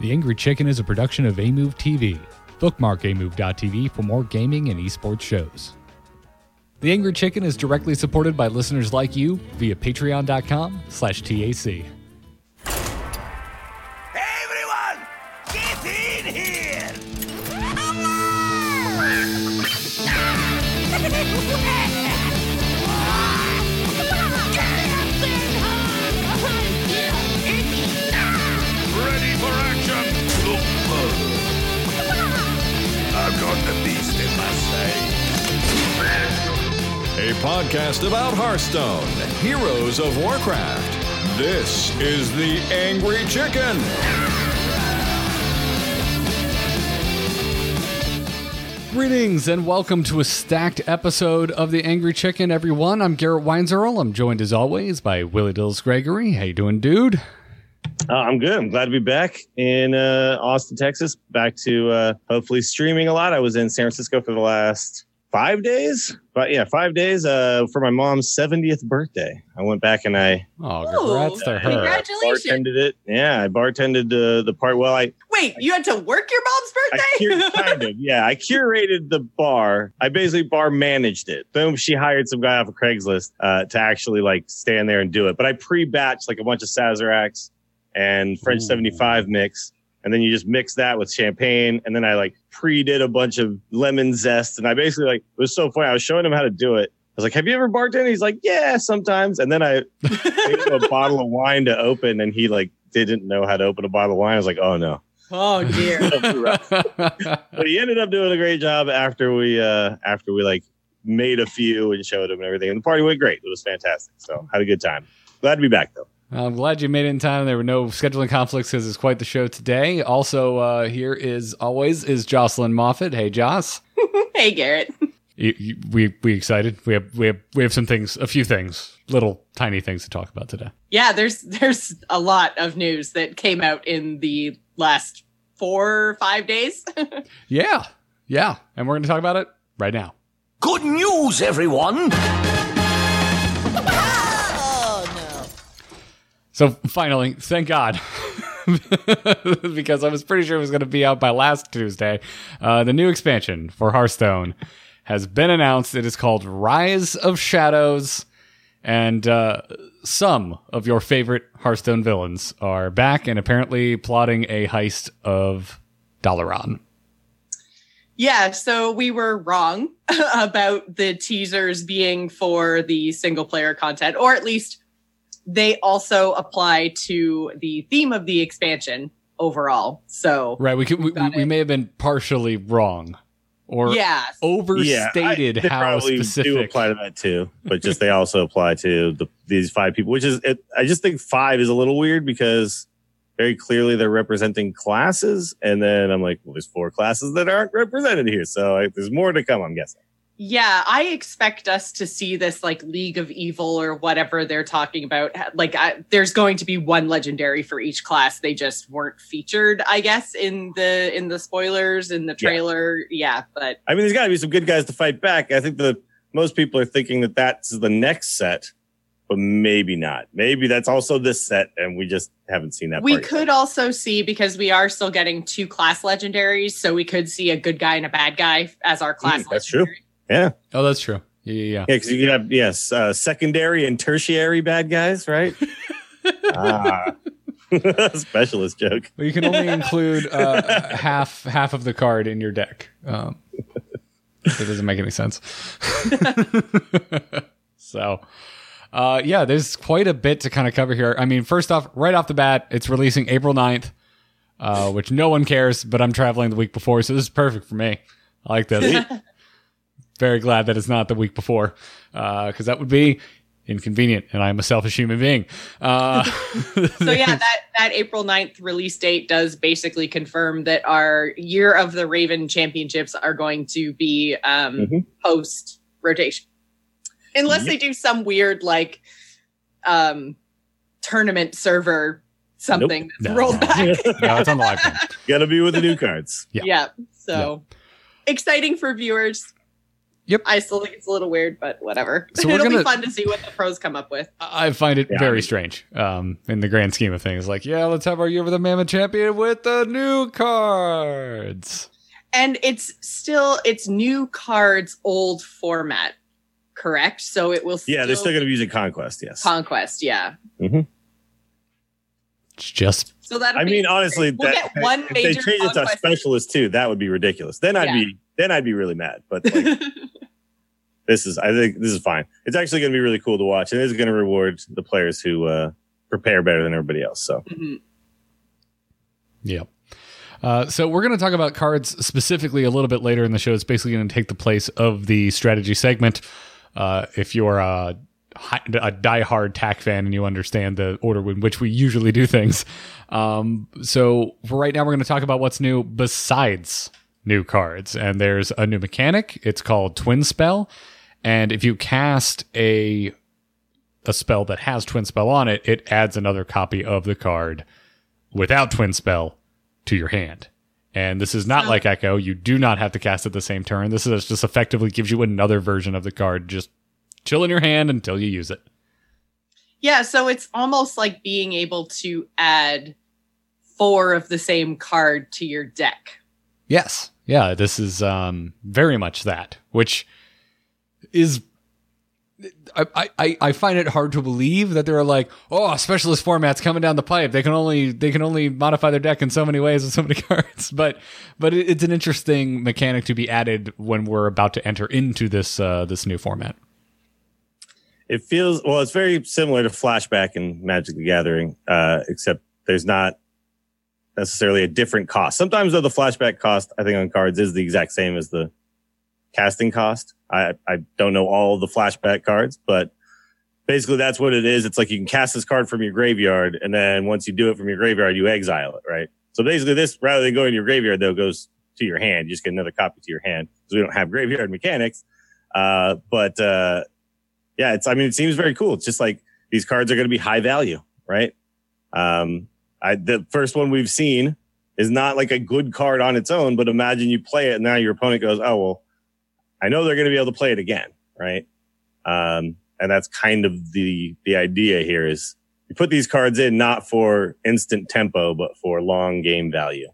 The Angry Chicken is a production of Amove TV. Bookmark amove.tv for more gaming and esports shows. The Angry Chicken is directly supported by listeners like you via patreon.com slash TAC. Podcast about Hearthstone, Heroes of Warcraft. This is The Angry Chicken. Greetings and welcome to a stacked episode of The Angry Chicken, everyone. I'm Garrett Weinzierl. I'm joined as always by Willie Dills Gregory. How you doing, dude? Uh, I'm good. I'm glad to be back in uh, Austin, Texas. Back to uh, hopefully streaming a lot. I was in San Francisco for the last five days, but yeah, five days uh, for my mom's 70th birthday. I went back and I Oh, congrats to uh, her. Congratulations. bartended it. Yeah, I bartended uh, the part. Well, I, Wait, you had to work your mom's I birthday? cur- kind of yeah. I curated the bar. I basically bar managed it. Boom. She hired some guy off of Craigslist uh, to actually like stand there and do it. But I pre-batched like a bunch of Sazeracs and French Ooh. 75 mix. And then you just mix that with champagne. And then I like pre-did a bunch of lemon zest. And I basically like, it was so funny. I was showing him how to do it. I was like, have you ever bartended? He's like, yeah, sometimes. And then I gave him a bottle of wine to open and he like didn't know how to open a bottle of wine. I was like, oh no. oh dear. but he ended up doing a great job after we uh after we like made a few and showed him and everything. And the party went great. It was fantastic. So had a good time. Glad to be back though. I'm glad you made it in time. There were no scheduling conflicts because it's quite the show today. Also, uh, here is always is Jocelyn Moffat. Hey, Joss. hey, Garrett. You, you, we we excited? We have we have we have some things, a few things, little tiny things to talk about today. Yeah, there's there's a lot of news that came out in the last four or five days. Yeah, yeah, and we're going to talk about it right now. Good news, everyone! So finally, thank God. because I was pretty sure it was going to be out by last Tuesday. Uh, the new expansion for Hearthstone has been announced. It is called Rise of Shadows, and uh, some of your favorite Hearthstone villains are back and apparently plotting a heist of Dalaran. yeah, so we were wrong about the teasers being for the single player content, or at least they also apply to the theme of the expansion overall. So Right? We could, we, we may have been partially wrong or yeah, overstated Yeah, I- how probably do specific. apply to that too, but just they also apply to the, these five people, which is it, I just think five is a little weird because very clearly they're representing classes, and then I'm like, well, there's four classes that aren't represented here, so I, there's more to come. I'm guessing. Yeah, I expect us to see this like League of Evil or whatever they're talking about. Like, I, there's going to be one legendary for each class. They just weren't featured, I guess, in the in the spoilers in the trailer. Yeah, but I mean, there's got to be some good guys to fight back. I think the most people are thinking that that's the next set, but maybe not. Maybe that's also this set, and we just haven't seen that. we part yet. could also see because we are still getting two class legendaries, so we could see a good guy and a bad guy as our class. Mm, that's true. Legendary. yeah, Oh, that's true. Yeah, yeah, yeah. yeah, because you could have yes, uh, secondary and tertiary bad guys, right? ah, specialist joke. Well, you can only include uh, half half of the card in your deck. Um, it doesn't make any sense. so, uh, yeah, there's quite a bit to kind of cover here. I mean, first off, right off the bat, it's releasing April 9th, uh, which no one cares, but I'm traveling the week before, so this is perfect for me. I like this. Very glad that it's not the week before, because that would be inconvenient, and I'm a selfish human being. Uh, so yeah that that april 9th release date does basically confirm that our year of the raven championships are going to be um Mhm. post rotation unless they do some weird like um tournament server something that's No. rolled back no, it's on the live. Got to be with the new cards. Yeah. yeah so exciting for viewers Yep. I still think it's a little weird, but whatever. So It'll gonna- be fun to see what the pros come up with. I find it Yeah. very strange um, in the grand scheme of things. Like, yeah, let's have our year with the Mammoth Champion with the new cards. And it's still it's new cards, old format, correct? So it will. Still Yeah, they're still going to be using Conquest. Yes. conquest. Yeah. It's just So that I mean, honestly, we'll that, get one if they change it to conquest. specialist too, that would be ridiculous. Then I'd Yeah. be then I'd be really mad. But like, this is I think this is fine. It's actually going to be really cool to watch, and it is going to reward the players who uh, prepare better than everybody else. So Mhm. Yep. Uh, so we're going to talk about cards specifically a little bit later in the show. It's basically going to take the place of the strategy segment. Uh, if you're a, hi- a diehard TAC fan and you understand the order in which we usually do things. Um, so for right now, we're going to talk about what's new besides new cards. And there's a new mechanic. It's called Twin Spell. And if you cast a a spell that has Twin Spell on it, it adds another copy of the card without Twin Spell to your hand. And this is not like Echo. You do not have to cast it the same turn. This is just effectively gives you another version of the card. Just chill in your hand until you use it. Yeah, so it's almost like being able to add four of the same card to your deck. Yes. Yeah, this is um, very much that, which is. I, I, I find it hard to believe that they're like, oh, specialist formats coming down the pipe. They can only they can only modify their deck in so many ways with so many cards. But but it, it's an interesting mechanic to be added when we're about to enter into this uh, this new format. it feels well. It's very similar to Flashback and Magic the Gathering, uh, except there's not necessarily a different cost. Sometimes though, the Flashback cost I think on cards is the exact same as the casting cost. I I don't know all the Flashback cards, but basically that's what it is. It's like you can cast this card from your graveyard, and then once you do it from your graveyard, you exile it, right? So basically, this rather than going to your graveyard, though, goes to your hand. You just get another copy to your hand because we don't have graveyard mechanics. Uh, but uh, yeah, it's. I mean, it seems very cool. It's just like these cards are going to be high value, right? Um, I the first one we've seen is not like a good card on its own, but imagine you play it and now your opponent goes, "Oh well, I know they're going to be able to play it again, right?" Um, and that's kind of the the idea here is you put these cards in not for instant tempo, but for long game value.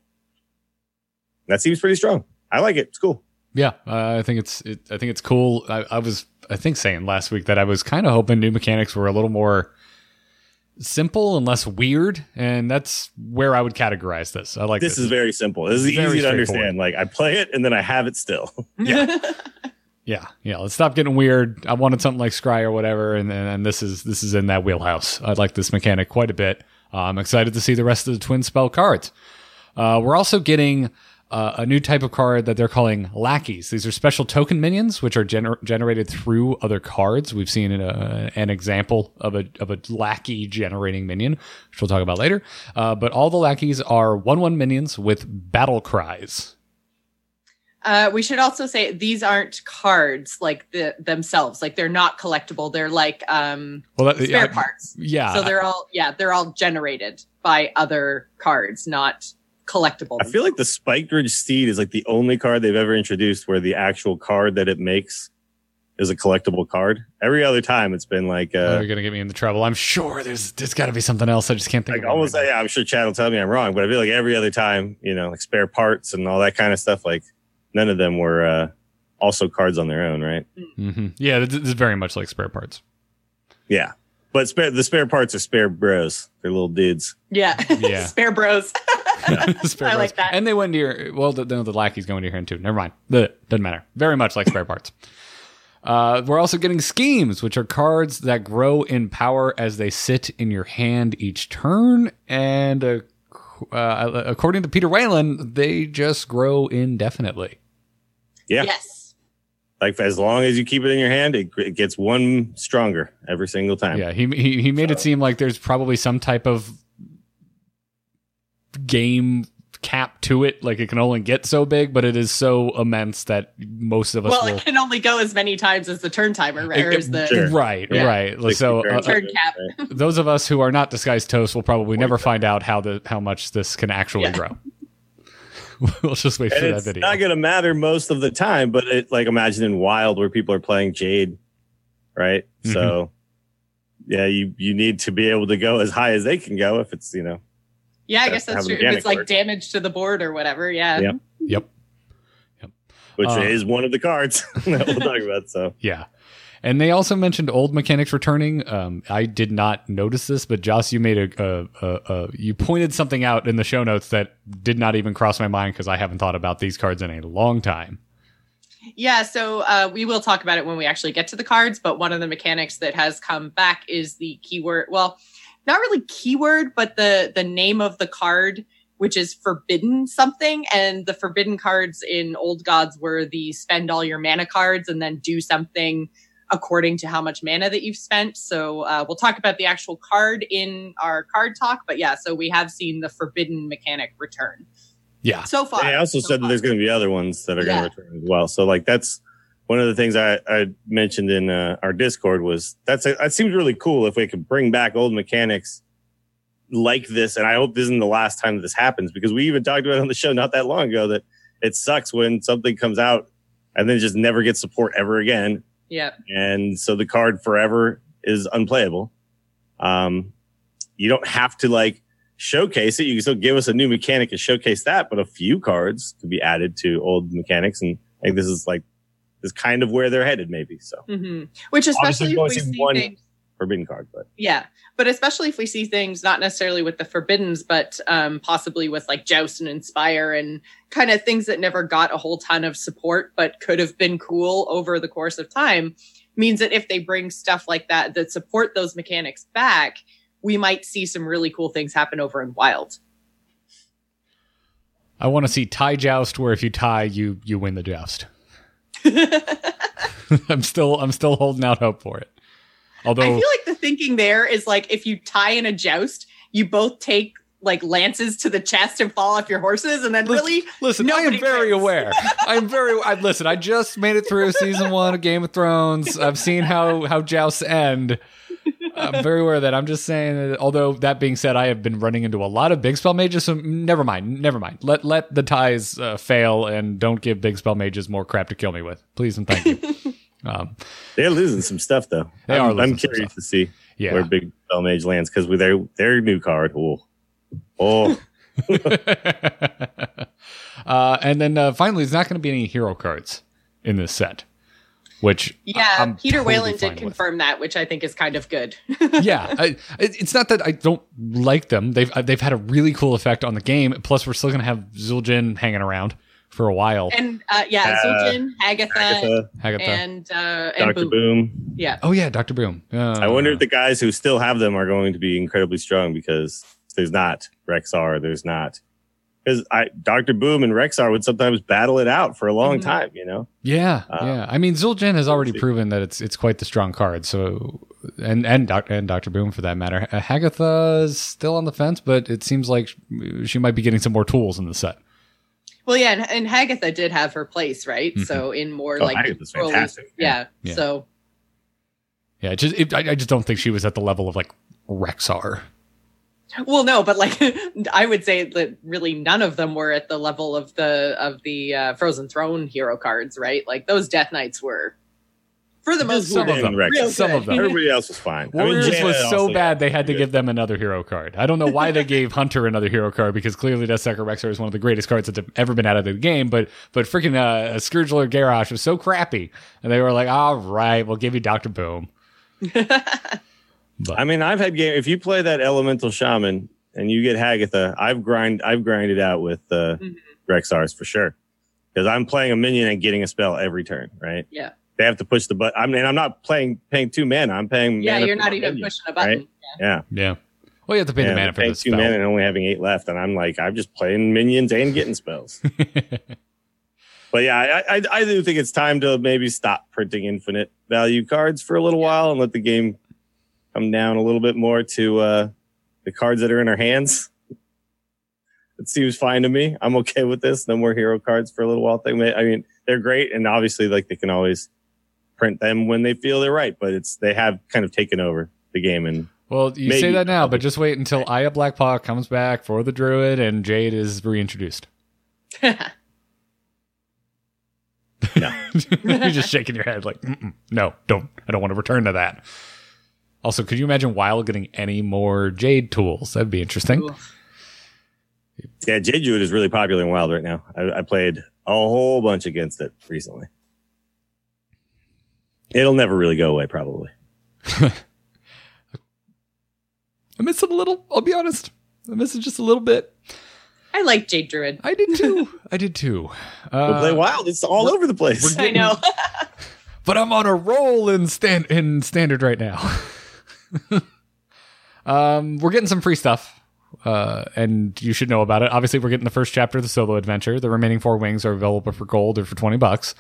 That seems pretty strong. I like it. It's cool. Yeah, uh, I think it's it, I think it's cool. I, I was I think saying last week that I was kind of hoping new mechanics were a little more simple and less weird, and that's where I would categorize this. I like This this. is very simple. This is Very easy to understand. Like I play it and then I have it still. Yeah. yeah, yeah. Let's stop getting weird. I wanted something like Scry or whatever, and, and and this is this is in that wheelhouse. I like this mechanic quite a bit. Uh, I'm excited to see the rest of the twin spell cards. Uh, we're also getting uh, a new type of card that they're calling lackeys. These are special token minions, which are gener- generated through other cards. We've seen a, an example of a of a lackey generating minion, which we'll talk about later. Uh, but all the lackeys are one one minions with battle cries. Uh, we should also say these aren't cards like the themselves. Like they're not collectible. They're like um, Well, that, spare parts. Yeah, So they're all yeah, they're all generated by other cards, not collectible. I feel like the Spikeridged Steed is like the only card they've ever introduced where the actual card that it makes is a collectible card. Every other time it's been like Oh, uh you're gonna get me into trouble. I'm sure there's there's got to be something else. I just can't think. like of almost right yeah, I'm sure Chad will tell me I'm wrong, but I feel like every other time, you know, like spare parts and all that kind of stuff, like none of them were uh also cards on their own, right? Mm-hmm. Yeah, this this is very much like spare parts. Yeah. But spare the spare parts are spare bros. They're little dudes. yeah, Yeah. spare bros. spare I parts. like that. And they went to your well, the, no, the lackey's going to your hand too. Never mind. The, doesn't matter. Very much like spare parts. Uh, we're also getting schemes, which are cards that grow in power as they sit in your hand each turn. And uh, uh, according to Peter Whalen, they just grow indefinitely. Yeah. Yes. Like as long as you keep it in your hand, it, it gets one stronger every single time. Yeah, he he, he made it seem like there's probably some type of game cap to it. Like it can only get so big, but it is so immense that most of us Well, will. it can only go as many times as the turn timer, right? Or It- as the Sure. Right, Yeah. right. Like so uh, Turn cap. those of us who are not disguised toast will probably never find out how the how much this can actually Yeah. grow. we'll just wait and for that it's video. not going to matter most of the time. But it like imagine in Wild where people are playing Jade, right? Mhm. So yeah, you you need to be able to go as high as they can go if it's you know Yeah, I guess that's true. If it's like works. damage to the board or whatever, yeah. yep, yep. which Uh. is one of the cards that we'll talk about. So Yeah. And they also mentioned old mechanics returning. Um, I did not notice this, but Joss, you made a, a, a, a you pointed something out in the show notes that did not even cross my mind because I haven't thought about these cards in a long time. Yeah, so uh, we will talk about it when we actually get to the cards. But one of the mechanics that has come back is the keyword. Well, not really keyword, but the the name of the card, which is forbidden something. And the forbidden cards in Old Gods were the spend all your mana cards and then do something according to how much mana that you've spent. So uh, we'll talk about the actual card in our card talk. But yeah, so we have seen the forbidden mechanic return Yeah. so far. they also so said that there's going to be other ones that are going to return as well. So like that's one of the things I, I mentioned in uh, our Discord was that's that seems really cool if we could bring back old mechanics like this. And I hope this isn't the last time that this happens because we even talked about it on the show not that long ago that it sucks when something comes out and then just never gets support ever again. Yeah. and so the card forever is unplayable. Um, you don't have to like showcase it. You can still give us a new mechanic and showcase that, but a few cards could be added to old mechanics, and I think this is like is kind of where they're headed, maybe. So hmm Which Obviously, especially if we've only we seen see one- things, forbidden card, but yeah, but especially if we see things not necessarily with the forbiddens, but um, possibly with like joust and inspire and kind of things that never got a whole ton of support, but could have been cool over the course of time. Means that if they bring stuff like that that support those mechanics back, we might see some really cool things happen over in Wild. I want to see tie joust where if you tie, you you win the joust. I'm still I'm still holding out hope for it. Although I feel like the thinking there is like if you tie in a joust, you both take like lances to the chest and fall off your horses, and then really Listen, I am very wins. aware. I'm very. I, listen, I just made it through season one of Game of Thrones. I've seen how how jousts end. I'm very aware of that. I'm just saying. That, although that being said, I have been running into a lot of big spell mages. So never mind. Never mind. Let let the ties uh, fail and don't give big spell mages more crap to kill me with, please and thank you. um, they're losing some stuff though. They I'm, are losing I'm some curious stuff. to see yeah. where Big Spell Mage lands because with their their new card. Oh, oh, uh, and then uh, finally, there's not going to be any hero cards in this set, which Yeah, I'm Peter totally Whalen fine did with. confirm that, which I think is kind of good. yeah, I, it's not that I don't like them. They've uh, they've had a really cool effect on the game. Plus, we're still going to have Zul'jin hanging around for a while. and uh, yeah, Uh, Zul'jin, Hagatha, Hagatha, Hagatha. and uh, and Doctor Boom. Boom. Yeah, oh yeah, Doctor Boom. Uh, I wonder if the guys who still have them are going to be incredibly strong because there's not Rexxar, there's not because I Doctor Boom and Rexxar would sometimes battle it out for a long Mhm. time, you know. yeah, Uh, yeah. I mean, Zul'jin has already see. proven that it's it's quite the strong card. So and and Doc, and Doctor Boom for that matter. Uh, Hagatha is still on the fence, but it seems like she might be getting some more tools in the set. well, yeah, and, and Hagatha did have her place, right? Mhm. So in more Oh, like Hagatha's early- fantastic. Yeah, Yeah. so Yeah, it just it, I, I just don't think she was at the level of like Rexxar. Well, no, but like I would say that really none of them were at the level of the of the uh, Frozen Throne hero cards, right? Like those Death Knights were, for the most Some part, of them. Real Some good. of them. Everybody else was fine. I mean, Warriors was so bad they had to good. give them another hero card. I don't know why they gave Hunter another hero card because clearly Deathstalker Rexxar is one of the greatest cards that have ever been out of the game. But but freaking uh, Scourgelord Garrosh was so crappy, and they were like, "All right, we'll give you Doctor Boom." But I mean, I've had game. If you play that Elemental Shaman and you get Hagatha, I've grind. I've grinded out with uh, Mhm. Rexxars for sure because I'm playing a minion and getting a spell every turn. Right? Yeah. They have to push the button. I mean, I'm not playing paying two mana. I'm paying. yeah, mana you're not even minion, pushing a button. right? Yeah. yeah, well, you have to pay yeah, the mana I'm for paying the two spell. mana and only having eight left, and I'm like, I'm just playing minions and getting spells. But yeah, I, I I do think it's time to maybe stop printing infinite value cards for a little while and let the game come down a little bit more to uh, the cards that are in our hands. It seems fine to me. I'm okay with this. No more hero cards for a little while. Thing. I mean, they're great, and obviously, like they can always print them when they feel they're right. But it's they have kind of taken over the game, and well, you say that now, but just wait until Aya Blackpaw comes back for the Druid and Jade is reintroduced. no, You're just shaking your head like, Mm-mm, no, don't. I don't want to return to that. Also, could you imagine Wild getting any more Jade tools? That'd be interesting. Ooh. Yeah, Jade Druid is really popular in Wild right now. I, I played a whole bunch against it recently. It'll never really go away, probably. I miss it a little. I'll be honest. I miss it just a little bit. I like Jade Druid. I did too. I did too. We'll play Uh, Wild. It's all over the place. I know. but I'm on a roll in stand in standard right now. um, we're getting some free stuff, uh, and you should know about it. Obviously, we're getting the first chapter of the solo adventure. The remaining four wings are available for gold or for twenty bucks.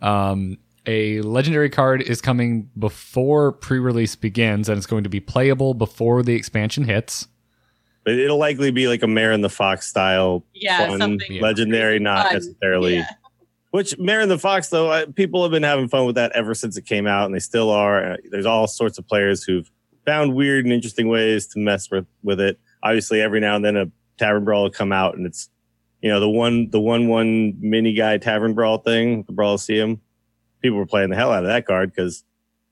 Um, a legendary card is coming before pre-release begins, and it's going to be playable before the expansion hits. But it'll likely be like a Marin the Fox style Yeah, fun, something legendary, not necessarily. Yeah. Which Marin the Fox, though, I, people have been having fun with that ever since it came out, and they still are. Uh, There's all sorts of players who've found weird and interesting ways to mess with with it. Obviously, every now and then a tavern brawl will come out, and it's you know the one the one one mini guy tavern brawl thing, the Brawliseum. People were playing the hell out of that card because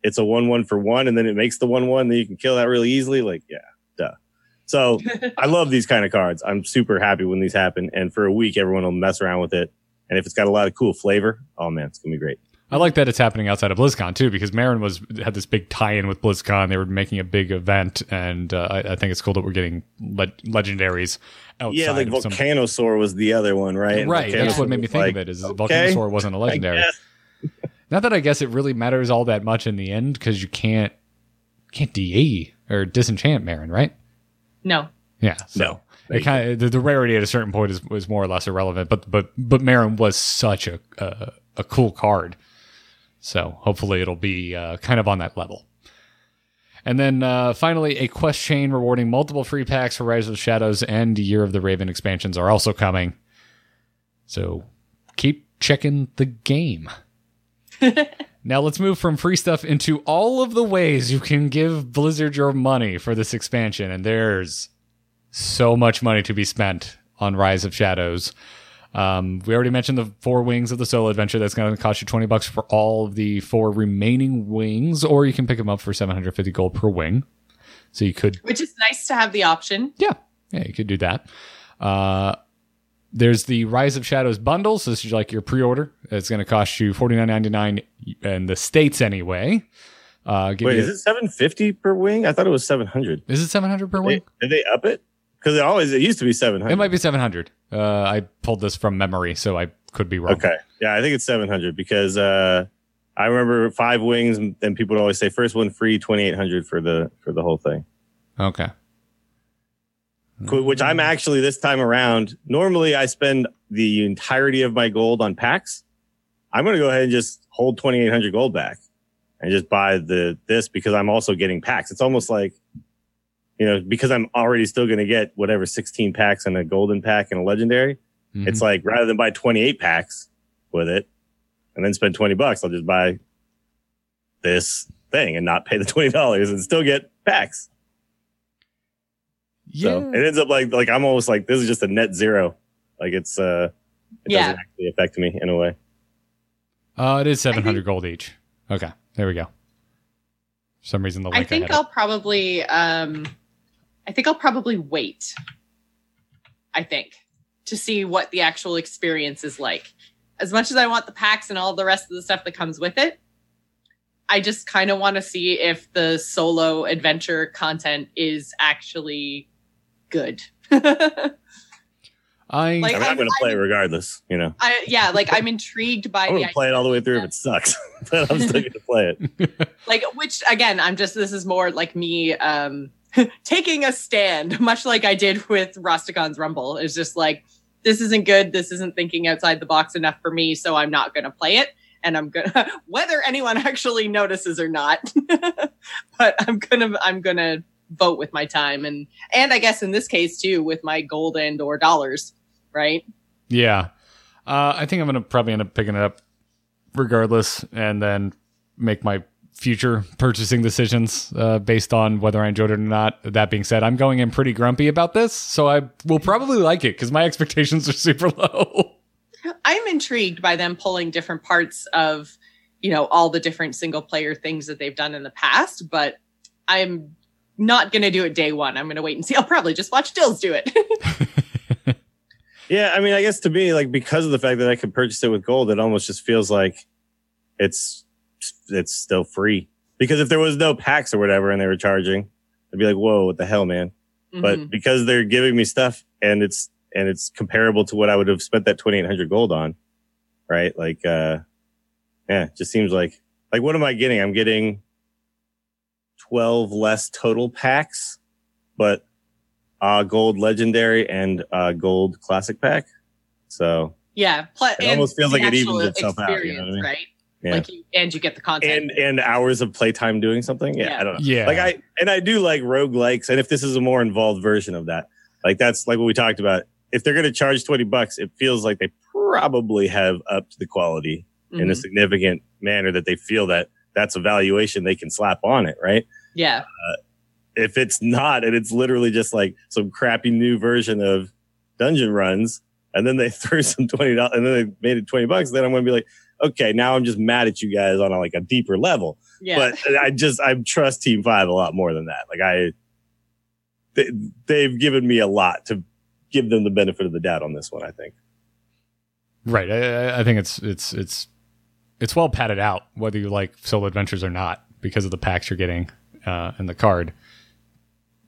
it's a one one for one, and then it makes the one one that you can kill that really easily. Like, yeah, duh. So I love these kind of cards. I'm super happy when these happen, and for a week everyone will mess around with it. And if it's got a lot of cool flavor, oh man, it's gonna be great. I like that it's happening outside of BlizzCon too, because Marin was had this big tie-in with BlizzCon. They were making a big event, and uh, I, I think it's cool that we're getting le- legendaries outside. yeah, like of some- Volcanosaur was the other one, right? And right. That's what made me think like, of it. Is okay, Volcanosaur wasn't a legendary. Not that I guess it really matters all that much in the end, because you can't can't de or disenchant Marin, right? No. Yeah. So No. it kind of the, the rarity at a certain point is was more or less irrelevant. But but but Marin was such a a, a cool card. So hopefully it'll be uh, kind of on that level. And then uh, finally, a quest chain rewarding multiple free packs for Rise of the Shadows and Year of the Raven expansions are also coming. So keep checking the game. now let's move from free stuff into all of the ways you can give Blizzard your money for this expansion. And there's so much money to be spent on Rise of Shadows. Um, we already mentioned the four wings of the solo adventure. That's going to cost you 20 bucks for all of the four remaining wings, or you can pick them up for 750 gold per wing. So you could Which is nice to have the option. yeah, yeah, you could do that. Uh, there's the Rise of Shadows bundle. So this is like your pre-order. It's going to cost you forty nine ninety nine in the states anyway. Uh, give Wait, you- is it 750 per wing? I thought it was 700. is it seven hundred per They, wing? did they up it? Because it always it used to be 700. It might be seven hundred. Uh, I pulled this from memory, so I could be wrong. Okay. Yeah, I think it's 700 because uh, I remember five wings, and people would always say first one free, 2800 for the for the whole thing. Okay. Which I'm actually this time around. Normally, I spend the entirety of my gold on packs. I'm going to go ahead and just hold 2800 gold back and just buy the this because I'm also getting packs. It's almost like you know because I'm already still going to get whatever 16 packs and a golden pack and a legendary. Mhm. It's like rather than buy 28 packs with it and then spend 20 bucks, I'll just buy this thing and not pay the $20 and still get packs. yeah. So it ends up like, like I'm almost like, this is just a net zero. Like it's, uh, it Yeah. doesn't actually affect me in a way. uh, it is seven hundred gold each. Okay, there we go. For some reason, the I think had I'll probably um I think I'll probably wait. I think to see what the actual experience is like. As much as I want the packs and all the rest of the stuff that comes with it, I just kind of want to see if the solo adventure content is actually good. I, I Like- mean, I'm, I'm- going to play I'm- regardless, you know. I yeah, like I'm intrigued by I'm going to play it all the way through if it sucks, but I'm still going to play it. like which again i'm just this is more like me um taking a stand much like i did with Rastakhan's Rumble. Is just like this isn't good. This isn't thinking outside the box enough for me so i'm not going to play it. And i'm gonna whether anyone actually notices or not but i'm gonna i'm gonna vote with my time. And and i guess in this case too with my gold and or dollars right? Yeah, uh, I think I'm gonna probably end up picking it up regardless, and then make my future purchasing decisions uh, based on whether I enjoyed it or not. That being said, I'm going in pretty grumpy about this, so I will probably like it because my expectations are super low. I'm intrigued by them pulling different parts of, you know, all the different single player things that they've done in the past, but I'm not going to do it day one. I'm going to wait and see. I'll probably just watch Dills do it. Yeah, I mean, I guess to me, like because of the fact that I could purchase it with gold, it almost just feels like it's it's still free. Because if there was no packs or whatever and they were charging, I'd be like, "Whoa, what the hell, man!" But Mhm. because they're giving me stuff and it's and it's comparable to what I would have spent that twenty eight hundred gold on, right? Like, uh yeah, it just seems like like what am I getting? I'm getting twelve less total packs, but uh gold legendary and uh gold classic pack. So yeah, plus It almost feels like it evens itself out, you know what I mean? right? Yeah. Like you, and you get the content. and and hours of playtime doing something. Yeah, Yeah. I don't know. Yeah. Like I and I do like rogue likes, and if this is a more involved version of that, like that's like what we talked about. If they're gonna charge 20 bucks, it feels like they probably have upped the quality in a Mhm. significant manner that they feel that that's a valuation they can slap on it, right? yeah, If it's not, and it's literally just like some crappy new version of dungeon runs, and then they threw some twenty dollars, and then they made it twenty bucks, then I'm gonna be like, okay, now I'm just mad at you guys on a, like a deeper level. yeah. But I just I trust Team Five a lot more than that. Like I, they, they've given me a lot to give them the benefit of the doubt on this one. I think. Right. I, I- I think it's it's it's it's well padded out whether you like solo adventures or not because of the packs you're getting uh, and the card.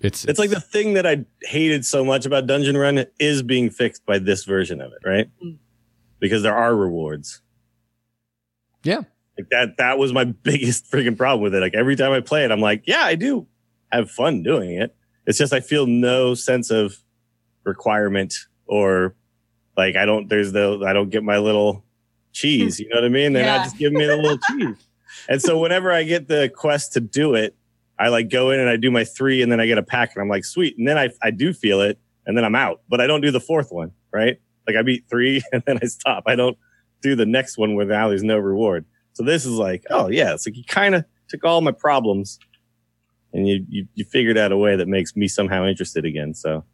It's It's like the thing that I hated so much about Dungeon Run is being fixed by this version of it, right? Mm. Because there are rewards. Yeah. Like that that was my biggest freaking problem with it. Like every time I play it, I'm like, yeah, I do have fun doing it. It's just I feel no sense of requirement or like I don't there's the I don't get my little cheese, you know what I mean? They're Yeah. not just giving me the little cheese. And so whenever I get the quest to do it, I like go in and I do my three and then I get a pack and I'm like, sweet. And then I I do feel it and then I'm out. But I don't do the fourth one, right? Like I beat three and then I stop. I don't do the next one where now there's no reward. So this is like, oh yeah, it's like you kind of took all my problems and you, you you figured out a way that makes me somehow interested again. So,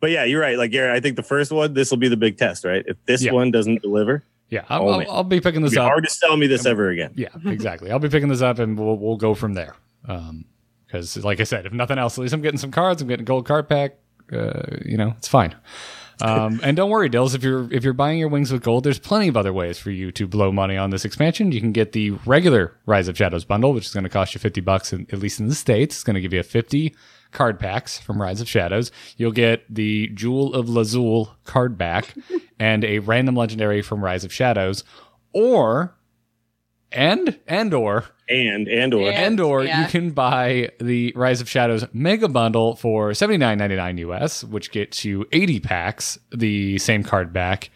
but yeah, you're right. Like Garrett, I think the first one, this will be the big test, right? If this Yeah. one doesn't deliver, Yeah. I'll, Oh, I'll. I'll be picking it'll this be up. hard to sell me this ever again. Yeah, exactly. I'll be picking this up and we'll we'll go from there. Um, because like I said, if nothing else, at least I'm getting some cards. I'm getting a gold card pack. Uh, you know, it's fine. Um, and don't worry, Dills. If you're if you're buying your wings with gold, there's plenty of other ways for you to blow money on this expansion. You can get the regular Rise of Shadows bundle, which is going to cost you 50 bucks, in, at least in the states. It's going to give you a 50 card packs from Rise of Shadows. You'll get the Jewel of Lazul card back and a random legendary from Rise of Shadows, or and and or And and or and or yeah. you can buy the Rise of Shadows mega bundle for seventy nine ninety nine US, which gets you eighty packs, the same card back,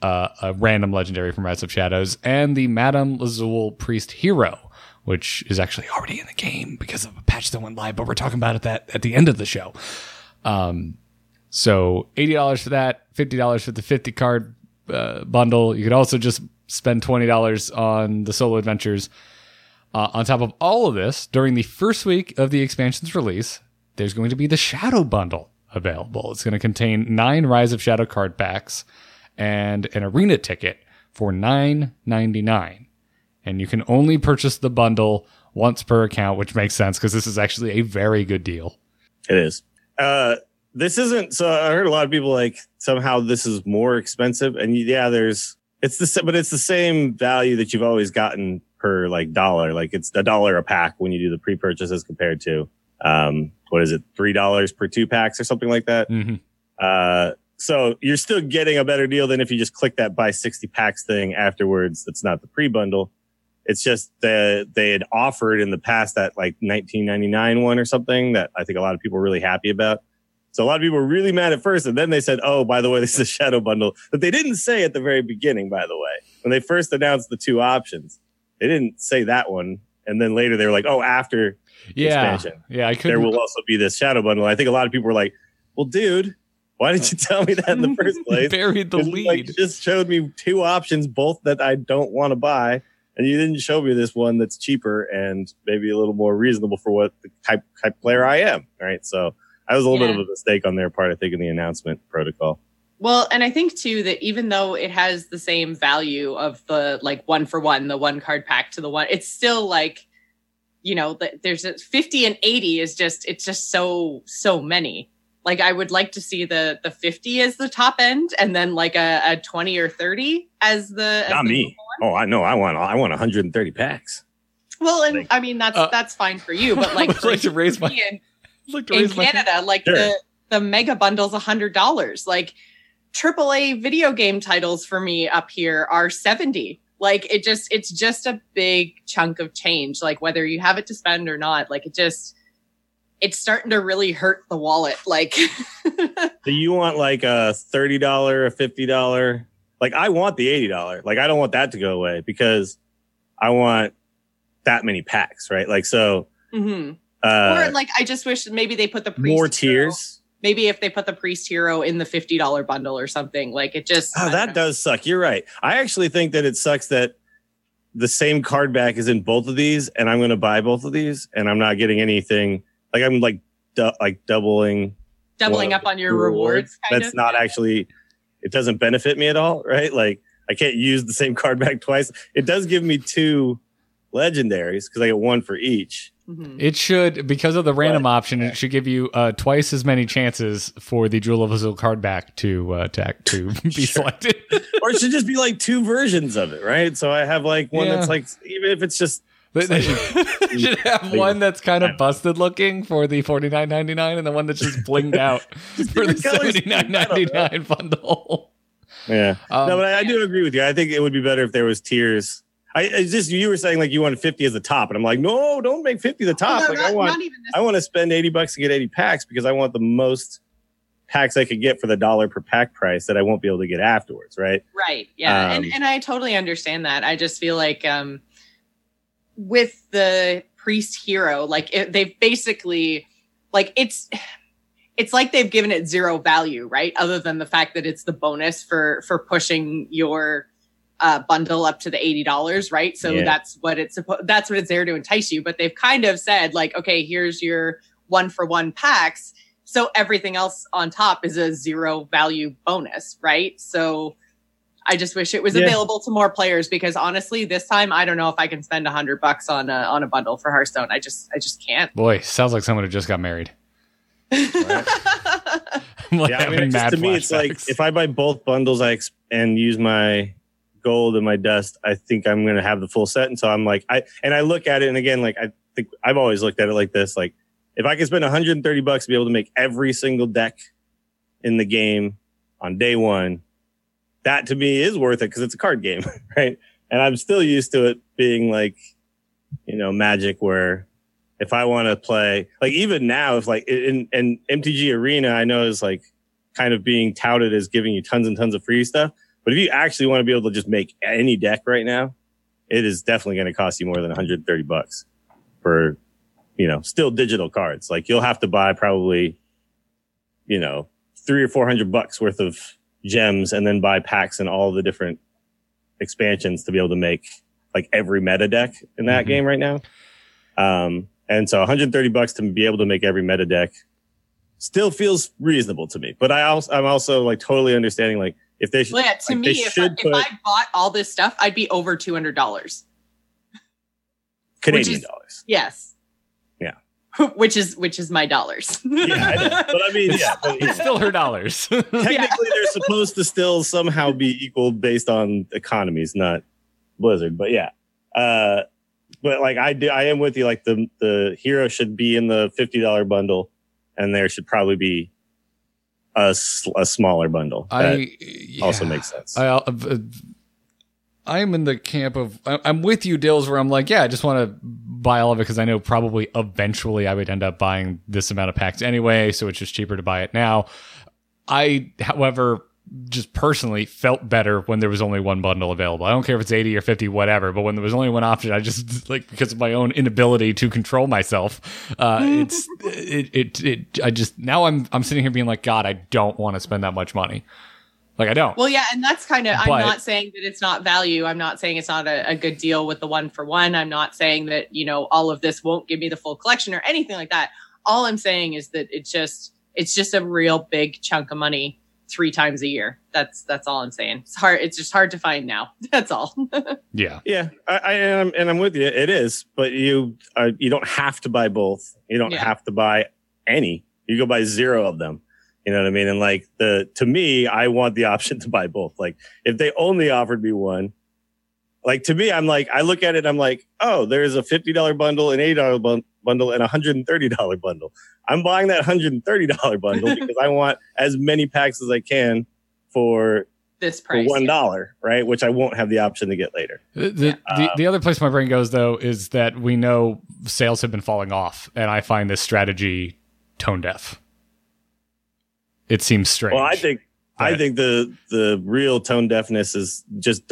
uh, a random legendary from Rise of Shadows, and the Madame Lazul Priest Hero, which is actually already in the game because of a patch that went live, but we're talking about it that at the end of the show. Um, so eighty dollars for that, fifty dollars for the fifty card uh, bundle. You could also just spend twenty dollars on the solo adventures. Uh, on top of all of this, during the first week of the expansion's release, there's going to be the Shadow Bundle available. It's going to contain nine Rise of Shadow card packs and an arena ticket for nine ninety nine, and you can only purchase the bundle once per account, which makes sense because this is actually a very good deal. It is. Uh, this isn't. So I heard a lot of people like somehow this is more expensive, and yeah, there's it's the but it's the same value that you've always gotten per like dollar. Like it's a dollar a pack when you do the pre-purchase as compared to um what is it three dollars per two packs or something like that. Mm-hmm. Uh, so you're still getting a better deal than if you just click that buy 60 packs thing afterwards. That's not the pre-bundle. It's just that they had offered in the past that like 1999 one or something that I think a lot of people were really happy about. So a lot of people were really mad at first. And then they said, Oh, by the way, this is a shadow bundle that they didn't say at the very beginning, by the way, when they first announced the two options, they didn't say that one. And then later they were like, Oh, after Yeah, Expansion. yeah, I could. there will also be this shadow bundle. I think a lot of people were like, well, dude, why didn't you tell me that in the first place? buried the lead. you just showed me two options, both that I don't want to buy. and you didn't show me this one that's cheaper and maybe a little more reasonable for what the type type player I am. Right. So that was a little Yeah. bit of a mistake on their part, I think, in the announcement protocol. Well, and I think too that even though it has the same value of the like one for one, the one card pack to the one, it's still like, you know, th- there's a 50 and 80 is just it's just so so many. Like I would like to see the the 50 as the top end, and then like a, a 20 or 30 as the as Not the me. Oh, I know. I want I want 130 packs. Well, and Like- I mean that's Uh, that's fine for you, but I like would like to raise my- in, I'd like in Canada, like Sure. the the mega bundle's a hundred dollars. Like AAA video game titles for me up here are seventy. Like it just it's just a big chunk of change. Like whether you have it to spend or not, like it just it's starting to really hurt the wallet. Like Do you want like a thirty dollar, a fifty dollar? Like I want the eighty dollar. Like I don't want that to go away because I want that many packs, right? Like so. Mhm. Uh, or like I just wish maybe they put the priest more hero- Maybe if they put the priest hero in the fifty dollar bundle or something, like it just Oh, that know. does suck. You're right. I actually think that it sucks that the same card back is in both of these, and I'm going to buy both of these, and I'm not getting anything. Like I'm like du- like doubling doubling up on your rewards. kind That's of. not actually. It doesn't benefit me at all, right? Like I can't use the same card back twice. It does give me two legendaries because I get one for each. Mhm. It should, because of the random But- option, it should give you uh, twice as many chances for the Jewel of Lazul card back to uh, to, to be Sure. selected. or it should just be like two versions of it, right? So I have like one Yeah. that's like even if it's just They, they should, should have one that's kind of busted looking for the forty nine ninety nine, and the one that's just blinged out for the seventy nine ninety nine bundle. yeah. Um, no, but I, I do agree with you. I think it would be better if there was tiers. I it's just you were saying like you wanted 50 as the top, and I'm like, no, don't make 50 the top. Oh, no, like not, I want not even this I want to spend 80 bucks to get 80 packs because I want the most packs I could get for the dollar per pack price that I won't be able to get afterwards, right? Right. Yeah. Um, and and I totally understand that. I just feel like um with the priest hero, like it, they've basically like it's it's like they've given it zero value, right? Other than the fact that it's the bonus for for pushing your uh, bundle up to the eighty dollars, right? So Yeah. that's what it's supposed. That's what it's there to entice you. But they've kind of said like, okay, here's your one for one packs. So everything else on top is a zero value bonus, right? So I just wish it was Yeah. available to more players because honestly, this time I don't know if I can spend a hundred bucks on a on a bundle for Hearthstone. I just I just can't. Boy, sounds like someone who just got married. I'm like yeah, I mean, it's just, mad to me, it's like if I buy both bundles, I ex- and use my gold and my dust, I think I'm going to have the full set. And so I'm like, I and I look at it, and again, like I think I've always looked at it like this: like if I can spend 130 bucks to be able to make every single deck in the game on day one, that to me is worth it because it's a card game, right? And I'm still used to it being like, you know, magic where if I want to play, like even now, if like in, in MTG Arena, I know is like kind of being touted as giving you tons and tons of free stuff. But if you actually want to be able to just make any deck right now, it is definitely going to cost you more than 130 bucks for, you know, still digital cards. Like you'll have to buy probably, you know, three or 400 bucks worth of gems and then buy packs and all the different expansions to be able to make like every meta deck in that Mhm. game right now. Um, and so 130 bucks to be able to make every meta deck still feels reasonable to me. But I also, I'm also like totally understanding like if they should, Well, yeah, to like, me, they if, I, should if I bought all this stuff, I'd be over two hundred dollars. Canadian is- dollars. Yes. Yeah. which is which is my dollars. Yeah, I know. but I mean, yeah, but, it's still her dollars. technically they're supposed to still somehow be equal based on economies, not Blizzard. But yeah, uh, but like I do, I am with you. Like the the hero should be in the fifty dollar bundle, and there should probably be a, a smaller bundle. That I also makes sense. I, uh, I'm in the camp of I'm with you, Dills, where I'm like, yeah, I just want to buy all of it because I know probably eventually I would end up buying this amount of packs anyway, so it's just cheaper to buy it now. I, however, just personally felt better when there was only one bundle available. I don't care if it's 80 or 50, whatever, but when there was only one option, I just like because of my own inability to control myself, uh, it's it, it it I just now I'm I'm sitting here being like, God, I don't want to spend that much money. Like I don't. Well, yeah, and that's kind of. I'm But- not saying that it's not value. I'm not saying it's not a, a good deal with the one for one. I'm not saying that you know all of this won't give me the full collection or anything like that. All I'm saying is that it's just it's just a real big chunk of money three times a year. That's that's all I'm saying. It's hard. It's just hard to find now. That's all. yeah. Yeah, I, I and, I'm, and I'm with you. It is, but you uh, you don't have to buy both. You don't Yeah. have to buy any. You go buy zero of them. You know what I mean? And like the to me, I want the option to buy both. Like if they only offered me one, like to me, I'm like I look at it, I'm like, oh, there's a fifty dollar bundle, an eighty dollar bun- bundle, and a hundred and thirty dollar bundle. I'm buying that hundred and thirty dollar bundle because I want as many packs as I can for this for price. one yeah. right? Which I won't have the option to get later. The, the, the, the other place my brain goes though is that we know sales have been falling off, and I find this strategy tone deaf. It seems strange. Well, I think I think the the real tone deafness is just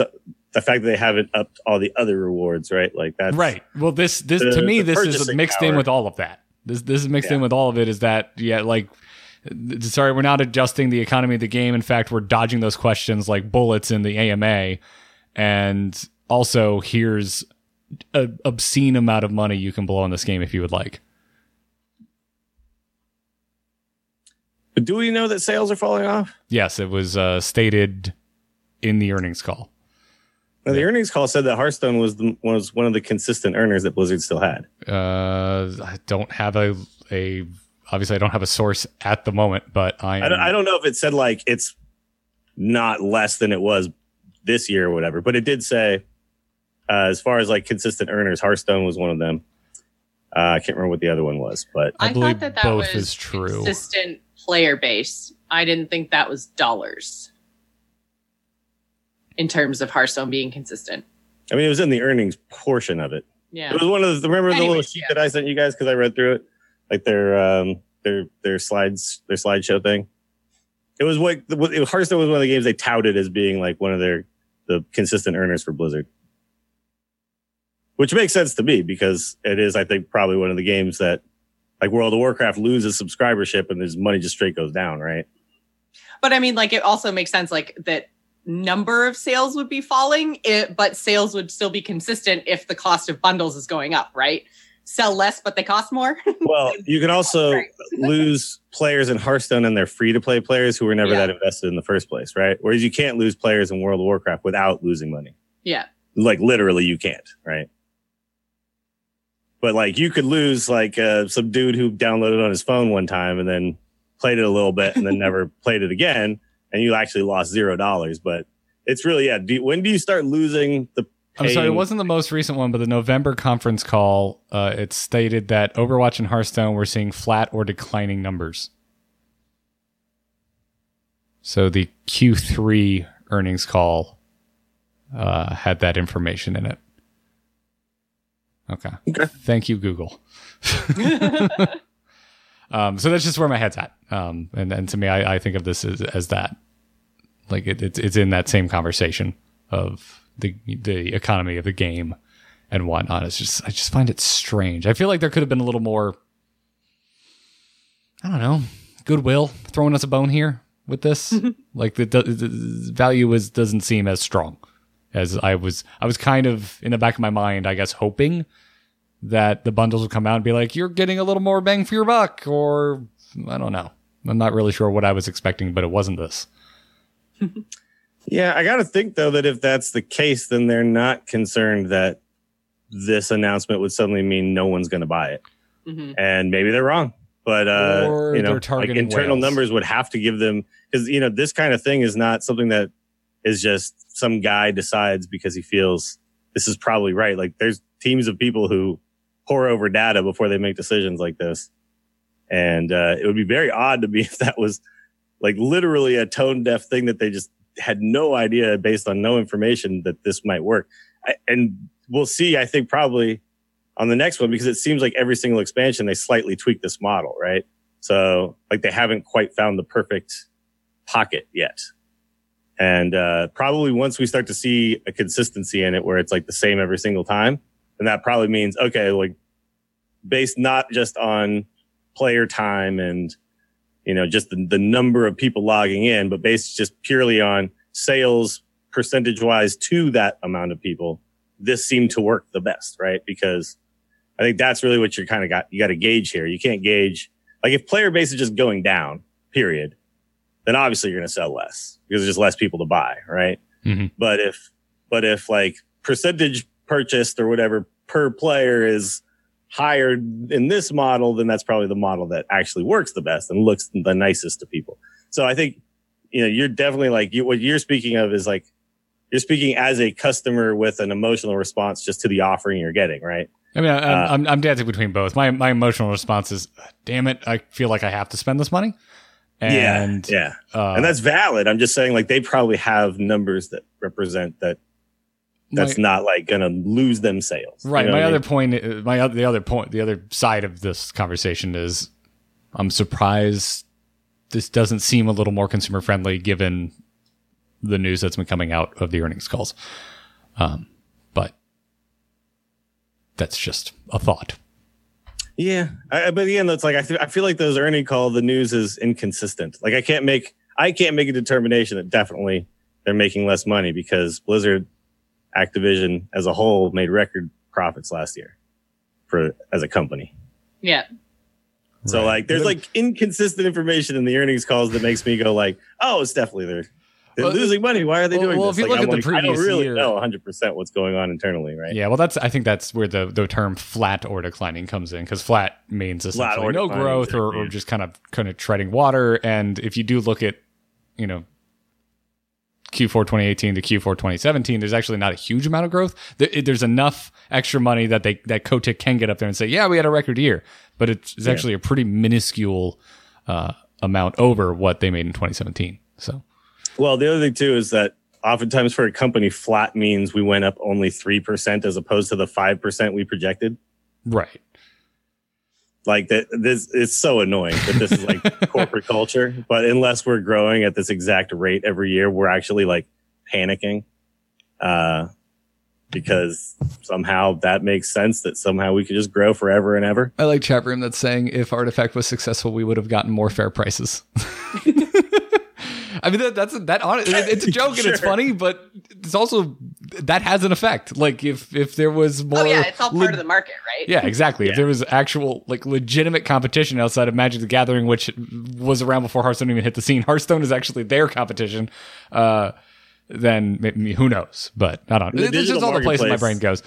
the, fact that they haven't upped all the other rewards, right? Like that's right. Well, this this The- to me this is mixed in with all of that. This this is mixed in with all of it. Is that yeah? Like, sorry, we're not adjusting the economy of the game. In fact, we're dodging those questions like bullets in the AMA, and also here's an obscene amount of money you can blow on this game if you would like. Do we know that sales are falling off? Yes, it was uh, stated in the earnings call. Now, the earnings call said that Hearthstone was the, was one of the consistent earners that Blizzard still had. Uh, I don't have a a obviously I don't have a source at the moment, but I am, I don't, I don't know if it said like it's not less than it was this year or whatever, but it did say uh, as far as like consistent earners, Hearthstone was one of them. Uh, I can't remember what the other one was, but I I, believe thought that that both was is true. consistent player base. I didn't think that was dollars in terms of Hearthstone being consistent. I mean it was in the earnings portion of it. Yeah. It was one of the remember the little sheet yeah. that I sent you guys because I read through it, like their um their their slides their slideshow thing. It was what it Hearthstone was one of the games they touted as being like one of their the consistent earners for Blizzard, which makes sense to me because it is I think probably one of the games that like World of Warcraft loses subscribership and his money just straight goes down, right? But I mean, like, it also makes sense, like, that number of sales would be falling, it, but sales would still be consistent if the cost of bundles is going up, right? Sell less, but they cost more. Well, you can also lose players in Hearthstone and they're free to play players who were never Yeah. that invested in the first place, right? Whereas you can't lose players in World of Warcraft without losing money. yeah. Like literally, you can't, right? But like you could lose like uh, some dude who downloaded on his phone one time and then played it a little bit and then never played it again, and you actually lost zero dollars. But it's really yeah. Do, when do you start losing the? I'm sorry, it wasn't the most recent one, but the November conference call, uh, it stated that Overwatch and Hearthstone were seeing flat or declining numbers. So the Q3 earnings call uh, had that information in it. Okay. Okay. Thank you, Google. um, so that's just where my head's at. Um, and, and to me, I, I think of this as, as that. Like it, it's it's in that same conversation of the the economy of the game and whatnot. It's just I just find it strange. I feel like there could have been a little more. I don't know, goodwill throwing us a bone here with this. like the, the, the value is doesn't seem as strong as I was. I was kind of in the back of my mind, I guess, hoping that the bundles would come out and be like, "You're getting a little more bang for your buck," or I don't know. I'm not really sure what I was expecting, but it wasn't this. Yeah, I got to think though that if that's the case, then they're not concerned that this announcement would suddenly mean no one's going to buy it, Mhm. and maybe they're wrong. But uh, Or you know, like internal whales. numbers would have to give them because you know this kind of thing is not something that is just some guy decides because he feels this is probably right. Like there's teams of people who pour over data before they make decisions like this, and uh, it would be very odd to me if that was like literally a tone deaf thing that they just had no idea based on no information that this might work. I, and we'll see, I think probably on the next one, because it seems like every single expansion, they slightly tweak this model, right? So like they haven't quite found the perfect pocket yet. And, uh, probably once we start to see a consistency in it where it's like the same every single time, then that probably means, okay, like based not just on player time and you know, just the, the number of people logging in, but based just purely on sales percentage wise to that amount of people, this seemed to work the best, right? Because I think that's really what you're kind of got, you got to gauge here. You can't gauge, like if player base is just going down, period, then obviously you're going to sell less because there's just less people to buy, right? Mhm. But if, but if like percentage purchased or whatever per player is higher in this model, then that's probably the model that actually works the best and looks the nicest to people. So I think, you know, you're definitely like you, what you're speaking of is like, you're speaking as a customer with an emotional response just to the offering you're getting, right? I mean, I, Uh, I'm, I'm dancing between both. My my emotional response is, damn it, I feel like I have to spend this money. And yeah. uh, and that's valid. I'm just saying like they probably have numbers that represent that that's my- not like going to lose them sales. You right. know my I other mean? point, uh, my other, the other point, the other side of this conversation is, I'm surprised this doesn't seem a little more consumer friendly given the news that's been coming out of the earnings calls. Um, but that's just a thought. Yeah, I, I- but again, that's like I, th- I feel like those earning call the news is inconsistent. Like I can't make I can't make a determination that definitely they're making less money because Blizzard, Activision as a whole made record profits last year for as a company. Yeah. So Right. like there's like inconsistent information in the earnings calls that makes me go like, oh, it's definitely they're they're Well, losing money. Why are they well- doing well, this? if you Like, look I'm at the like, I don't really year- know 100 percent what's going on internally, right? Yeah, well, that's I think that's where the, the term flat or declining comes in because flat means Flat essentially or no growth or, or just kind of kind of treading water. And if you do look at you know Q4 2018 to Q4 2017, there's actually not a huge amount of growth. There's enough extra money that they that Kotick can get up there and say, yeah, we had a record year, but it's, it's actually a pretty minuscule uh, amount over what they made in 2017. So Well, the other thing too is that oftentimes for a company, flat means we went up only three percent as opposed to the five percent we projected. right, Like that, this it's so annoying that this is like corporate culture. But unless we're growing at this exact rate every year, we're actually like panicking, uh, because somehow that makes sense that somehow we could just grow forever and ever. I like chat room that's saying if Artifact was successful, we would have gotten more fair prices. I mean that, that's that. It's a joke and it's funny, but it's also that has an effect. Like if if there was more, Oh yeah, it's all part le- of the market, right? yeah, exactly. If there was actual like legitimate competition outside of Magic the Gathering, which was around before Hearthstone even hit the scene, Hearthstone is actually their competition. Uh, then maybe, who knows? But I don't. The know. It's just all the places my brain goes.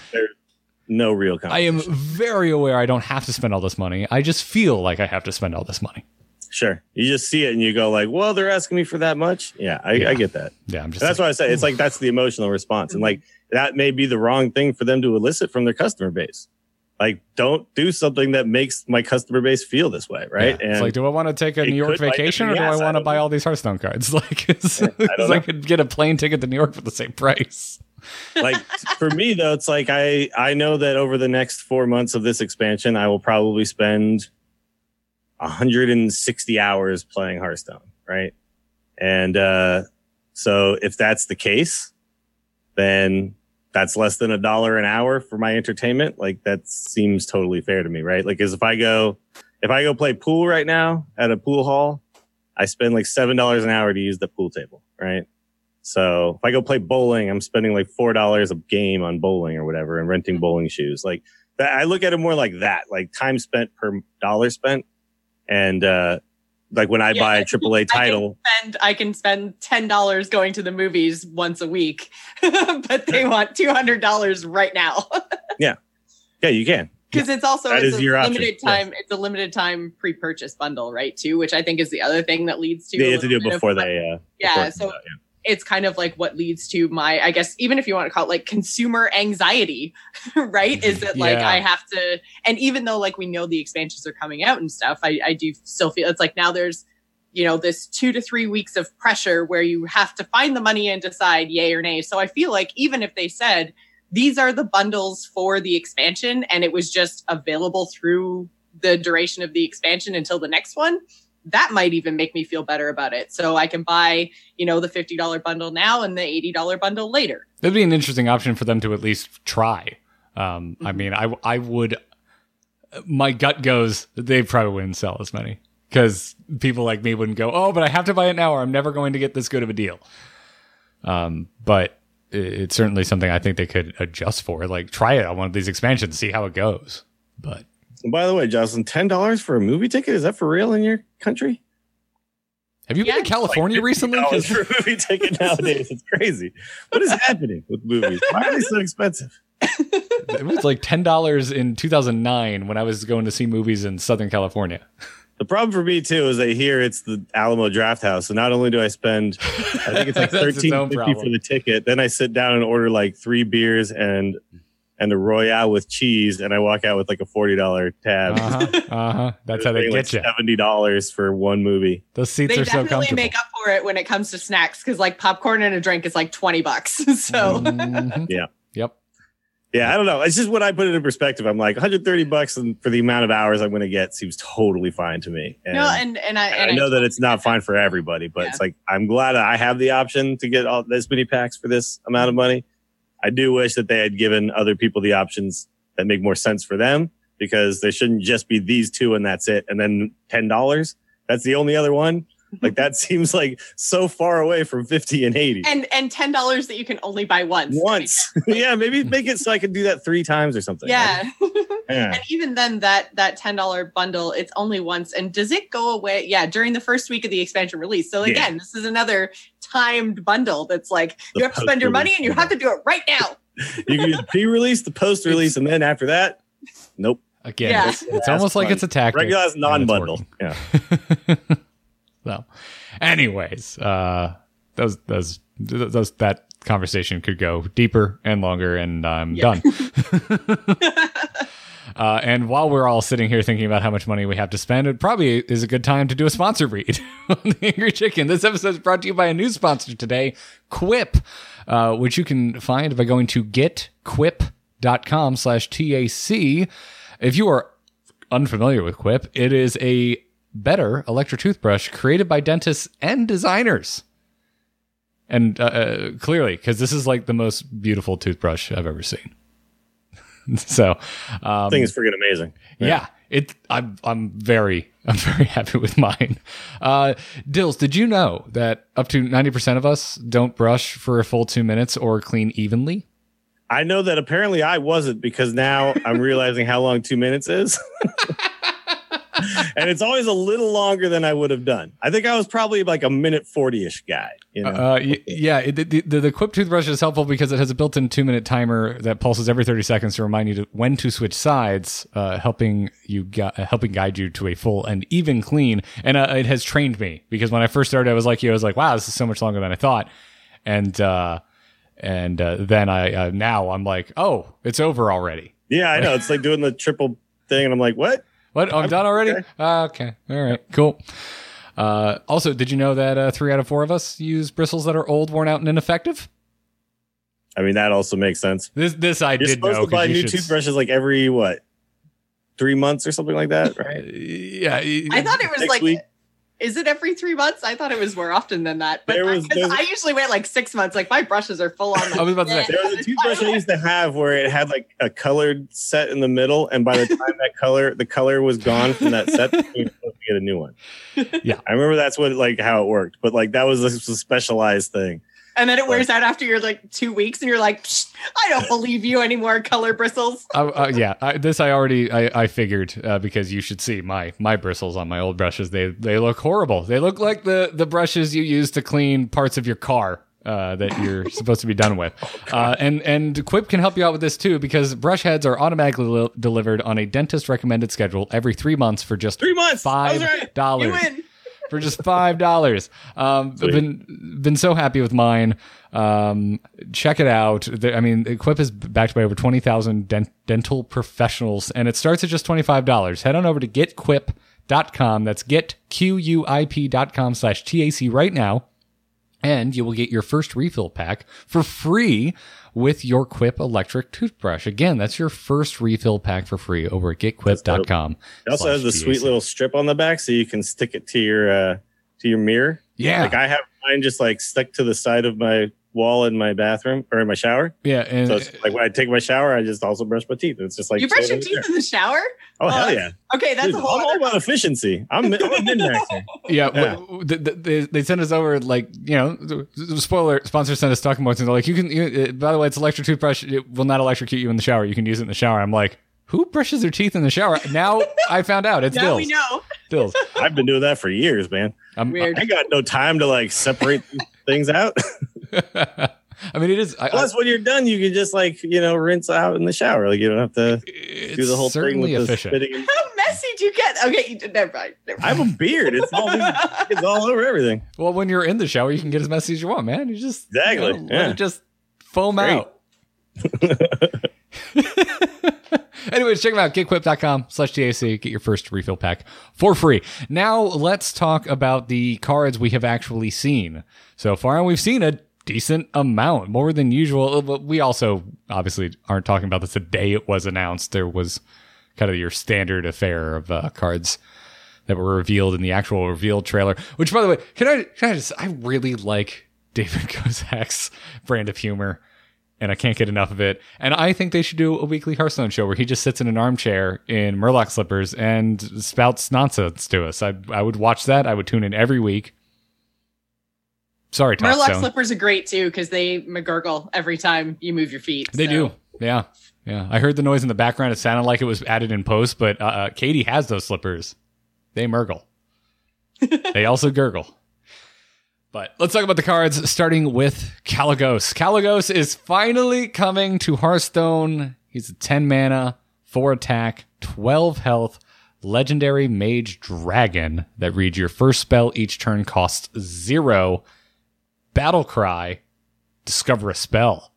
No real competition. I am very aware I don't have to spend all this money. I just feel like I have to spend all this money. Sure, you just see it and you go like, "Well, they're asking me for that much." Yeah, I, Yeah. I get that. Yeah, I'm just. That's why I say it's like that's the emotional response, and like that may be the wrong thing for them to elicit from their customer base. Like, don't do something that makes my customer base feel this way, right? Yeah. It's like, do I want to take a New York could bite them vacation, or do I ass, I want to buy know. all these Hearthstone cards? Like, it's, don't it's I could get a plane ticket to New York for the same price. like for me though, it's like I I know that over the next four months of this expansion, I will probably spend 160 hours playing Hearthstone, right? And uh, so if that's the case, then that's less than a dollar an hour for my entertainment. Like that seems totally fair to me, right? Like, as if I go, if I go play pool right now at a pool hall, I spend like seven dollars an hour to use the pool table, right? So if I go play bowling, I'm spending like four dollars a game on bowling or whatever, and renting bowling shoes. Like that, I look at it more like that, like time spent per dollar spent, and uh like when I Yeah, buy a I AAA title, And I can spend ten dollars going to the movies once a week, but they want two hundred dollars right now yeah, yeah, you can. because it's also That it's is a your option, limited time. It's a limited time pre-purchase bundle, right? Too, which I think is the other thing that leads to. Yeah, you have to do it before they. Uh, Yeah, before so out, yeah. It's kind of like what leads to my i guess even if you want to call it like consumer anxiety right is that like Yeah. i have to and even though like we know the expansions are coming out and stuff i, I do still feel it's like now there's you know this two to three weeks of pressure where you have to find the money and decide yay or nay so i feel like even if they said these are the bundles for the expansion and it was just available through the duration of the expansion until the next one that might even make me feel better about it so i can buy you know the $50 bundle now and the $80 bundle later That'd be an interesting option for them to at least try. Um, Mm-hmm. I mean, I I would. My gut goes they probably wouldn't sell as many because people like me wouldn't go, oh, but I have to buy it now or I'm never going to get this good of a deal. Um, but it- it's certainly something I think they could adjust for. Like, try it on one of these expansions, see how it goes. But And by the way, Jocelyn, ten dollars for a movie ticket is that for real in your country? have you been to Yes. California recently? For a movie ticket nowadays. It's crazy. What is happening with movies? Why are they so expensive? it was like ten dollars in 2009 when I was going to see movies in Southern California. The problem for me too is that here it's the Alamo Draft House, so not only do I spend, I think it's like That's its thirteen own problem. for the ticket, then I sit down and order like three beers and and a royale with cheese, and I walk out with like a forty dollar tab. Uh huh. Uh huh. That's how they Paying, like, get you. Seventy dollars for one movie. Those seats They are so comfortable. They definitely comfortable. make up for it when it comes to snacks because like popcorn and a drink is like 20 bucks. So Mhm. Yeah. Yep. Yeah, I don't know. It's just when I put it in perspective. I'm like, 130 bucks and for the amount of hours I'm going to get seems totally fine to me. And no, and and I and I know that it's not fine for everybody, but Yeah. it's like I'm glad I have the option to get all this many packs for this amount of money. I do wish that they had given other people the options that make more sense for them because there shouldn't just be these two and that's it. And then ten dollars. That's the only other one. Like that seems like so far away from 50 and 80. and and ten dollars that you can only buy once. Once. yeah, maybe make it so I can do that three times or something. Yeah. Yeah. and even then that that ten dollar bundle, it's only once. And does it go away? Yeah, during the first week of the expansion release. So Yeah. again, this is another timed bundle that's like The you have to spend your money and you have to do it right now. You can do the pre-release, the post-release, and then after that, nope. Again, Yeah. it's, it's almost like it's a tactic. Regular non-bundle. Yeah. So, anyways, uh, those those those that conversation could go deeper and longer, and I'm Yeah. done. Uh, and while we're all sitting here thinking about how much money we have to spend, it probably is a good time to do a sponsor read on the Angry Chicken. This episode is brought to you by a new sponsor today, Quip, uh, which you can find by going to getquip.com slash TAC. If you are unfamiliar with Quip, it is a better electric toothbrush created by dentists and designers. And uh, uh, clearly, because this is like the most beautiful toothbrush I've ever seen. so, um, thing is freaking amazing. yeah, it. I'm I'm very I'm very happy with mine. Uh, Dills, did you know that up to ninety percent of us don't brush for a full two minutes or clean evenly? I know that apparently I wasn't because now I'm realizing how long two minutes is. and it's always a little longer than I would have done. I think I was probably like a minute 40 ish guy. You know? Uh, yeah, it, the, the, the Quip toothbrush is helpful because it has a built-in two-minute timer that pulses every 30 seconds to remind you to, when to switch sides, uh, helping you gu- uh, helping guide you to a full and even clean. And uh, it has trained me because when I first started, I was like you, I was like, wow, this is so much longer than I thought. And uh, and uh, then I uh, now I'm like, oh, it's over already. yeah, I know. It's like doing the triple thing. And I'm like, what? What? Oh, I'm done already? okay. Uh, okay. All right. Cool. Uh, also, did you know that uh, three out of four of us use bristles that are old, worn out, and ineffective? I mean, that also makes sense. This this I You're did supposed know. to buy 'cause you new should- toothbrushes like every, what, three months or something like that, right? Yeah, I thought it was Next like week. Is it every three months? I thought it was more often than that. But There was- because there's- I usually wait like six months. Like my brushes are full on. Like, I was about to say. There was a toothbrush I used to have where it had like a colored set in the middle, and by the time that color, the color was gone from that set, you were supposed to get a new one. Yeah. I remember that's what like how it worked, but like that was a, a specialized thing. And then it wears out after you're like two weeks, and you're like, "Psh, I don't believe you anymore, color bristles. Uh, uh, yeah, I, this I already I, I figured uh, because you should see my my bristles on my old brushes. They they look horrible. They look like the the brushes you use to clean parts of your car. Uh, that you're supposed to be done with, uh, and and Quip can help you out with this too because brush heads are automatically li- delivered on a dentist recommended schedule every three months for just Three months. I was five right. You dollars. win. For just five dollars. Um, Sweet. been been so happy with mine. Um, check it out. The- I mean, Equip is backed by over twenty thousand dent- dental professionals, and it starts at just twenty five dollars. Head on over to getquip.com. That's getquip.com slash tac right now. And you will get your first refill pack for free with your Quip electric toothbrush. Again, that's your first refill pack for free over at getquip.com. It also has slash sweet little strip on the back, so you can stick it to your uh, to your mirror. Yeah. Like I have mine just like stuck to the side of my wall in my bathroom or in my shower. Yeah, and So it's like when I take my shower, I just also brush my teeth. It's just like you brush your teeth there. in the shower? Oh hell Oh, yeah! Okay, that's Dude, a I'm whole all about efficiency. I'm, I'm a min maxer. yeah, Yeah. w- th- th- they, they sent us over like you know, the- the spoiler sponsor sent us talking points and they're like, you can. You, uh, by the way, it's electric toothbrush. It will not electrocute you in the shower. You can use it in the shower. I'm like, who brushes their teeth in the shower? Now I found out it's Now we know. Dills. I've been doing that for years, man. I'm, Weird. I got no time to like separate things out. I mean, it is. I, I, Plus, when you're done, you can just like you know rinse out in the shower. Like you don't have to do the whole thing certainly with the efficient. spitting. and- How messy do you get? Okay, you did never mind. Never I have a beard. It's all it's all over everything. Well, when you're in the shower, you can get as messy as you want, man. You just Exactly, you know, let yeah. it just foam Great. out. Anyways, check them out. GetQuip.com slash TAC. Get your first refill pack for free. Now, let's talk about the cards we have actually seen. So far, we've seen a decent amount, more than usual. But we also obviously aren't talking about this the day it was announced. There was kind of your standard affair of uh, cards that were revealed in the actual revealed trailer. Which, by the way, can I can I just I really like David Kosak's brand of humor, and I can't get enough of it. And I think they should do a weekly Hearthstone show where he just sits in an armchair in Murloc slippers and spouts nonsense to us. I I would watch that. I would tune in every week. Sorry, Murloc Topstone. slippers are great too because they McGurgle every time you move your feet. They so- do. Yeah. Yeah. I heard the noise in the background. It sounded like it was added in post, but uh, uh, Katie has those slippers. They murgle. they also gurgle. But let's talk about the cards, starting with Kalecgos. Kalecgos is finally coming to Hearthstone. He's a 10 mana, 4 attack, 12 health, legendary mage dragon that reads your first spell each turn costs 0. Battle cry, discover a spell.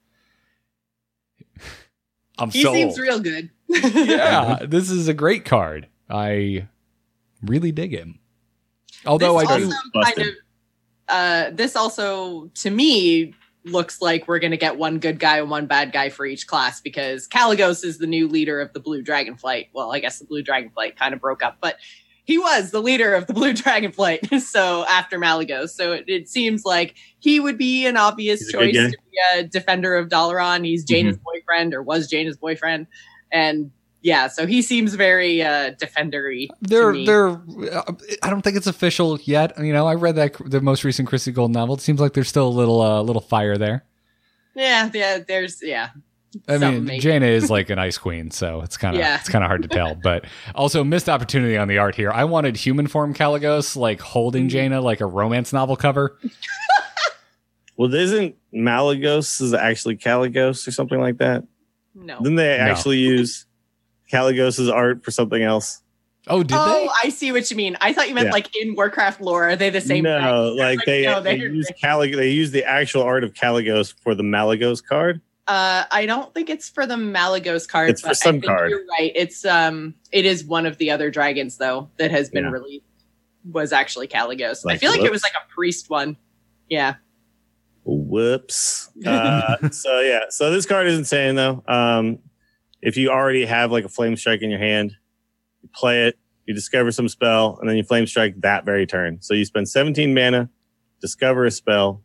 I'm He sold. seems real good. yeah, this is a great card. I really dig him. Although this I do, also Busted. kind of uh, this also to me looks like we're going to get one good guy and one bad guy for each class because Kalecgos is the new leader of the Blue Dragonflight. Well, I guess the Blue Dragonflight kind of broke up, but he was the leader of the Blue Dragon flight. so after Malygos, so it, it seems like he would be an obvious He's choice to be a defender of Dalaran. He's Jaina's boyfriend or was Jaina's boyfriend, and yeah, so he seems very uh, defendery. to they're me. they're. uh, I don't think it's official yet. You know, I read that the most recent Christie Golden novel. It seems like there's still a little uh, little fire there. yeah, yeah. There's yeah. I Something mean, maybe. Jaina is like an ice queen, so it's kind of Yeah. it's kind of hard to tell. But also missed opportunity on the art here. I wanted human form Kalecgos like holding Mm-hmm. Jaina like a romance novel cover. Well, isn't Malygos is actually Kalecgos or something like that? No. Didn't they No. actually use Kalecgos's art for something else? Oh, did oh, they? Oh, I see what you mean. I thought you meant Yeah. like in Warcraft lore. Are they the same? no, like Like, they, no, they they're- use Calig they use the actual art of Kalecgos for the Malygos card. Uh, I don't think it's for the Malygos card. It's for some I card. You're right. It's um, it is one of the other dragons though that has been Yeah. released. Was actually Kalecgos. I Like, feel like it was like a priest one. Yeah. Whoops. Uh, so yeah, so this card is insane though. Um, if you already have like a flame strike in your hand, you play it, you discover some spell, and then you flame strike that very turn. So you spend 17 mana, discover a spell,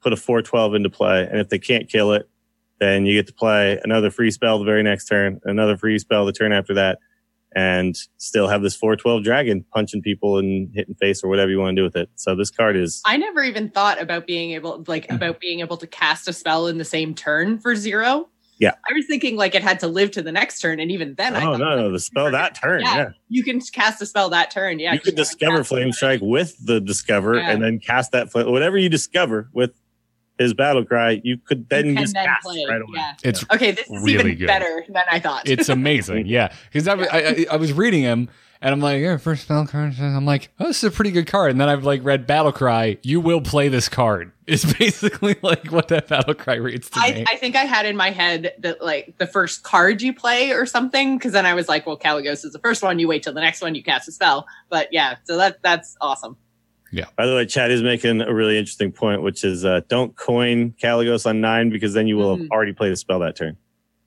put a 412 into play, and if they can't kill it, then you get to play another free spell the very next turn, another free spell the turn after that, and still have this 412 dragon punching people and hitting face or whatever you want to do with it. So this card is I never even thought about being able like Hmm. about being able to cast a spell in the same turn for zero. Yeah. I was thinking like it had to live to the next turn, and even then, I oh no, no, the spell that turn, Yeah. yeah. you can cast a spell that turn. Yeah, you could just discover flame strike with the discover Yeah. and then cast that flame whatever you discover with his battle cry you could then You just then cast play, right away yeah. It's Okay, this is Really even good. better than I thought. It's amazing, yeah. Because I, I, I, I was reading him, and I'm like, yeah, first spell card. I'm like, oh, this is a pretty good card. And then I've like read Battle Cry. You will play this card. It's basically like what that Battle Cry reads to I, me. I think I had in my head that like the first card you play or something, because then I was like, well, Kalecgos is the first one. You wait till the next one, you cast a spell. But yeah, so that that's awesome. By the way chad is making a really interesting point which is uh, don't coin Kalecgos on nine because then you will have Mhm. already played a spell that turn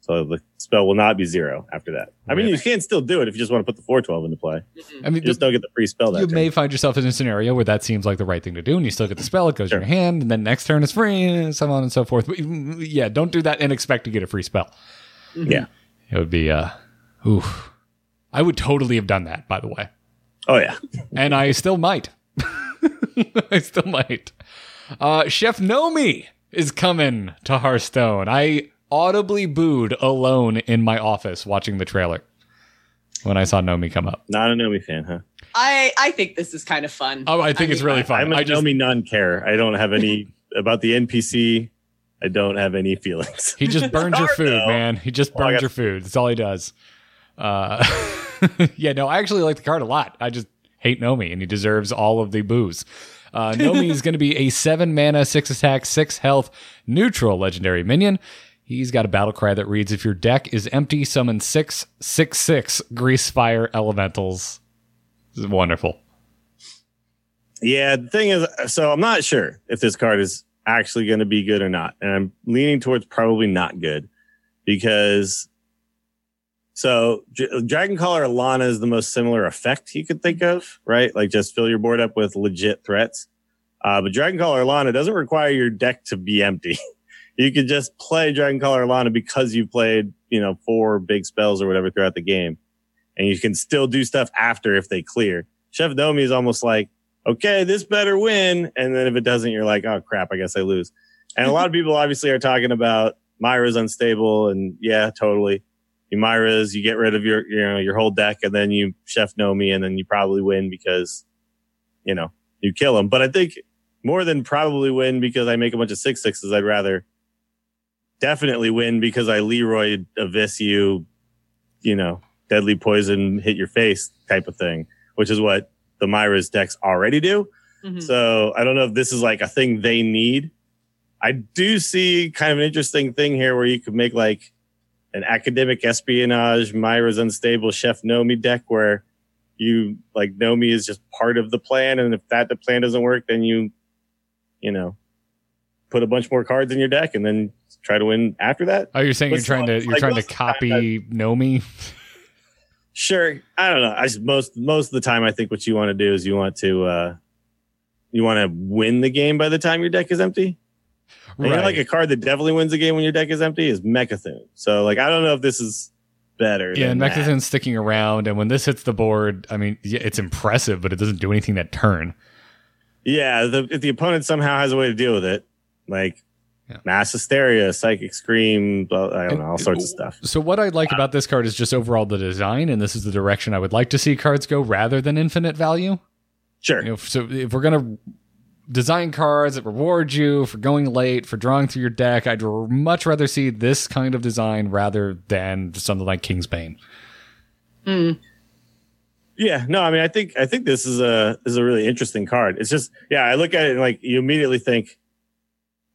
So the spell will not be zero after that. I mean, you can still do it if you just want to put the 412 into play. I mean, You just don't get the free spell that you turn. may find yourself in a scenario where that seems like the right thing to do, and you still get the spell. It goes Sure. in your hand, and then next turn is free, and so on and so forth. But yeah, don't do that and expect to get a free spell. Yeah. It would be, uh, oof. I would totally have done that, by the way, Oh yeah. and I still might. I still might. Uh, Chef Nomi is coming to Hearthstone. I audibly booed alone in my office watching the trailer when I saw Nomi come up. Not a Nomi fan, huh? I I think this is kind of fun. Oh, I think it's mean, really fun. I'm a I just, Nomi non care. I don't have any about the NPC. I don't have any feelings. He just burns your food, though. man. He just Well, I burns got- your food. That's all he does. Uh, yeah, no, I actually like the card a lot. I just hate Nomi, and he deserves all of the booze. Uh, Nomi is going to be a seven mana, six attack, six health, neutral legendary minion. He's got a battle cry that reads: If your deck is empty, summon six, six, six grease fire elementals. This is wonderful. Yeah, the thing is, so I'm not sure if this card is actually going to be good or not, and I'm leaning towards probably not good because. So, Dr- Dragoncaller Alanna is the most similar effect you could think of, right? Like just fill your board up with legit threats. Uh, but Dragoncaller Alanna doesn't require your deck to be empty. you could just play Dragoncaller Alanna because you played, you know, four big spells or whatever throughout the game, and you can still do stuff after if they clear. Chef Nomi is almost like okay, this better win. And then if it doesn't, you're like, oh crap, I guess I lose. And a lot of people obviously are talking about Myra's unstable and yeah, totally. You Myra's, you get rid of your, you know, your whole deck and then you chef Nomi and then you probably win because, you know, you kill him. But I think more than probably win because I make a bunch of six sixes, I'd rather definitely win because I Leeroy Avis you, you know, deadly poison hit your face type of thing, which is what the Myra's decks already do. Mhm. So I don't know if this is like a thing they need. I do see kind of an interesting thing here where you could make like an academic espionage, Myra's unstable chef Nomi deck where you like Nomi is just part of the plan. And if that the plan doesn't work, then you, you know, put a bunch more cards in your deck and then try to win after that. Oh, you're saying What's you're trying to you're like, trying to the time copy Nomi? Sure. I don't know. I just, most most of the time, I think what you want to do is you want to uh you want to win the game by the time your deck is empty. And You know, like a card that definitely wins the game when your deck is empty is Mecha'thun. So like I don't know if this is better. Yeah, than and that. Sticking around, and when this hits the board, I mean, yeah, it's impressive, but it doesn't do anything that turn. Yeah, the, if the opponent somehow has a way to deal with it, like Yeah. mass hysteria, psychic scream, blah, I don't And- know, all sorts of stuff. So what I like uh, about this card is just overall the design, and this is the direction I would like to see cards go rather than infinite value. Sure. You know, so if we're gonna design cards that reward you for going late, for drawing through your deck, I'd much rather see this kind of design rather than something like Kingsbane. Mm. Yeah, no, I mean, I think I think this is a is a really interesting card. It's just, yeah, I look at it and like you immediately think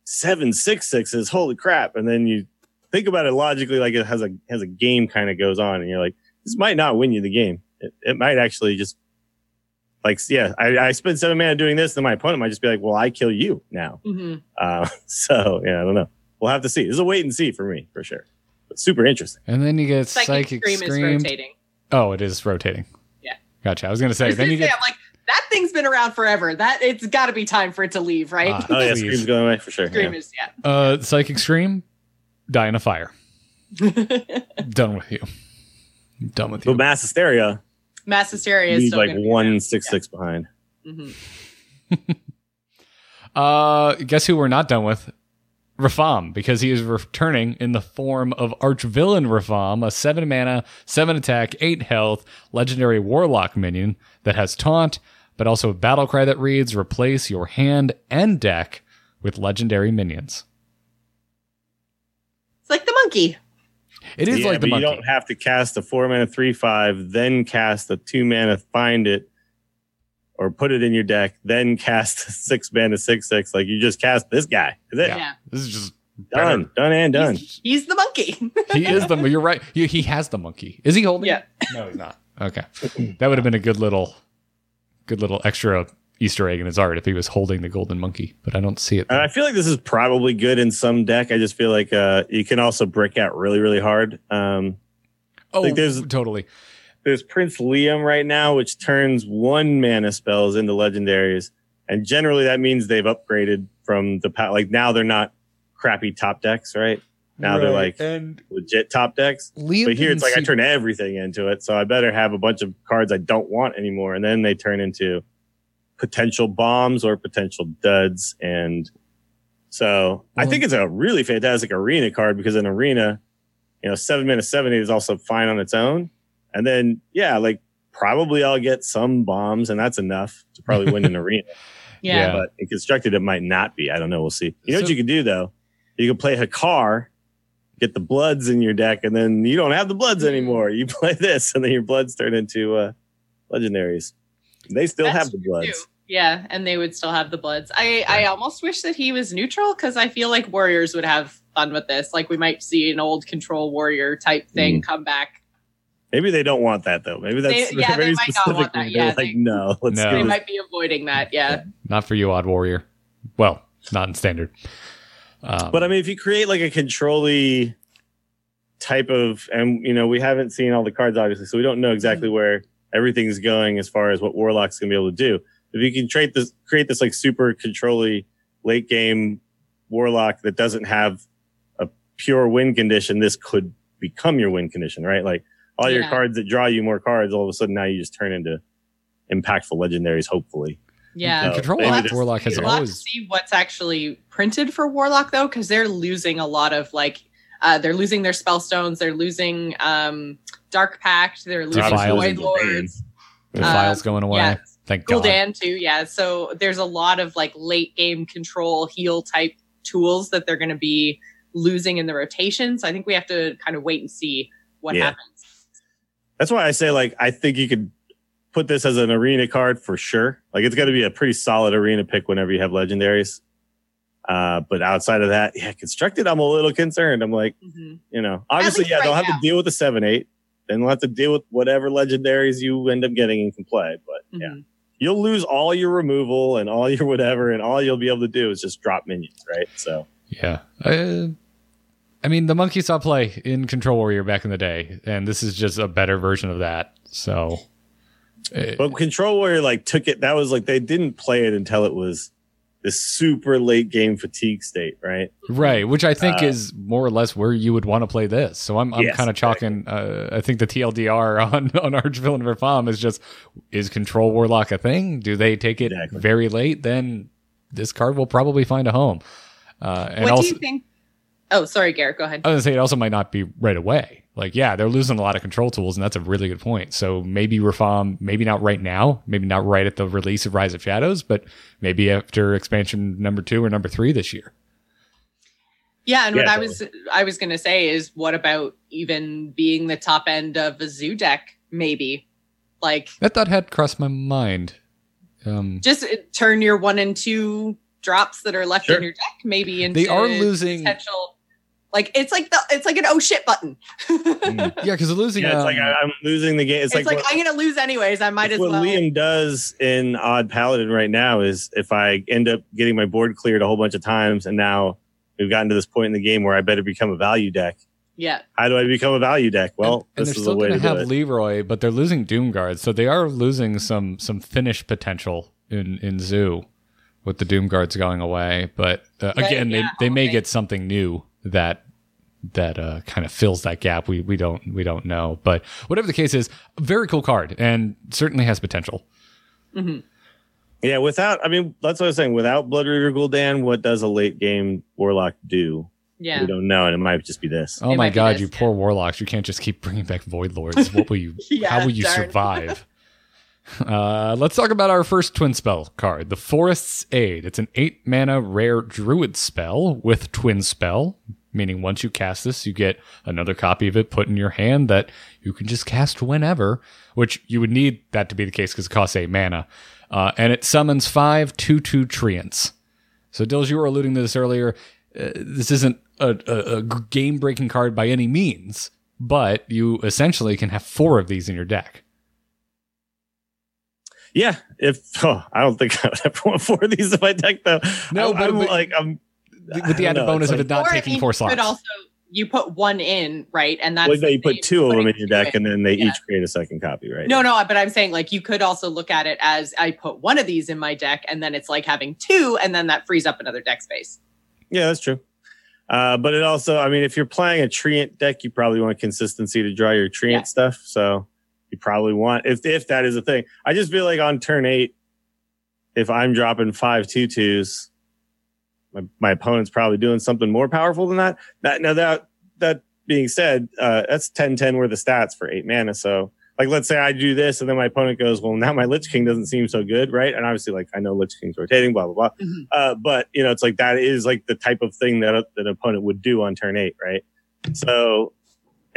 seven six sixes, holy crap, and then you think about it logically, like it has a has a game kind of goes on, and you're like, this might not win you the game. It, it might actually just like, yeah, I, I spend seven mana doing this, then my opponent might just be like, well, I kill you now. Mhm. Uh, so yeah, I don't know. We'll have to see. This is a wait and see for me for sure. But super interesting. And then you get Psychic, Psychic, Scream, Scream. is rotating. Oh, it is rotating. Yeah. Gotcha. I was gonna I say was then gonna you say, get I'm like, that thing's been around forever. That it's got to be time for it to leave, right? Ah. Oh yeah, Please. Scream's going away for sure. Scream yeah. is yeah. uh Psychic Scream, die in a fire. Done with you. Done with you. But mass hysteria Mass hysteria is still like gonna be one around. six six behind. Mhm. Uh, guess who we're not done with? Rafaam, because he is returning in the form of Archvillain Rafaam, a seven mana, seven attack, eight health, legendary warlock minion that has taunt, but also a battle cry that reads replace your hand and deck with legendary minions. It's like the monkey. It is Yeah, like the but monkey. you don't have to cast a four mana three five, then cast a two mana find it, or put it in your deck, then cast a six mana six six. Like you just cast this guy. Is it? Yeah. Yeah. This is just Done, done, and done. He's the monkey. he is the. You're right. He, he has the monkey. Is he holding? Yeah. it? No, he's not. Okay, that would have been a good little, good little extra Easter egg in his art if he was holding the golden monkey, but I don't see it. And I feel like this is probably good in some deck. I just feel like uh, you can also brick out really, really hard. Um, oh, think there's- totally. there's Prince Liam right now, which turns one mana spells into legendaries, and generally that means they've upgraded from the pa- like now they're not crappy top decks, right? Now they're like and legit top decks. Liam But here it's like I turn everything into it, so I better have a bunch of cards I don't want anymore, and then they turn into potential bombs or potential duds. And so I think it's a really fantastic arena card because an arena, you know, seven minutes seven eight is also fine on its own. And then yeah, like probably I'll get some bombs, and that's enough to probably win an arena. Yeah. Yeah. But in constructed, it might not be. I don't know. We'll see. You know what you can do though? You can play Hakkar, get the bloods in your deck, and then you don't have the bloods Mm-hmm. anymore. You play this, and then your bloods turn into uh, legendaries. They still That's have the bloods. too. Yeah, and they would still have the bloods. I I almost wish that he was neutral because I feel like warriors would have fun with this. Like we might see an old control warrior type Mm. thing come back. Maybe they don't want that though. Maybe that's They- yeah, they very might not specific. want that. They're Yeah, like, they- no, let's No. They might be avoiding that. Yeah. not for you, Odd Warrior. Well, not in standard. Um, But I mean, if you create like a controlly type of, and you know, we haven't seen all the cards obviously, so we don't know exactly where everything's going as far as what Warlock's gonna be able to do. If you can create this, create this like super controlly late game Warlock that doesn't have a pure win condition, this could become your win condition, right? Like all your Yeah. cards that draw you more cards, all of a sudden now you just turn into impactful legendaries, hopefully. Yeah. and uh, So Control maybe Warlock, this- Warlock has We'll have to always see what's actually printed for Warlock though, because they're losing a lot of like uh, they're losing their spell stones, they're losing um, Dark Pact, they're losing Defiles. Void Lords, the um, files going away. yeah. Thank God. Gul'dan too. Yeah, so there's a lot of like late game control heal type tools that they're going to be losing in the rotation. So I think we have to kind of wait and see what Yeah. happens. That's why I say like I think you could put this as an arena card for sure. Like it's got to be a pretty solid arena pick whenever you have legendaries. Uh, but outside of that, yeah, constructed, I'm a little concerned. I'm like, Mhm. you know, obviously, least yeah, they'll have now. to deal with the seven eight, then they'll have to deal with whatever legendaries you end up getting and can play. But yeah, Mhm. you'll lose all your removal and all your whatever, and all you'll be able to do is just drop minions, right? So Yeah. Uh, I mean, the monkey saw play in Control Warrior back in the day, and this is just a better version of that. So, uh, But Control Warrior like took it. That was like they didn't play it until it was this super late game fatigue state, right? right, which I think Uh, is more or less where you would want to play this. So I'm, I'm Yes, kind of chalking. Uh, I think the TLDR on on Archvillain Rafaam is just is Control Warlock a thing? Do they take it Exactly. very late? Then this card will probably find a home. Uh, and What also, do you think? Oh, sorry, Garrett. Go ahead. I was gonna say it also might not be right away. Like, yeah, they're losing a lot of control tools, and that's a really good point. So maybe Rafaam, maybe not right now, maybe not right at the release of Rise of Shadows, but maybe after expansion number two or number three this year. Yeah, and what Yeah, I was I was going to say is, what about even being the top end of a zoo deck? Maybe, like That thought had crossed my mind. Um, just uh, turn your one and two drops that are left Sure. in your deck maybe into They are losing- potential. Like it's like the it's like an oh shit button. Mm. yeah, because losing. Yeah, it's um, like I, I'm losing the game. It's, It's, like, what, I'm gonna lose anyways. I might as what well. What Liam does in Odd Paladin right now is if I end up getting my board cleared a whole bunch of times, and now we've gotten to this point in the game where I better become a value deck. yeah, How do I become a value deck? Well, and, and this they're is still the way going to to do have it. Leeroy, but they're losing Doomguard, so they are losing some some finish potential in in Zoo with the Doomguards going away. But uh, Right, again, yeah, they they may get something new that that uh, kind of fills that gap. We we don't we don't know, but whatever the case is, very cool card and certainly has potential. hmm Yeah, without I mean that's what I was saying. Without Bloodreaver Gul'dan, what does a late game Warlock do? yeah. We don't know, and it might just be this. Oh It my god, this, you yeah. poor warlocks! You can't just keep bringing back Void Lords. What will you? Yeah, how will you darn. survive? Uh, let's talk about our first twin spell card, the Forest's Aid. It's an eight mana rare druid spell with twin spell, meaning once you cast this, you get another copy of it put in your hand that you can just cast whenever. Which you would need that to be the case because it costs eight mana, uh, and it summons five two-two treants. So, Dills, you were alluding to this earlier. Uh, this isn't a, a, a game breaking card by any means, but you essentially can have four of these in your deck. Yeah, if oh, I don't think I would ever want four of these in my deck though. No, I, but- I'm but- like I'm with the added know, bonus it's of like- it not taking four you slots. could also you put one in, right? And that's well, no, the you put two of them in your deck, in. and then they Yeah. each create a second copy, right? No, no, but I'm saying like you could also look at it as I put one of these in my deck, and then it's like having two, and then that frees up another deck space. Yeah, that's true. Uh, but it also, I mean, if you're playing a treant deck, you probably want consistency to draw your treant Yeah. stuff. So you probably want if if that is a thing. I just feel like on turn eight, if I'm dropping five two twos, my, my opponent's probably doing something more powerful than that. That now that that being said, uh, that's 10-10 worth of stats for eight mana. So like let's say I do this and then my opponent goes, Well, now my Lich King doesn't seem so good, right? And obviously, like I know Lich King's rotating, blah blah blah. Mhm. Uh, but you know, it's like that is like the type of thing that, a, that an opponent would do on turn eight, right? So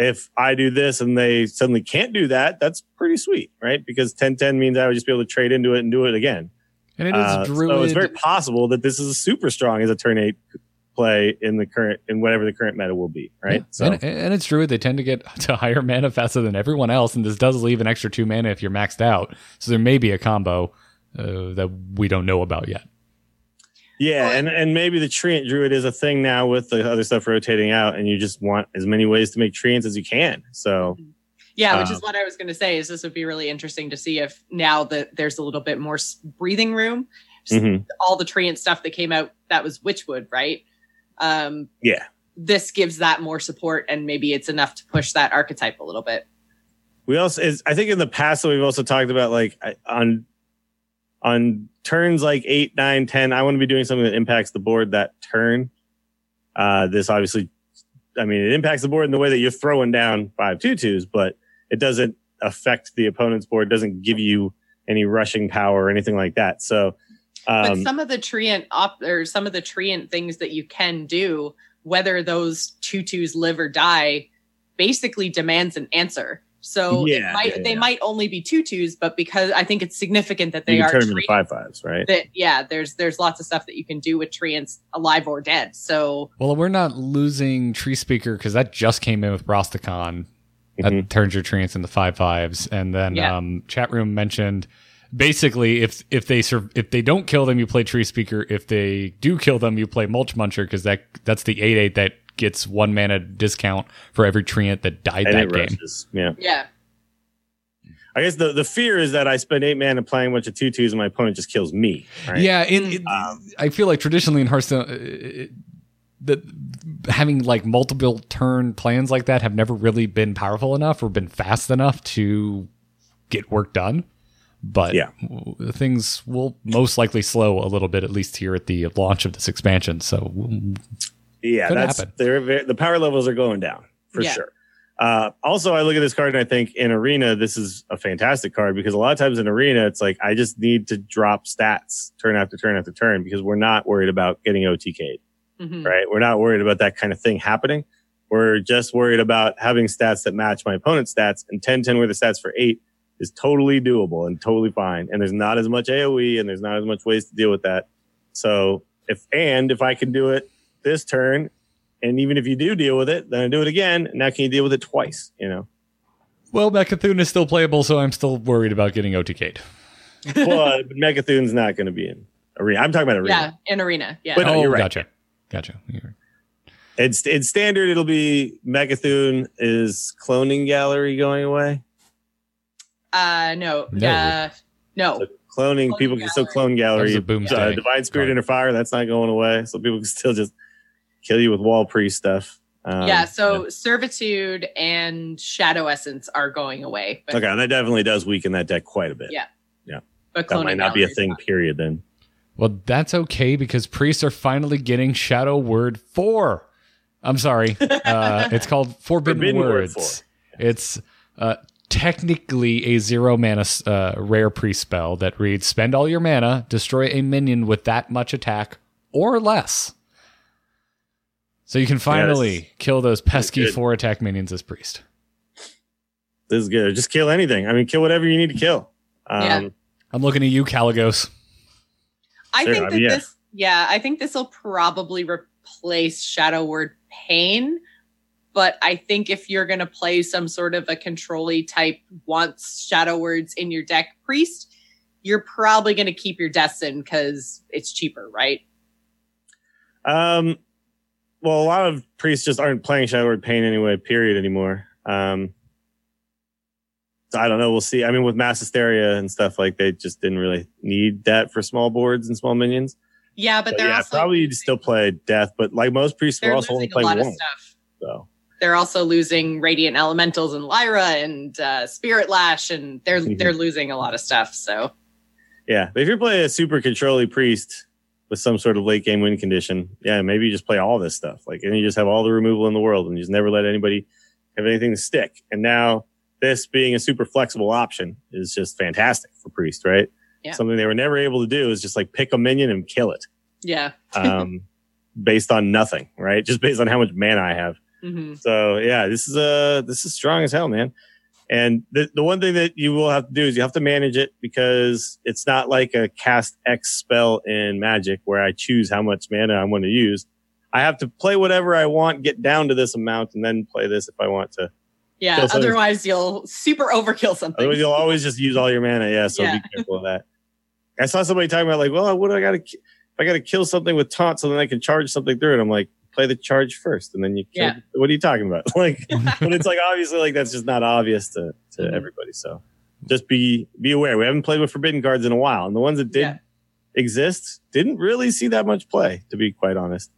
if I do this and they suddenly can't do that, that's pretty sweet, right? Because 10-10 means I would just be able to trade into it and do it again. and it is Uh, druid. So it's very possible that this is a super strong as a turn eight play in the current in whatever the current meta will be, right? Yeah, So and, and it's druid. They tend to get to higher mana faster than everyone else, and this does leave an extra two mana if you're maxed out. So there may be a combo uh, that we don't know about yet. Yeah, and and maybe the treant druid is a thing now with the other stuff rotating out, and you just want as many ways to make treants as you can. So Yeah, which Um, is what I was going to say. Is this would be really interesting to see if now that there's a little bit more breathing room, mhm. all the treant stuff that came out that was Witchwood, right? Um, yeah, this gives that more support, and maybe it's enough to push that archetype a little bit. we also is I think in the past that we've also talked about like on on turns like eight, nine, ten. I want to be doing something that impacts the board that turn. Uh, this obviously, I mean, it impacts the board in the way that you're throwing down five two twos, but it doesn't affect the opponent's board. Doesn't give you any rushing power or anything like that. So, but um, some of the treant op or some of the treant things that you can do, whether those tutus live or die, basically demands an answer. So it Yeah, might, yeah, they yeah. might only be tutus, but because I think it's significant that you they can are turn them into five fives, right? that yeah, there's there's lots of stuff that you can do with treants alive or dead. So Well, we're not losing Tree Speaker because that just came in with Brosticon. That Mhm. turns your treants into five fives, and then Yeah. um, chat room mentioned basically if if they sur- if they don't kill them, you play Tree Speaker. If they do kill them, you play Mulch Muncher because that that's the eight eight that gets one mana discount for every treant that died and that game. rushes. Yeah. yeah, I guess the, the fear is that I spend eight mana playing a bunch of two twos and my opponent just kills me. Right? Yeah, in, in- Um, I feel like traditionally in Hearthstone, uh, it- that having like multiple turn plans like that have never really been powerful enough or been fast enough to get work done. But Yeah. things will most likely slow a little bit, at least here at the launch of this expansion. So mm, Yeah, Could that's happen. they're the power levels are going down for Yeah. sure. Uh, also, I look at this card and I think in arena, this is a fantastic card because a lot of times in arena, it's like I just need to drop stats turn after turn after turn because we're not worried about getting OTK'd, Mhm. right? We're not worried about that kind of thing happening. We're just worried about having stats that match my opponent's stats and 10 10 worth of stats for eight is totally doable and totally fine. And there's not as much AoE and there's not as much ways to deal with that. So if, and if I can do it this turn and even if you do deal with it, then I do it again. Now can you deal with it twice? You know, well, Mecha'thun is still playable, so I'm still worried about getting OTK'd. but Mecha'thun's not going to be in arena. I'm talking about arena. yeah, in arena, yeah. But- No, oh, you're right. gotcha, gotcha. You're- It's it's standard. It'll be Mecha'thun. Is cloning gallery going away? uh, no, No. uh, no. So cloning Cloning people can still clone gallery. A boomstick. Uh, Divine Spirit Right. Inner Fire. That's not going away. So people can still just kill you with wall priest stuff. Um, yeah, so servitude and shadow essence are going away, but, okay, that definitely does weaken that deck quite a bit. Yeah. Yeah, but that might not be a thing. not. Period. Then. Well, that's okay because priests are finally getting Shadow Word 4. I'm sorry. Uh, it's called Forbidden, Forbidden Word Words. It's uh, technically a zero mana uh, rare priest spell that reads Spend all your mana, destroy a minion with that much attack or less. So you can finally kill those pesky four attack minions as priest. This is good. Just kill anything. I mean, kill whatever you need to kill. Um, Yeah. I'm looking at you, Kalecgos. I Sure, think I that mean, yeah. this, yeah, I think this will probably replace Shadow Word Pain. But I think if you're going to play some sort of a controlly type wants Shadow Words in your deck priest, you're probably going to keep your Destin because it's cheaper, right? Um, well, a lot of priests just aren't playing Shadow Word Pain anyway. Period anymore. Um, so I don't know. We'll see. I mean, with Mass Hysteria and stuff, like they just didn't really need that for small boards and small minions. Yeah, but But they're yeah, also probably you'd still play Death, but like most priests, they're also only losing play a lot one. of stuff. So They're also losing Radiant Elementals and Lyra and uh, Spirit Lash, and they're Mhm. they're losing a lot of stuff. So yeah, but if you're playing a super controlly priest with some sort of late game win condition, yeah, maybe you just play all this stuff. Like, and you just have all the removal in the world, and you just never let anybody have anything to stick. And now this being a super flexible option is just fantastic for priest, right? Yeah. Something they were never able to do is just like pick a minion and kill it, yeah, um, based on nothing, right? Just based on how much mana I have. hmm So yeah, this is uh this is strong as hell, man. And the the one thing that you will have to do is you have to manage it because it's not like a cast X spell in Magic where I choose how much mana I want to use. I have to play whatever I want, get down to this amount, and then play this if I want to. yeah. Otherwise, you'll super overkill something. Otherwise, you'll always just use all your mana. Yeah, so Yeah. be careful of that. I saw somebody talking about like, well, what do I got to? If I got to kill something with taunt, so then I can charge something through it. I'm like, play the charge first, and then you. Kill Yeah. What are you talking about? Like, but it's like obviously like that's just not obvious to to Mhm. everybody. So just be be aware. We haven't played with forbidden cards in a while, and the ones that did Yeah. exist didn't really see that much play. To be quite honest,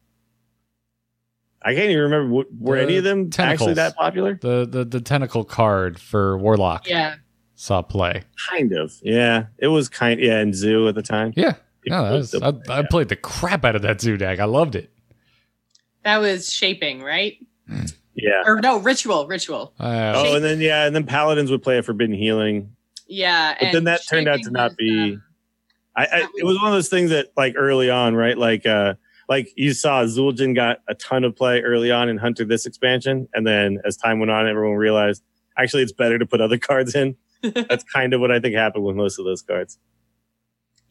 I can't even remember w- were The any of them actually that popular. The the the tentacle card for Warlock yeah, saw play. Kind of, yeah. It was kind, yeah, and Zoo at the time. Yeah. It No, that was was, the- I, I played the crap out of that zoo deck. I loved it. That was shaping, right? yeah. Or no, ritual, ritual. Uh, Oh, and then yeah, and then paladins would play a forbidden healing, Yeah, but then that turned out to not was, be. uh, I, I it was one of those things that like early on, right? Like uh like you saw Zul'jin got a ton of play early on in Hunter this expansion, and then as time went on, everyone realized actually it's better to put other cards in. That's kind of what I think happened with most of those cards.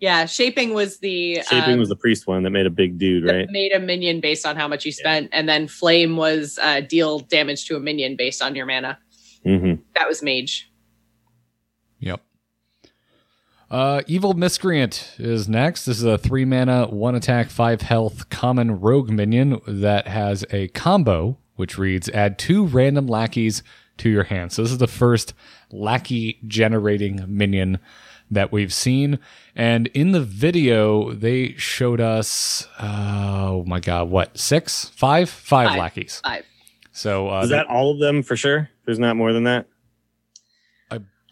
Yeah, shaping was the Shaping um, was the priest one that made a big dude, right? made a minion based on how much you spent, and then flame was uh, deal damage to a minion based on your mana. hmm That was mage. Yep. Uh, Evil Miscreant is next. This is a three mana, one attack, five health common rogue minion that has a combo which reads add two random lackeys to your hand. So this is the first lackey generating minion that we've seen. And in the video, they showed us, oh my God, what, six, five, five, Five. lackeys. Five. So uh, Is that all of them for sure? There's not more than that.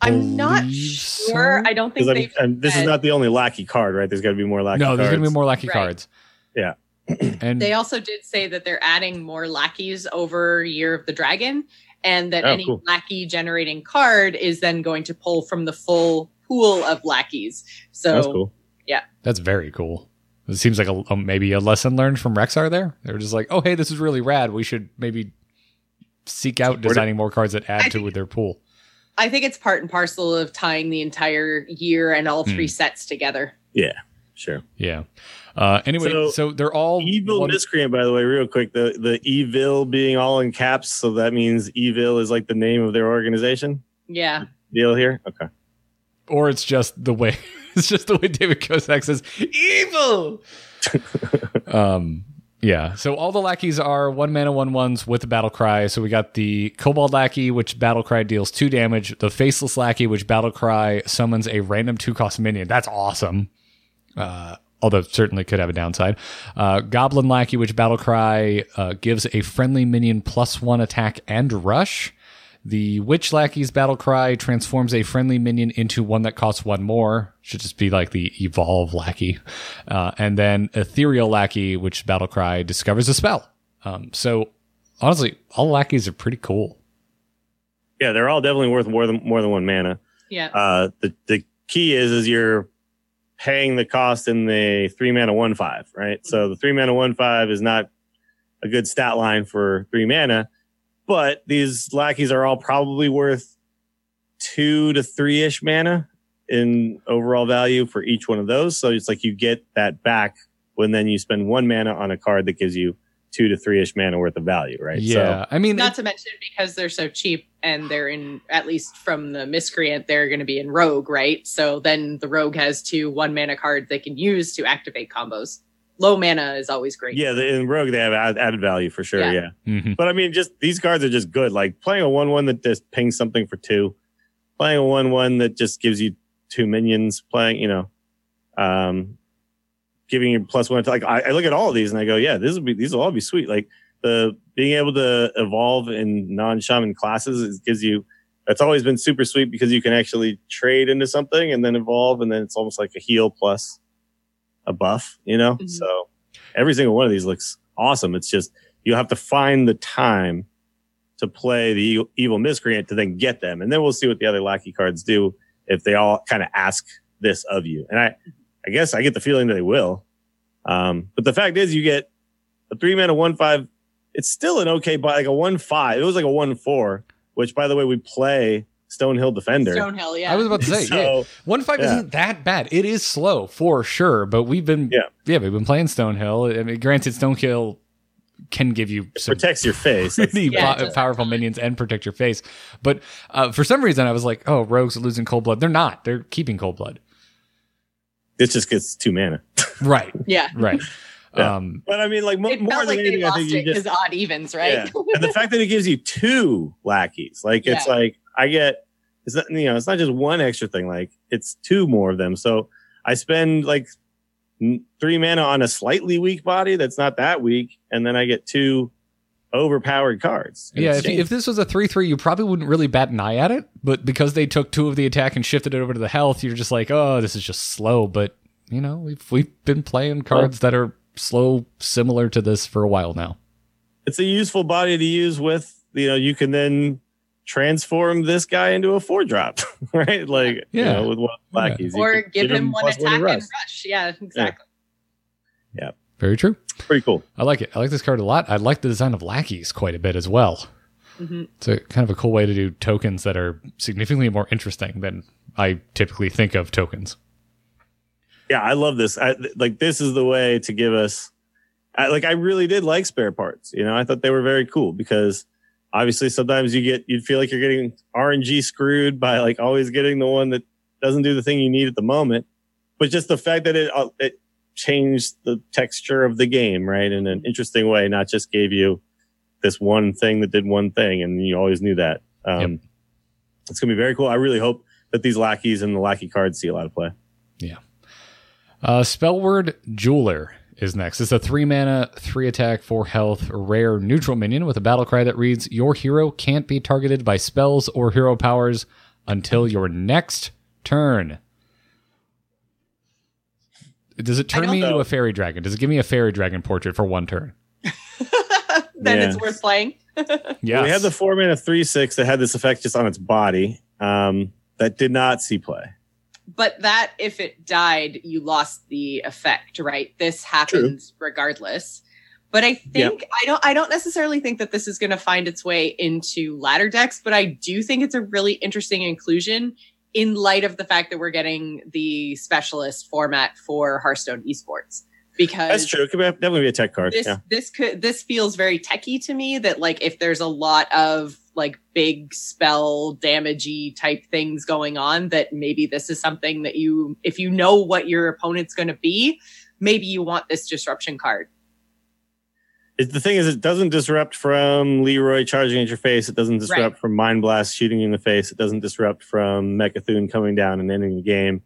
I'm not sure. so. I don't think Because they've. I'm, this is not the only lackey card, right? There's got to be more lackey no, cards. there's going to be more lackey Right. cards. Yeah. and They also did say that they're adding more lackeys over Year of the Dragon, and that Oh, any cool. lackey generating card is then going to pull from the full pool of lackeys. So That's cool. Yeah, that's very cool. It seems like a, a- maybe a lesson learned from Rexxar there. They were just like, oh, hey, this is really rad. We should maybe seek out Where did- designing more cards that add I to think- their pool. I think it's part and parcel of tying the entire year and all three Hmm. sets together. Yeah, sure. Yeah. Uh, anyway, so, So, they're all Evil one- miscreant, by the way, real quick. The the evil being all in caps, so that means evil is like the name of their organization. Yeah. Deal here. Okay. Or it's just the way it's just the way David Kosak says evil. um yeah. So all the lackeys are one mana one ones with the battle cry. So we got the Kobold lackey, which battle cry deals two damage. The faceless lackey, which battle cry summons a random two cost minion. That's awesome. Uh Although certainly could have a downside. Uh, Goblin Lackey, which Battle Cry uh, gives a friendly minion plus one attack and rush. The Witchy Lackey's Battle Cry transforms a friendly minion into one that costs one more. Should just be like the Evolve Lackey. Uh, and then Ethereal Lackey, which Battle Cry discovers a spell. Um, so honestly, all lackeys are pretty cool. Yeah, they're all definitely worth more than more than one mana. Yeah. Uh, the the key is is you're paying the cost in the three mana one five, right? So the three mana one five is not a good stat line for three mana, but these lackeys are all probably worth two to three ish mana in overall value for each one of those. So it's like you get that back when then you spend one mana on a card that gives you two to three ish mana worth of value, right? Yeah. I mean, Not it- to mention because they're so cheap, and they're in at least from the miscreant, they're going to be in rogue, right? So then the rogue has two one mana cards they can use to activate combos. Low mana is always great. Yeah, the, in Rogue they have add, added value for sure. Yeah. Yeah. Mhm. but I mean, just these cards are just good. Like playing a one-one that just pings something for two, playing a one-one that just gives you two minions. Playing, you know, um, giving you plus one. To, like I, I look at all of these and I go, yeah, this will be these will all be sweet. Like the being able to evolve in non-shaman classes is, gives you. That's always been super sweet because you can actually trade into something and then evolve, and then it's almost like a heal plus a buff. You know, Mhm. so every single one of these looks awesome. It's just you have to find the time to play the evil, evil miscreant to then get them, and then we'll see what the other lackey cards do if they all kind of ask this of you. And I, I guess I get the feeling that they will. Um, but the fact is, you get a three mana one five. It's still an okay, but like a one five. It was like a one four, which by the way we play Stonehill Defender. Stonehill, yeah. I was about to say, yeah. One five Yeah. isn't that bad. It is slow for sure, but we've been Yeah. yeah we've been playing Stonehill. I mean, granted, Stonehill can give you it some protects your face. Pretty Yeah, po- powerful minions and protect your face. But uh, for some reason, I was like, oh, rogues are losing cold blood. They're not. They're keeping cold blood. it just gets two mana. Right. yeah. Right. Yeah. Um, But I mean, like mo- It more felt than like anything, I lost think you it just because odd evens, right? Yeah. and the fact that it gives you two lackeys, like it's like I get, it's not you know, it's not just one extra thing. Like it's two more of them. So I spend like three mana on a slightly weak body that's not that weak, and then I get two overpowered cards. yeah, if, if this was a 3 3, you probably wouldn't really bat an eye at it. But because they took two of the attack and shifted it over to the health, you're just like, oh, this is just slow. But, you know, we've, we've been playing cards that are slow, similar to this for a while now. it's a useful body to use with, you know, you can then transform this guy into a four drop, right? Like, Yeah. you know, with one Yeah. lackeys. you or can give him one plus attack and rest. rush. Yeah, exactly. Yeah. Very true. Pretty cool. I like it. I like this card a lot. I like the design of lackeys quite a bit as well. Mhm. It's a kind of a cool way to do tokens that are significantly more interesting than I typically think of tokens. yeah, I love this. I, th- like this is the way to give us. I, like I really did like spare parts. You know, I thought they were very cool because obviously sometimes you get you'd feel like you're getting RNG screwed by like always getting the one that doesn't do the thing you need at the moment. But just the fact that it uh, it changed the texture of the game, right, in an interesting way, not just gave you this one thing that did one thing, and you always knew that. Um, It's gonna be very cool. I really hope that these lackeys and the lackey cards see a lot of play. Yeah. Uh, Spellward Jeweler is next. It's a three mana, three attack, four health, rare neutral minion with a battle cry that reads Your hero can't be targeted by spells or hero powers until your next turn. Does it turn don't me into a fairy dragon? Does it give me a fairy dragon portrait for one turn? then Yeah. it's worth playing. Yeah. We had the four mana three six that had this effect just on its body. Um, that did not see play. But that, if it died, you lost the effect, right? This happens regardless. But I think I don't. I don't necessarily think that this is going to find its way into ladder decks. But I do think it's a really interesting inclusion in light of the fact that we're getting the specialist format for Hearthstone esports. Because That's true. It could be, definitely be a tech card. this yeah. this could this feels very techy to me that like if there's a lot of like big spell damagey type things going on that maybe this is something that you if you know what your opponent's going to be maybe you want this disruption card It, the thing is, it doesn't disrupt from Leeroy charging at your face. It doesn't disrupt Right. from Mind Blast shooting you in the face. It doesn't disrupt from Mecha'thun coming down and ending the game.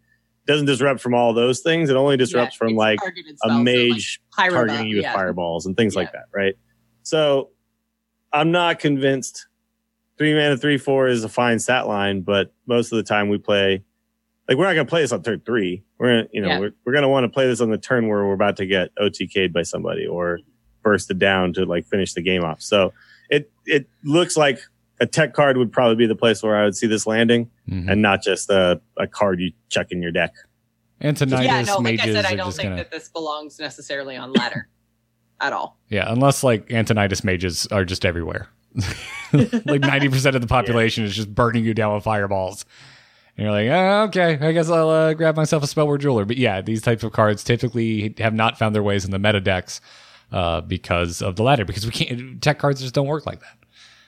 It doesn't disrupt from all those things. It only disrupts Yeah, from like a so, like, mage targeting you with yeah. fireballs and things like that, right? So I'm not convinced three mana, three, four is a fine stat line, but most of the time we play like we're not gonna play this on turn three. We're gonna, you know, Yeah. we're, we're gonna want to play this on the turn where we're about to get OTK'd by somebody or bursted down to like finish the game off. So it it looks like a tech card would probably be the place where I would see this landing Mhm. and not just a, a card you check in your deck. Antonidas yeah no like mages i said i are don't just think gonna that this belongs necessarily on ladder at all yeah, unless like Antonidas mages are just everywhere. like ninety percent of the population is just burning you down with fireballs. And you're like, oh, okay, I guess I'll uh, grab myself a spellward jeweler. But yeah, these types of cards typically have not found their ways in the meta decks uh, because of the ladder. Because we can't tech cards just don't work like that.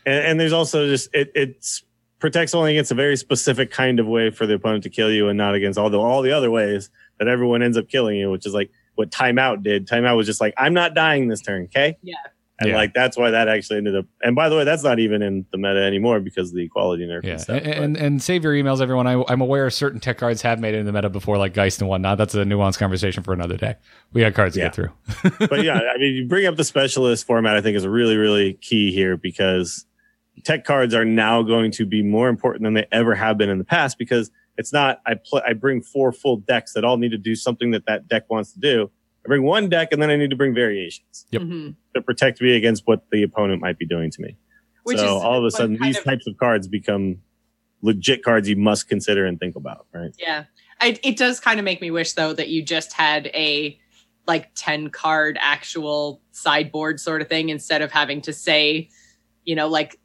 And, and there's also just it it's protects only against a very specific kind of way for the opponent to kill you, and not against all the all the other ways that everyone ends up killing you, which is like what timeout did. Timeout was just like, I'm not dying this turn, okay? Yeah. And Yeah. like that's why that actually ended up. And by the way, that's not even in the meta anymore because of the equality nerf Yeah, and stuff. and, and and save your emails, everyone. I, I'm aware certain tech cards have made it in the meta before, like Geist and whatnot. That's a nuanced conversation for another day. We got cards to Yeah. get through. but yeah, I mean, you bring up the specialist format. I think is really, really key here because tech cards are now going to be more important than they ever have been in the past because it's not I play I bring four full decks that all need to do something that that deck wants to do. I bring one deck and then I need to bring variations Yep. Mhm. to protect me against what the opponent might be doing to me. Which so is all of a sudden, these of- types of cards become legit cards you must consider and think about. Right? Yeah. I, it does kind of make me wish though that you just had a like 10 card actual sideboard sort of thing instead of having to say, you know, like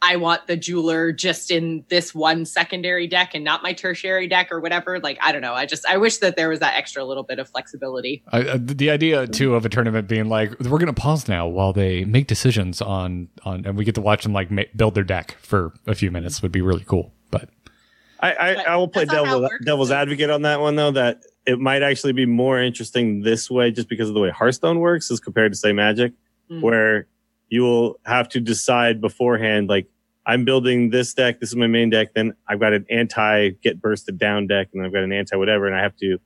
I want the jeweler just in this one secondary deck and not my tertiary deck or whatever. Like, I don't know. I just, I wish that there was that extra little bit of flexibility. Uh, the idea too of a tournament being like we're gonna pause now while they make decisions on on, and we get to watch them like ma- build their deck for a few minutes would be really cool. But I, I, But I will play that's not how devil, devil's advocate on that one though. That it might actually be more interesting this way, just because of the way Hearthstone works, as compared to say Magic, Mm. where you will have to decide beforehand, like I'm building this deck, this is my main deck, then I've got an anti get bursted down deck, and I've got an anti whatever, and I have to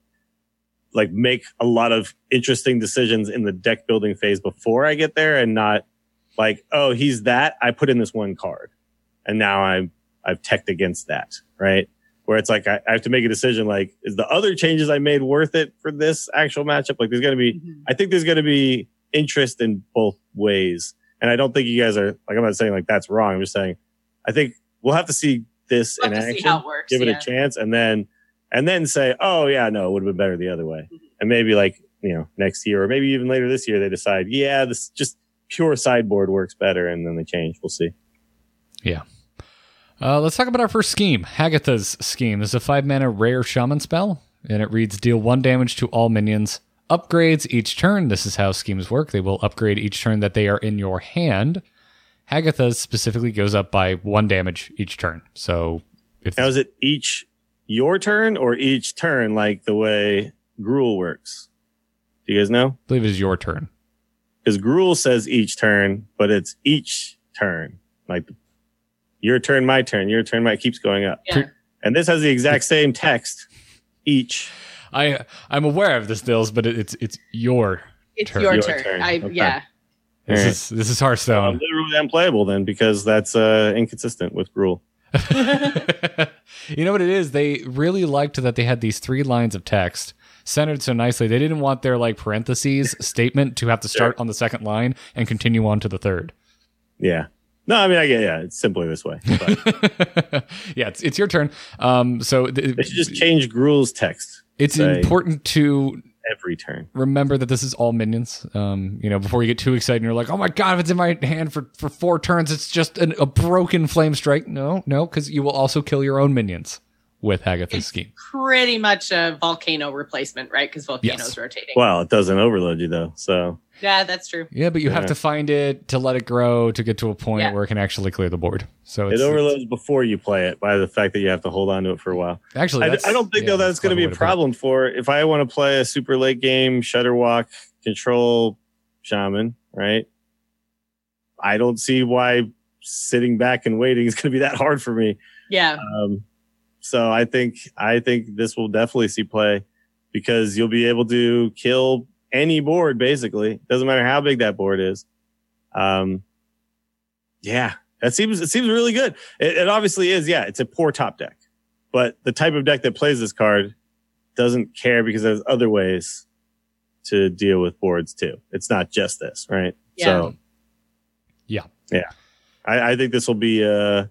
like make a lot of interesting decisions in the deck building phase before I get there, and not like, oh, he's that. I put in this one card, and now I'm I've teched against that, right? Where it's like I, I have to make a decision. Like, is the other changes I made worth it for this actual matchup? Like, there's going to be, Mhm. I think there's going to be interest in both ways, and I don't think you guys are like I'm not saying like that's wrong. I'm just saying I think we'll have to see this We'll in have see action, how it works. give it yeah. a chance, and then and then say, oh yeah, no, it would have been better the other way, Mhm. and maybe like you know next year or maybe even later this year they decide, yeah, this just pure sideboard works better, and then they change. We'll see. Yeah. Uh, let's talk about our first scheme, Hagatha's scheme. This is a five mana rare shaman spell, and it reads deal one damage to all minions. Upgrades each turn. This is how schemes work. They will upgrade each turn that they are in your hand. Hagatha's specifically goes up by one damage each turn. So if Now is it each your turn or each turn like the way Gruul works? Do you guys know? I believe it is your turn. Because Gruul says each turn, but it's each turn. Like your turn, my turn, your turn, my it keeps going up. Yeah. And this has the exact same text each. I I'm aware of this, Dills, but it, it's it's your. It's Turn. your, Your turn. turn. I, Okay. yeah. This Alright. is this is Hearthstone. literally unplayable then because that's uh, inconsistent with Gruul. you know what it is? They really liked that they had these three lines of text centered so nicely. They didn't want their like parentheses statement to have to start on the second line and continue on to the third. Yeah. No, I mean, I get, yeah, it's simply this way. But yeah, it's it's your turn. Um, so th- they should just change Gruul's text it's important to every turn. remember that this is all minions. Um, you know, before you get too excited and you're like, oh my god, if it's in my hand for, for four turns, it's just an, a broken flame strike. No, no, because you will also kill your own minions with Hagatha's It's scheme. pretty much a volcano replacement, right? Because volcanoes Yes. rotating. Well, it doesn't overload you though. So Yeah, that's true. Yeah, but you have to find it to let it grow to get to a point Yeah. where it can actually clear the board. So it it's, overloads before you play it by the fact that you have to hold on to it for a while. actually. I, I don't think yeah, though that's going to be a to it. problem for if I want to play a super late game Shudderwock control shaman, right? I don't see why sitting back and waiting is going to be that hard for me. Yeah. Um, so I think I think this will definitely see play because you'll be able to kill any board basically. Doesn't matter how big that board is. Um, yeah, that seems it seems really good. It, it obviously is. Yeah, it's a poor top deck, but the type of deck that plays this card doesn't care because there's other ways to deal with boards too. It's not just this, right? Yeah. So Yeah. yeah, I, I think this will be uh.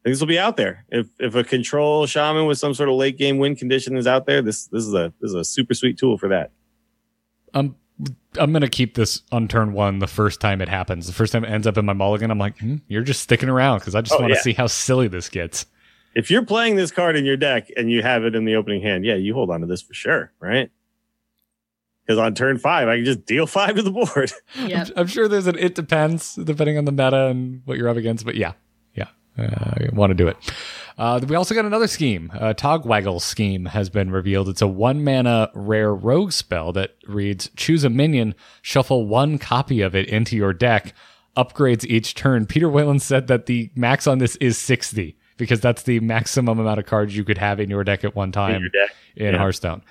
I think this will be out there. If if a control shaman with some sort of late game win condition is out there, this this is a this is a super sweet tool for that. I'm I'm gonna keep this on turn one the first time it happens. The first time it ends up in my mulligan, I'm like, hmm, you're just sticking around because I just Oh, want to yeah. see how silly this gets. If you're playing this card in your deck and you have it in the opening hand, yeah, you hold on to this for sure, right? because on turn five I can just deal five to the board. Yeah. I'm sure there's an it depends depending on the meta and what you're up against, but yeah, yeah, I want to do it. Uh, we also got another scheme. Uh, Togwaggle scheme has been revealed. It's a one mana rare rogue spell that reads: choose a minion, shuffle one copy of it into your deck, upgrades each turn. Peter Whalen said that the max on this is 60 because that's the maximum amount of cards you could have in your deck at one time in in Yeah. Hearthstone.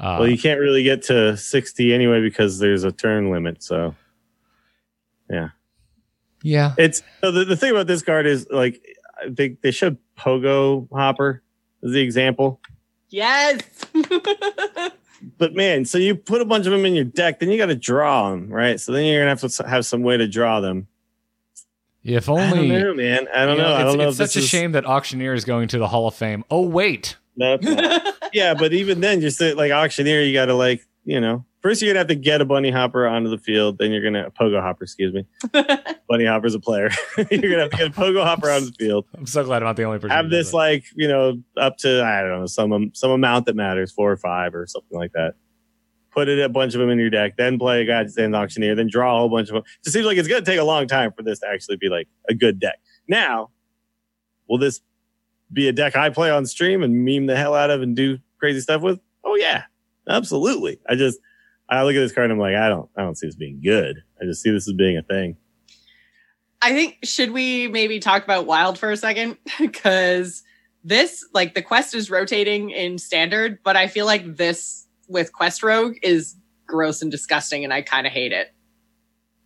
Uh, well, you can't really get to 60 anyway because there's a turn limit. So yeah, it's so the, the thing about this card is like they they showed Pogo Hopper as the example. Yes. But man, so you put a bunch of them in your deck, then you got to draw them, right? So then you're gonna have to have some way to draw them. if only, I only. don't know, man. I don't you know. I it's don't know. it's such a is- shame that Auctioneer is going to the Hall of Fame. Oh, wait. No, yeah, but even then, just like auctioneer, you got to like you know. First, you're gonna have to get a bunny hopper onto the field. Then you're gonna pogo hopper. Excuse me. bunny hopper's a player. you're gonna have to get a pogo hopper onto the field. I'm so glad I'm not the only person. Have this it. like you know up to I don't know some some amount that matters, four or five or something like that. Put it a bunch of them in your deck, then play a goddamn auctioneer, then draw a whole bunch of them. It seems like it's gonna take a long time for this to actually be like a good deck. Now, will this be a deck I play on stream and meme the hell out of and do crazy stuff with? Oh yeah, absolutely. I just I look at this card and I'm like, I don't I don't see this being good. I just see this as being a thing. I think should we maybe talk about wild for a second because this like the quest is rotating in standard, but I feel like this with quest rogue is gross and disgusting, and I kind of hate it.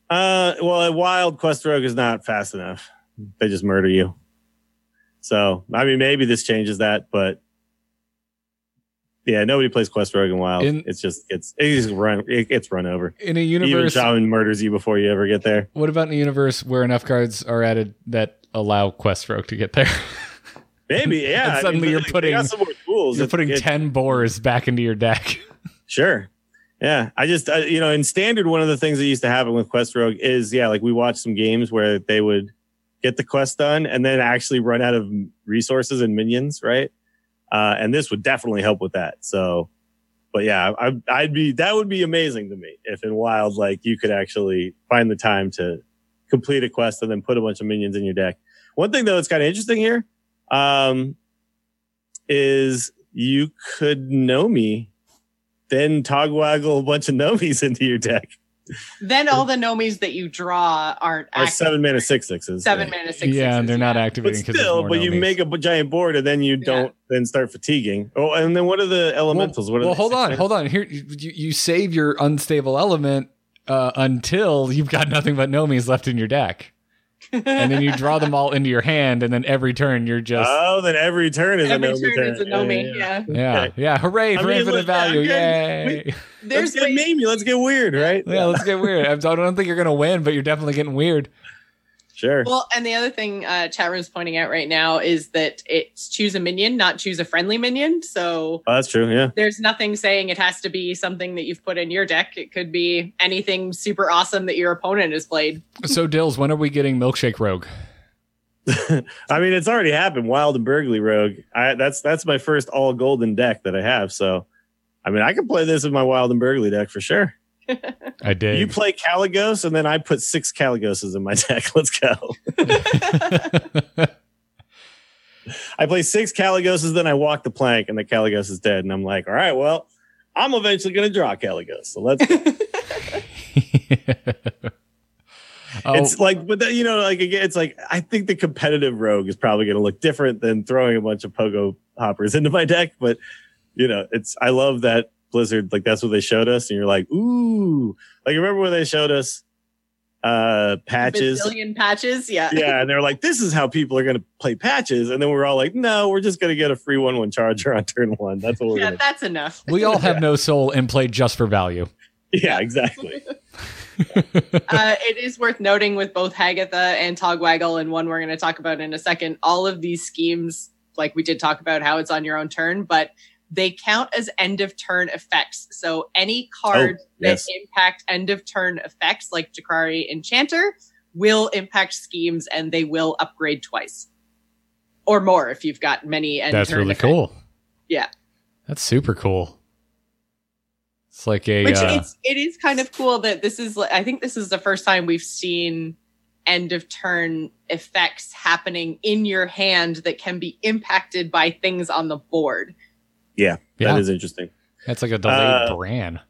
Uh, well, a wild quest rogue is not fast enough. They just murder you. So, I mean, maybe this changes that, but yeah, nobody plays quest rogue in wild. In- it's just it's it's run it gets run over. in a universe, Even shaman murders you before you ever get there. What about in a universe where enough cards are added that allow Quest Rogue to get there? Maybe, yeah. And I mean, suddenly you're putting- tools. You're putting it- ten boars back into your deck. Sure. Yeah. I just, I, you know, in standard, one of the things that used to happen with Quest Rogue is, yeah, like we watched some games where they would get the quest done and then actually run out of resources and minions, right? Uh, and this would definitely help with that. So, but yeah, I, I'd be, that would be amazing to me if in Wild, like you could actually find the time to complete a quest and then put a bunch of minions in your deck. One thing though that's kind of interesting here, um, is you could know me then togwaggle a bunch of nomies into your deck. Then all the nomies that you draw aren't Or active. seven mana six sixes. seven yeah. mana six. yeah, and they're not yeah. But activating because still, but you make a giant board and then you don't then start fatiguing. Oh, and then what are the elementals? what are well, they? hold on, hold on. Here, you, you you save your unstable element uh, until you've got nothing but nomies left in your deck, and then you draw them all into your hand, and then every turn you're just Oh, then every turn is Every a nomi turn is a Yeah, nomi. yeah, Yeah. yeah, Okay. yeah, hooray I for mean, infinite look, yeah, value, okay. yay! There's Let's get ways- meme. Let's get weird, right? yeah, let's get weird. I don't think you're gonna win, but you're definitely getting weird. Sure. Well, and the other thing uh, chat room's pointing out right now is that it's choose a minion, not choose a friendly minion. So oh, that's true. Yeah. there's nothing saying it has to be something that you've put in your deck. It could be anything super awesome that your opponent has played. So, Dills, when are we getting Milkshake Rogue? I mean, it's already happened. Wild and Burgley Rogue. I, that's that's my first all golden deck that I have. So, I mean, I can play this in my Wild and Burgley deck for sure. I did. You play Kalecgos, and then I put six Kalecgoses in my deck. Let's go. I play six Kalecgoses, then I walk the plank, and the Kalecgos is dead. And I'm like, all right, well, I'm eventually going to draw Kalecgos. So let's. oh, It's like, but that, you know, like again, it's like I think the competitive rogue is probably going to look different than throwing a bunch of pogo hoppers into my deck. But you know, it's I love that Blizzard. Like that's what they showed us, and you're like, ooh, like remember when they showed us uh patches? Bazillion patches. Yeah. yeah, and they're like, this is how people are going to play patches, and then we're all like, no, we're just going to get a free one one charger on turn one. That's what we're Yeah, going to. that's enough. we all have no soul and play just for value. Yeah, exactly. uh, it is worth noting with both Hagatha and Togwaggle, and one we're going to talk about in a second. All of these schemes, like we did talk about how it's on your own turn, but they count as end of turn effects. So any card Oh, yes. that impact end of turn effects, like Drakkari Enchanter, will impact schemes, and they will upgrade twice or more if you've got many end. That's really effects. cool. Yeah. That's super cool. It's like a Which uh, it's it is kind of cool that this is I think this is the first time we've seen end of turn effects happening in your hand that can be impacted by things on the board. Yeah, Yeah. that is interesting. That's like a delayed uh, brand.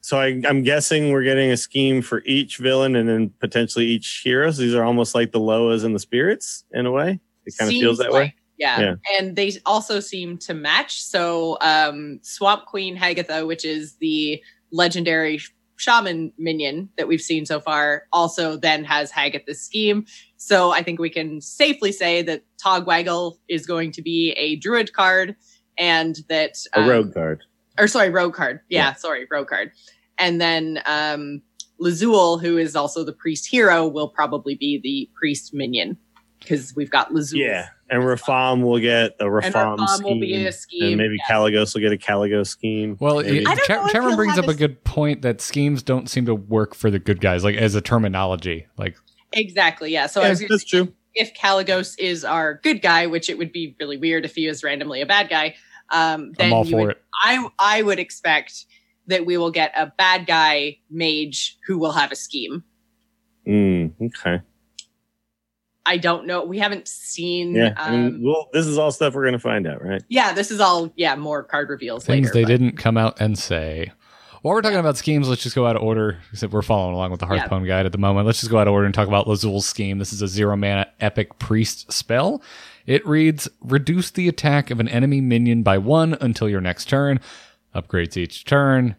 So I, I'm guessing we're getting a scheme for each villain and then potentially each hero. So these are almost like the Loas and the spirits in a way. It kind of feels that like- way. Yeah. Yeah. And they also seem to match. So um Swamp Queen Hagatha, which is the legendary shaman minion that we've seen so far, also then has Hagatha's scheme. So I think we can safely say that Togwaggle is going to be a druid card and that A um, rogue card. or sorry, rogue card. Yeah, Yeah. sorry, rogue card. And then um Lazul, who is also the priest hero, will probably be the priest minion. Because we've got Lazul. Yeah. And Rafaam will get a And Rafaam Rafaam scheme. will be a scheme. and maybe yeah. Kalecgos will get a Kalecgos scheme. Well, Maybe. it, I don't Cha- know if Cameron he'll brings up a his- good point that schemes don't seem to work for the good guys, like as a terminology. Like, Exactly. Yeah. So I yeah, was that's say, true. if Kalecgos is our good guy, which it would be really weird if he was randomly a bad guy, um, then I'm all you for would, it. I I would expect that we will get a bad guy mage who will have a scheme. Mm, okay. I don't know. We haven't seen. Yeah. I mean, um, well, this is all stuff we're going to find out, right? yeah, this is all. Yeah, more card reveals Things later. they but- didn't come out and say. While we're talking about schemes, let's just go out of order. Except we're following along with the Yeah. Guide at the moment. Let's just go out of order and talk about Lazul's scheme. This is a zero mana epic priest spell. It reads reduce the attack of an enemy minion by one until your next turn. Upgrades each turn.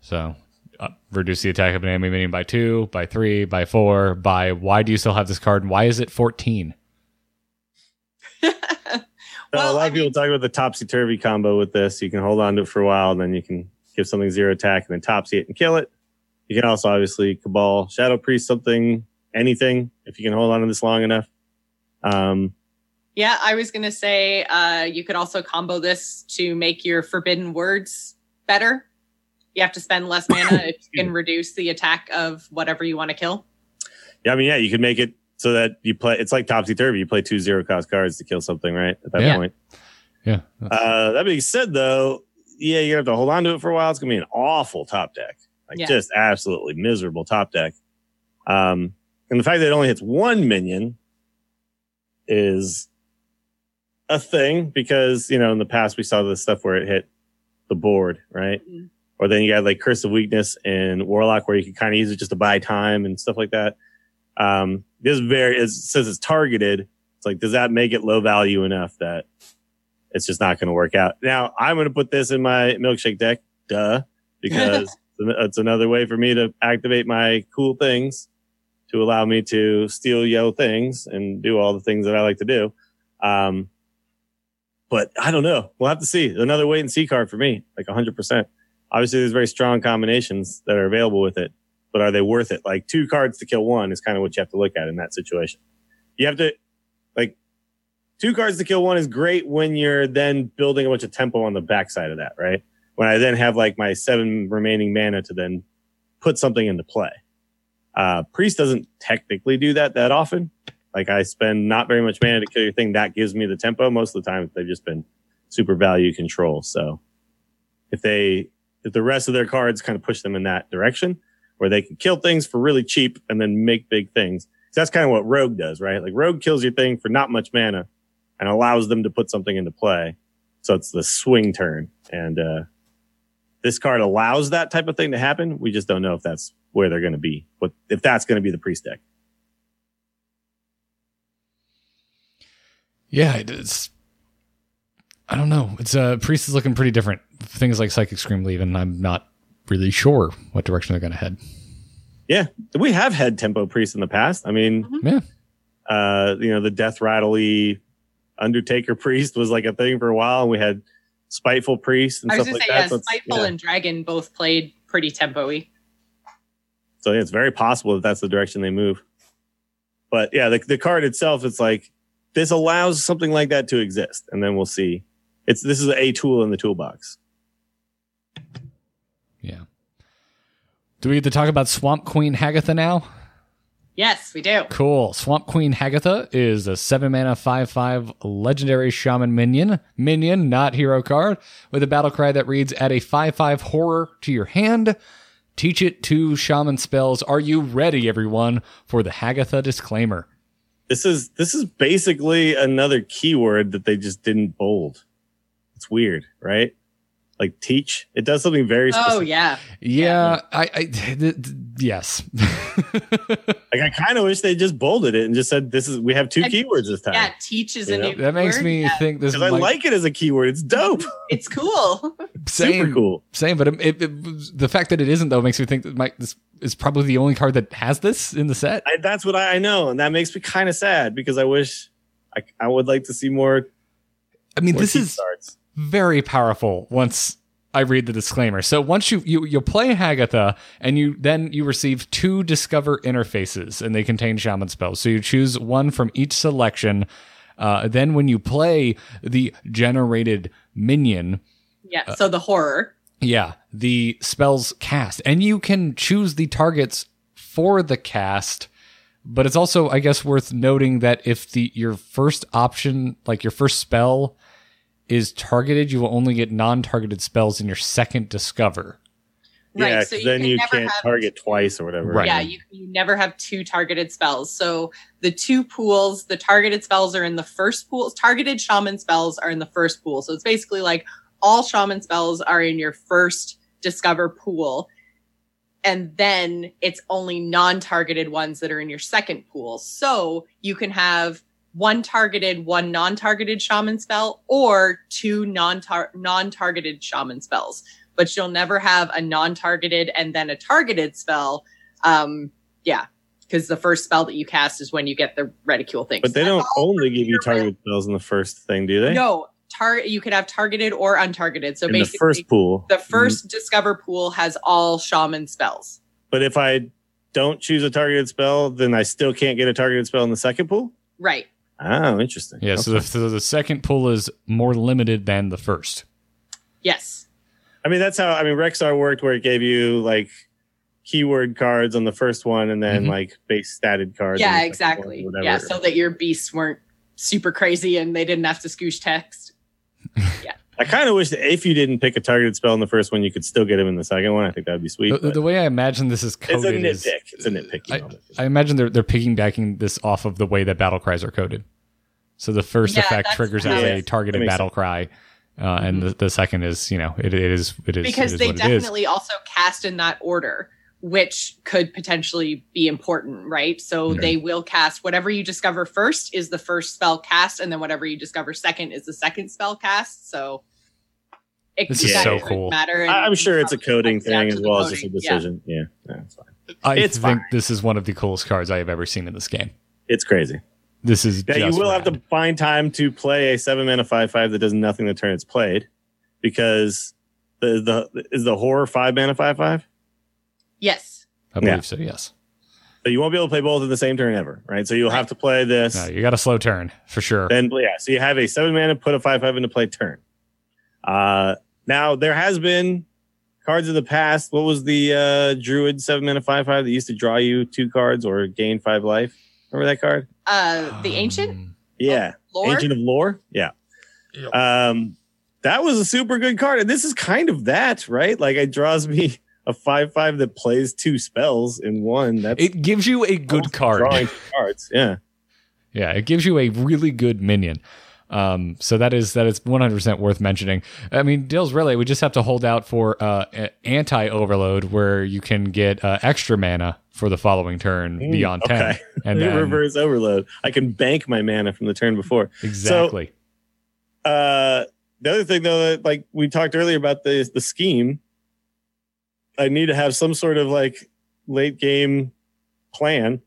So uh, reduce the attack of an enemy minion by two, by three, by four, by why do you still have this card and why is it 14? a lot I of people talk about the topsy turvy combo with this. You can hold on to it for a while, and then you can give something zero attack, and then topsy it and kill it. You can also obviously cabal shadow priest something, anything if you can hold on to this long enough. Um, Yeah, I was gonna say uh, you could also combo this to make your forbidden words better. You have to spend less mana if you can reduce the attack of whatever you want to kill. yeah, I mean, yeah, you could make it so that you play. It's like topsy turvy. You play two zero cost cards to kill something, right? At that Yeah. point. Yeah. Uh, that being said, though, yeah, you have to hold on to it for a while. It's gonna be an awful top deck, like Yeah. just absolutely miserable top deck. Um, and the fact that it only hits one minion is a thing because you know in the past we saw the stuff where it hit the board, right? Mhm. Or then you got like Curse of Weakness in Warlock where you can kind of use it just to buy time and stuff like that. Um, this is very it says it's targeted. It's like, does that make it low value enough that it's just not going to work out? Now I'm going to put this in my milkshake deck, duh, because it's another way for me to activate my cool things to allow me to steal yo things and do all the things that I like to do. Um, but I don't know. We'll have to see. Another wait and see card for me, like 100%. Obviously, there's very strong combinations that are available with it, but are they worth it? Like two cards to kill one is kind of what you have to look at in that situation. You have to, like, two cards to kill one is great when you're then building a bunch of tempo on the backside of that, right? When I then have like my seven remaining mana to then put something into play. Uh, Priest doesn't technically do that that often. Like I spend not very much mana to kill your thing. That gives me the tempo. Most of the time, they've just been super value control. So if they, if the rest of their cards kind of push them in that direction where they can kill things for really cheap and then make big things. That's kind of what Rogue does, right? Like Rogue kills your thing for not much mana and allows them to put something into play. So it's the swing turn. And, uh, this card allows that type of thing to happen. We just don't know if that's where they're going to be. What if that's going to be the priest deck? Yeah, it's. I don't know. It's uh, priest is looking pretty different. Things like psychic scream leave, and I'm not really sure what direction they're going to head. Yeah, we have had tempo priests in the past. I mean, Yeah, uh, you know, the death rattly Undertaker priest was like a thing for a while, and we had spiteful priest and I was stuff like say, that. yeah, So Spiteful yeah. and Dragon both played pretty tempo-y. So yeah, it's very possible that that's the direction they move. But yeah, the, the card itself, it's like this allows something like that to exist, and then we'll see. It's this is a tool in the toolbox. yeah. Do we get to talk about Swamp Queen Hagatha now? Yes, we do. Cool. Swamp Queen Hagatha is a 7 mana 5 5 legendary shaman minion. Minion, not hero card, with a battle cry that reads Add a 5 5 horror to your hand. Teach it to shaman spells. Are you ready, everyone, for the Hagatha disclaimer? This is this is basically another keyword that they just didn't bold. It's weird, right? Like teach. It does something very oh, specific. Oh yeah. Yeah, I, I th- th- yes. Like I kind of wish they just bolded it and just said this is we have two And- keywords this time. Yeah, teach is You a know? new that makes word. me Yeah, think this Because I might- like it as a keyword. It's dope. it's cool. same, Super cool. Same, but it, it, it- the fact that it isn't though makes me think that might this is probably the only card that has this in the set. I, that's what I, I know, and that makes me kind of sad because I wish I, I would like to see more. I mean, more this is cards. Very powerful once I read the disclaimer. So once you you you play Hagatha and you then you receive two discover interfaces and they contain shaman spells. So you choose one from each selection. Uh, then when you play the generated minion, Yeah. So the horror. yeah, the spells cast and you can choose the targets for the cast. But it's also, I guess, worth noting that if the your first option, like your first spell, is targeted, you will only get non-targeted spells in your second discover. Right. Yeah, so 'cause you then can you never can't have target twice or whatever. Right. Yeah, you, you never have two targeted spells. So the two pools, the targeted spells are in the first pool. Targeted shaman spells are in the first pool. So it's basically like all shaman spells are in your first discover pool. And then it's only non-targeted ones that are in your second pool. So you can have one targeted, one non-targeted shaman spell, or two non-tar- non-targeted shaman spells. But you'll never have a non-targeted and then a targeted spell. Um, yeah, because the first spell that you cast is when you get the reticule thing. But they So don't only give you targeted spells in the first thing, do they? No, tar- You could have targeted or untargeted. So in the basically, first pool. the 1st discover pool has all shaman spells. But if I don't choose a targeted spell, then I still can't get a targeted spell in the second pool. Right. Oh, interesting. Yeah, so the, so the second pull is more limited than the first. Yes. I mean, that's how I mean Rexxar worked, where it gave you like keyword cards on the first one, and then Mhm. like base statted cards. Yeah, exactly. Yeah, so that your beasts weren't super crazy and they didn't have to scoosh text. I kind of wish that if you didn't pick a targeted spell in the first one, you could still get him in the second one. I think that'd be sweet. The, the way I imagine this is coded it's a coded nitpick. is it's a nitpicky I, moment. I imagine they're they're piggybacking this off of the way that battle cries are coded. So the first Yeah, effect triggers as it a targeted That makes battle cry, uh, and the, the second is you know it, it is it is because it is they what definitely also cast in that order which could potentially be important right so Right. they will cast whatever you discover first is the first spell cast and then whatever you discover second is the second spell cast so it This is so cool. matter I- I'm sure it's a coding thing as the well as just a coding. Yeah. decision. Yeah, yeah, it's fine. I It's think fine. this is one of the coolest cards I have ever seen in this game. It's crazy. This is Yeah, you just will have to find time to play a seven mana five five that does nothing the turn it's played, because the the is the horror five mana five five. Yes I believe yeah. so. Yes. So you won't be able to play both in the same turn ever, right? So you'll have to play this. No, you got a slow turn for sure. Then yeah, so you have a seven mana, put a five five into play turn. Uh, now there has been cards in the past. What was the uh, druid seven mana five five that used to draw you two cards or gain five life? Remember that card? uh the ancient Um, Yeah, lore Ancient of Lore. Yeah. Um, that was a super good card, and this is kind of that, right? Like it draws me a five five that plays two spells in one. That's It gives you a good card. Drawing cards, yeah. Yeah, it gives you a really good minion. Um, so that is that is 100% worth mentioning. I mean, Dale's Relay, we just have to hold out for uh, anti overload, where you can get uh, extra mana for the following turn Mm, beyond 10. And then, reverse overload. I can bank my mana from the turn before. exactly. Uh, the other thing though, that like we talked earlier about the the scheme, I need to have some sort of like late game plan,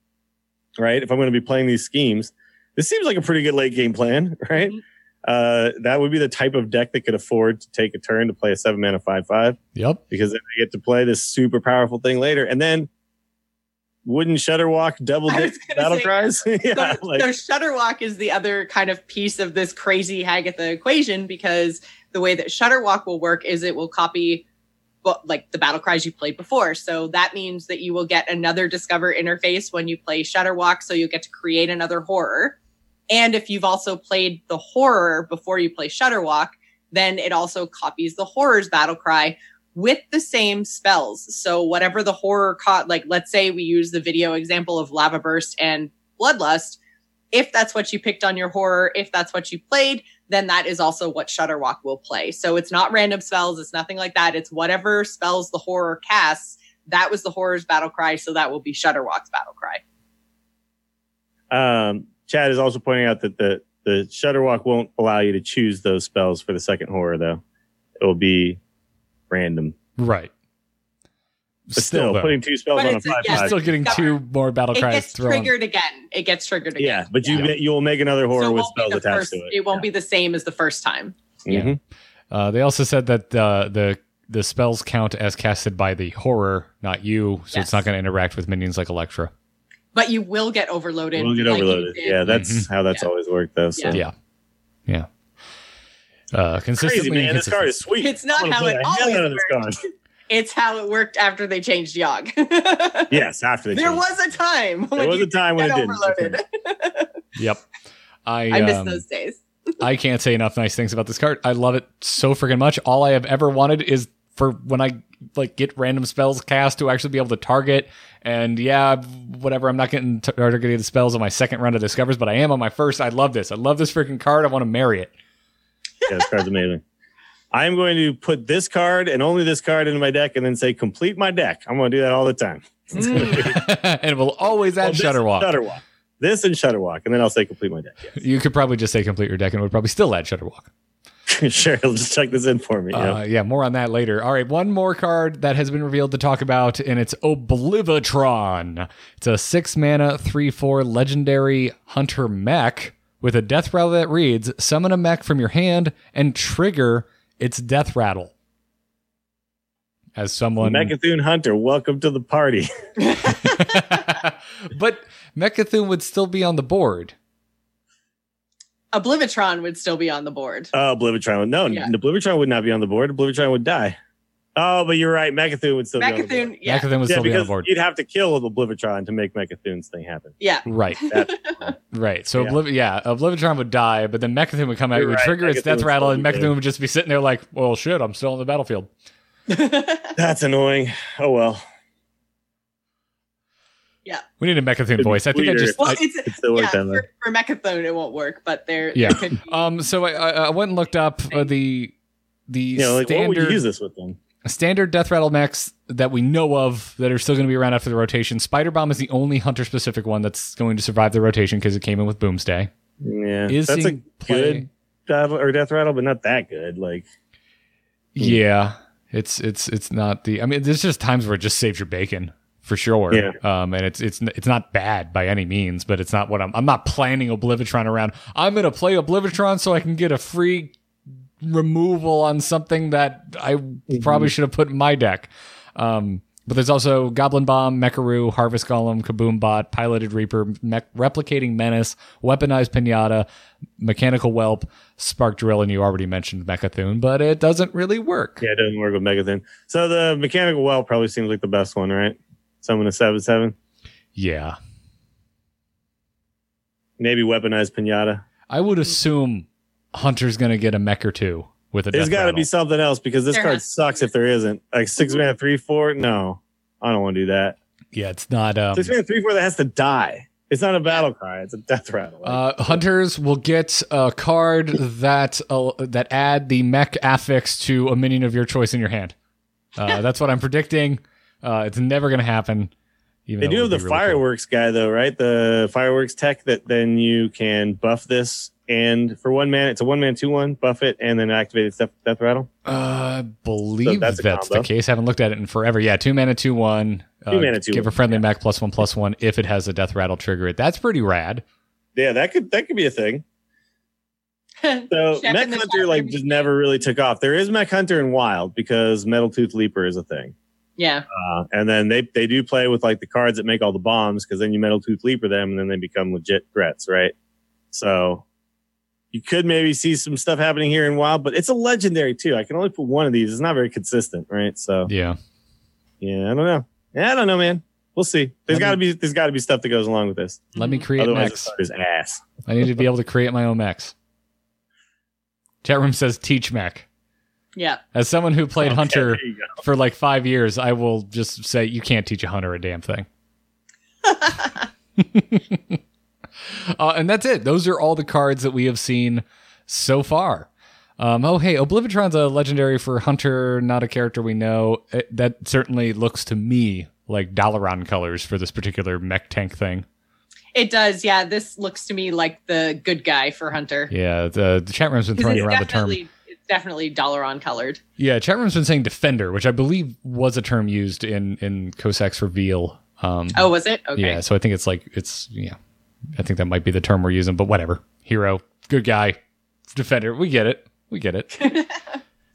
right? If I'm going to be playing these schemes, this seems like a pretty good late game plan, right? Mhm. Uh, that would be the type of deck that could afford to take a turn to play a seven mana five five yep. because then they get to play this super powerful thing later, and then wouldn't Shudderwock double I was dip gonna battle say- cries? yeah, so, like, so Shudderwock is the other kind of piece of this crazy Hagatha equation because the way that Shudderwock will work is it will copy but like the battle cries you played before. So that means that you will get another discover interface when you play Shudderwock. So you'll get to create another horror. And if you've also played the horror before you play Shudderwock, then it also copies the horror's battle cry with the same spells. So whatever the horror caught, like let's say we use the video example of Lava Burst and Bloodlust. If that's what you picked on your horror, if that's what you played, then that is also what Shudderwock will play. So it's not random spells, it's nothing like that. It's whatever spells the horror casts. That was the horror's battle cry, so that will be Shudderwock's battle cry. Um, Chad is also pointing out that the the Shudderwock won't allow you to choose those spells for the second horror, though. It will be random. Right. But still, though, putting two spells But on a it's five yeah, you're still getting two more battle It cries gets thrown. triggered again. It gets triggered again. Yeah, but you Yeah. you will make another horror So with spells attached first- to it. It won't be the same as the first time. Yeah. Mhm. Uh, they also said that uh, the the spells count as casted by the horror, not you, so Yes. it's not going to interact with minions like Electra. But you will get overloaded. We'll get like overloaded. Yeah, that's how that's Yeah. always worked, though. So. Yeah. Yeah, yeah. Uh, consistently, Crazy man, this card is sweet. It's not I'm gonna how it the hell always out of this worked. card. It's how it worked after they changed Yogg. Yes, after they there changed. was a time. There was you a time when get it didn't. Yep. I I miss um, those days. I can't say enough nice things about this card. I love it so freaking much. All I have ever wanted is for when I like get random spells cast to actually be able to target. And yeah, whatever. I'm not getting t- targeted the spells on my second round of discovers, but I am on my first. I love this. I love this freaking card. I want to marry it. Yeah, this card's amazing. I am going to put this card and only this card into my deck and then say complete my deck. I'm going to do that all the time. and we'll always add Well, this and Shudderwock. Shudderwock. This and Shudderwock. And then I'll say complete my deck. You could probably just say complete your deck and it would probably still add Shudderwock. Yes. sure. Just check this in for me. yeah. Uh, yeah, more on that later. All right, one more card that has been revealed to talk about, and it's Oblivitron. It's a six mana, three four legendary hunter mech with a death rattle that reads: summon a mech from your hand and trigger its death rattle. As someone, Mecha'thun Hunter, welcome to the party. but Mecha'thun would still be on the board. Oblivitron would still be on the board. Oh, Oblivitron. would- No, Yeah. Oblivitron would not be on the board. Oblivitron would die. Oh, but you're right. Mecha'thun would still be on the board. Yeah, Mecha'thun would Yeah, still be on the because board. you'd have to kill Oblivitron to make Mecha'thun's thing happen. yeah. Right, right. So Yeah. Obliv- yeah, Oblivitron would die, but then Mecha'thun would come out, it You're would right, trigger its death rattle, and be Mecha'thun dead. would just be sitting there like, well, shit, I'm still on the battlefield. that's annoying. Oh well. Yeah. We need a Mecha'thun voice. I think I just. Well, I- it's It still yeah, worked down for, there. for Mecha'thun it won't work, but there, Yeah. there could be. um. So I, I, I went and looked up uh, the the You know, like what would you use this with then? Standard death rattle mechs that we know of that are still going to be around after the rotation. Spider Bomb is the only hunter specific one that's going to survive the rotation because it came in with Boomsday. Yeah, Is that's a good battle or death rattle, but not that good. Like Yeah, it's it's it's not the. I mean, there's just times where it just saves your bacon for sure. Yeah. Um, and it's it's it's not bad by any means, but it's not what I'm. I'm not planning Oblivitron around. I'm gonna play Oblivitron so I can get a free removal on something that I probably should have put in my deck. Um, but there's also Goblin Bomb, Mecharoo, Harvest Golem, Kaboom Bot, Piloted Reaper, Mech- Replicating Menace, Weaponized Pinata, Mechanical Whelp, Spark Drill, and you already mentioned Mecha'thun, but it doesn't really work. yeah, it doesn't work with Mecha'thun. So the Mechanical Whelp probably seems like the best one, right? Summon a seven seven, Yeah. maybe weaponized pinata. I would assume Hunter's going to get a mech or two with a There's got to be something else because this There card has sucks if there isn't. Like six mana three four. No, I don't want to do that. Yeah, it's not. Um, Six mana three four that has to die. It's not a battle cry. It's a death rattle. uh, hunters will get a card that uh, that add the mech affix to a minion of your choice in your hand. Uh, that's what I'm predicting. Uh, it's never going to happen. Even They though do it have would the be really cool. fireworks guy though, right? The fireworks tech that then you can buff this and for one man, it's a one man two one, buff it and then activated death, death rattle. Uh, I believe that's that's, the case. haven't looked at it in forever. Yeah, two mana, two one. Uh, Two mana, two Give a one, friendly mech plus one plus one if it has a death rattle trigger. It. That's pretty rad. Yeah, that could that could be a thing. So Chef Mech Hunter like just never really took off. There is Mech Hunter in Wild because Metaltooth Leaper is a thing. yeah. Uh, and then they they do play with like the cards that make all the bombs because then you Metaltooth Leaper them and then they become legit threats, right? So You could maybe see some stuff happening here in Wild, but it's a legendary too. I can only put one of these. It's not very consistent, right? So Yeah. yeah, I don't know. Yeah, I don't know, man. We'll see. There's got to be there's got to be stuff that goes along with this. Let me create Otherwise, mechs. it's his ass. I need to be able to create my own max. Chat room says teach Mac. Yeah. As someone who played Okay, Hunter there you go. for like five years, I will just say you can't teach a hunter a damn thing. uh, and that's it. Those are all the cards that we have seen so far. Um, oh, hey, Oblivitron's a legendary for Hunter, not a character we know. It, that certainly looks to me like Dalaran colors for this particular mech tank thing. It does. Yeah. This looks to me like the good guy for Hunter. Yeah, the, the chat room's been throwing around the term. definitely, it's definitely Dalaran colored. Yeah, chat room's been saying defender, which I believe was a term used in in Kosak's reveal. Um, Oh, was it? Okay. Yeah, so I think it's like it's yeah, I think that might be the term we're using, but whatever. Hero, good guy, defender. We get it. We get it.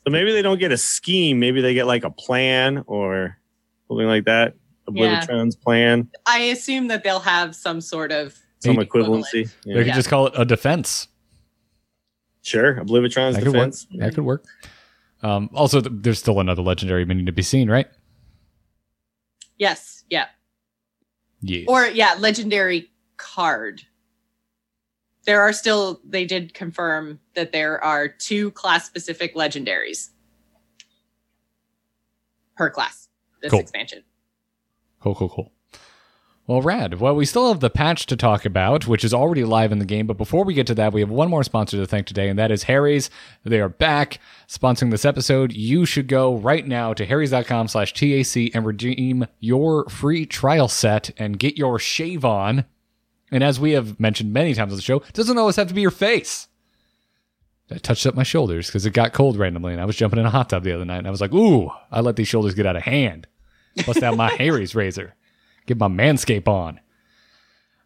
So maybe they don't get a scheme. Maybe they get like a plan or something like that. Yeah. Oblivitron's plan, I assume that they'll have some sort of some Equivalent. equivalency. They could Yeah. just call it a defense. Sure, Oblivitron's That could work. defense. That could work. Um, also, th- there's still another legendary mini to be seen, right? yes, yeah, Yeah. or yeah, legendary card. There are still. They did confirm that there are two class specific legendaries per class this Cool. expansion. Cool, cool, cool. Well, rad. Well, we still have the patch to talk about, which is already live in the game. But before we get to that, we have one more sponsor to thank today, and that is Harry's. They are back sponsoring this episode. You should go right now to harrys.com slash TAC and redeem your free trial set and get your shave on. And as we have mentioned many times on the show, it doesn't always have to be your face. I touched up my shoulders because it got cold randomly, and I was jumping in a hot tub the other night, and I was like, ooh, I let these shoulders get out of hand. Bust out my Harry's razor. Get my Manscape on.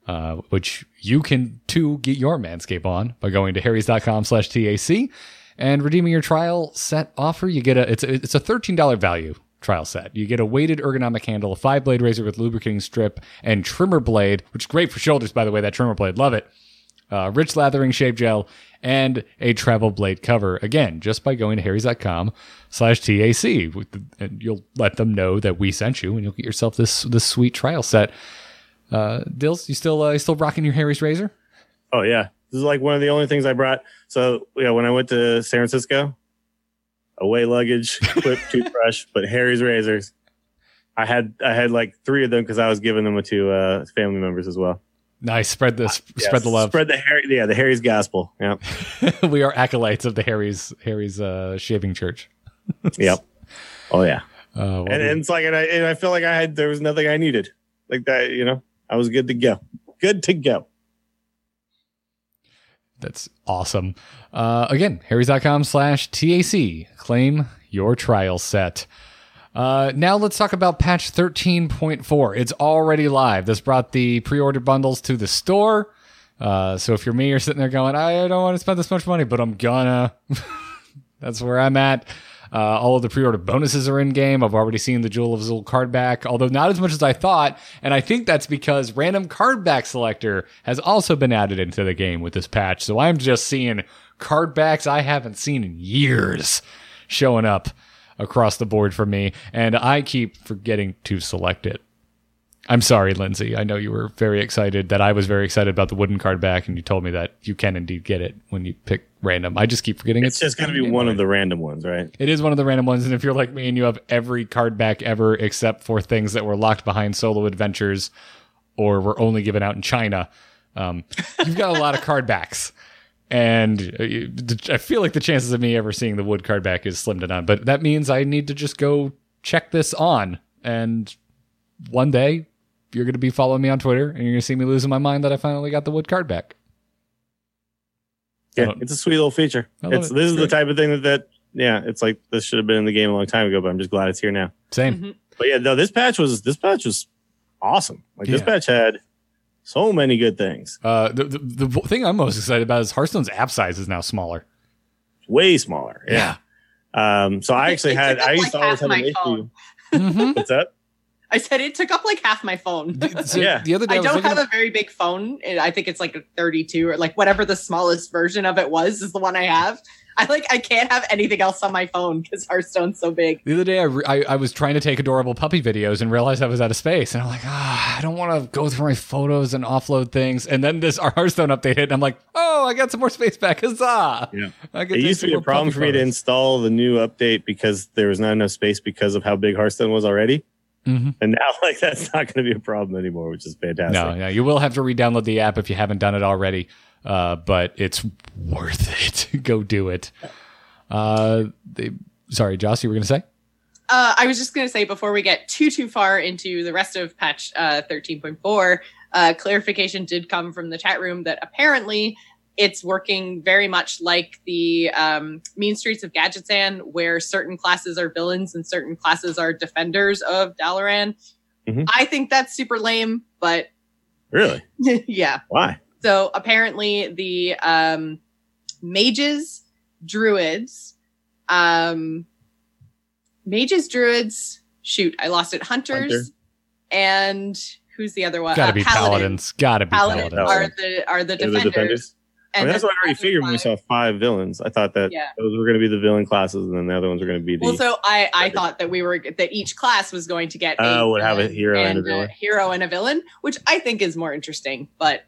Uh, which you can too get your Manscape on by going to harrys.com slash TAC and redeeming your trial set offer. You get a it's a, it's a $13 value trial set. You get a weighted ergonomic handle, a five blade razor with lubricating strip and trimmer blade, which is great for shoulders, by the way, that trimmer blade. Love it uh, rich lathering shave gel, and a travel blade cover. Again, just by going to harrys.com slash TAC. And you'll let them know that we sent you and you'll get yourself this this sweet trial set. Uh, Dills, you still uh, you still rocking your Harry's razor? Oh yeah, this is like one of the only things I brought. So yeah, when I went to San Francisco, away luggage, clip, toothbrush, but Harry's razors. I had I had like three of them because I was giving them to uh, family members as well. Nice. Spread this Yes. spread the love. Spread the Harry. Yeah, the Harry's gospel. Yeah, we are acolytes of the Harry's Harry's uh, shaving church. Yep. Oh yeah. Uh, And, and it's like, and I, and I feel like I had there was nothing I needed. Like that, you know, I was good to go. Good to go. That's awesome. Uh, again, harrys.com slash TAC. Claim your trial set. Uh, now let's talk about patch 13.4. It's already live. This brought the pre-order bundles to the store. Uh, so if you're me, you're sitting there going, I don't want to spend this much money, but I'm gonna. That's where I'm at. Uh, all of the pre-order bonuses are in game. I've already seen the Jewel of Zul card back, although not as much as I thought. And I think that's because random card back selector has also been added into the game with this patch. So I'm just seeing card backs I haven't seen in years showing up across the board for me, and I keep forgetting to select it. I'm sorry, Lindsay. I know you were very excited that I was very excited about the wooden card back, and you told me that you can indeed get it when you pick random. I just keep forgetting It's just going to be one of the random ones, right? It is one of the random ones, and if you're like me and you have every card back ever except for things that were locked behind solo adventures or were only given out in China, um, you've got a lot of card backs. And uh, I feel like the chances of me ever seeing the wood card back is slim to none. But that means I need to just go check this on. And one day you're going to be following me on Twitter and you're going to see me losing my mind that I finally got the wood card back. Yeah, it's a sweet little feature. It's it. this is the type of thing that, that yeah, it's like this should have been in the game a long time ago, but I'm just glad it's here now. Same. But yeah, no, this patch was this patch was awesome. Like this patch had so many good things. Uh, the, the, the thing I'm most excited about is Hearthstone's app size is now smaller. Way smaller. Yeah. Um, so I actually It had I used to always have an my issue. phone. Mhm. What's that? I said it took up like half my phone. So Yeah. the other day I, I don't have at- a very big phone. I think it's like a 32 or like whatever the smallest version of it was is the one I have. I like I can't have anything else on my phone because Hearthstone's so big. The other day, I, re- I, I was trying to take adorable puppy videos and realized I was out of space. And I'm like, ah, I don't want to go through my photos and offload things. And then this our Hearthstone update hit, and I'm like, oh, I got some more space back. Huzzah! Yeah. I can It used to be a problem puppy for me to install the new update because there was not enough space because of how big Hearthstone was already. Mhm. And now, like, that's not going to be a problem anymore, which is fantastic. No, yeah, you will have to re-download the app if you haven't done it already. Uh, but it's worth it. go do it. Uh, they, sorry, Joss, you were going to say? Uh, I was just going to say before we get too too far into the rest of patch uh, 13.4, uh, clarification did come from the chat room that apparently it's working very much like the um, Mean Streets of Gadgetzan, where certain classes are villains and certain classes are defenders of Dalaran. Mhm. I think that's super lame, but Really? yeah. Why? So apparently the um, mages, druids, um, mages, druids. Shoot, I lost it. Hunters Hunter. and who's the other one? Gotta Uh, be paladins. Gotta be Paladins paladins. are the are the defenders. the defenders. I mean, that's then what I already the figured when we saw five villains. I thought that Yeah. those were going to be the villain classes, and then the other ones were going to be the. Well, so I I thought that we were that each class was going to get Oh, would have a hero and a villain. hero and a villain, which I think is more interesting. But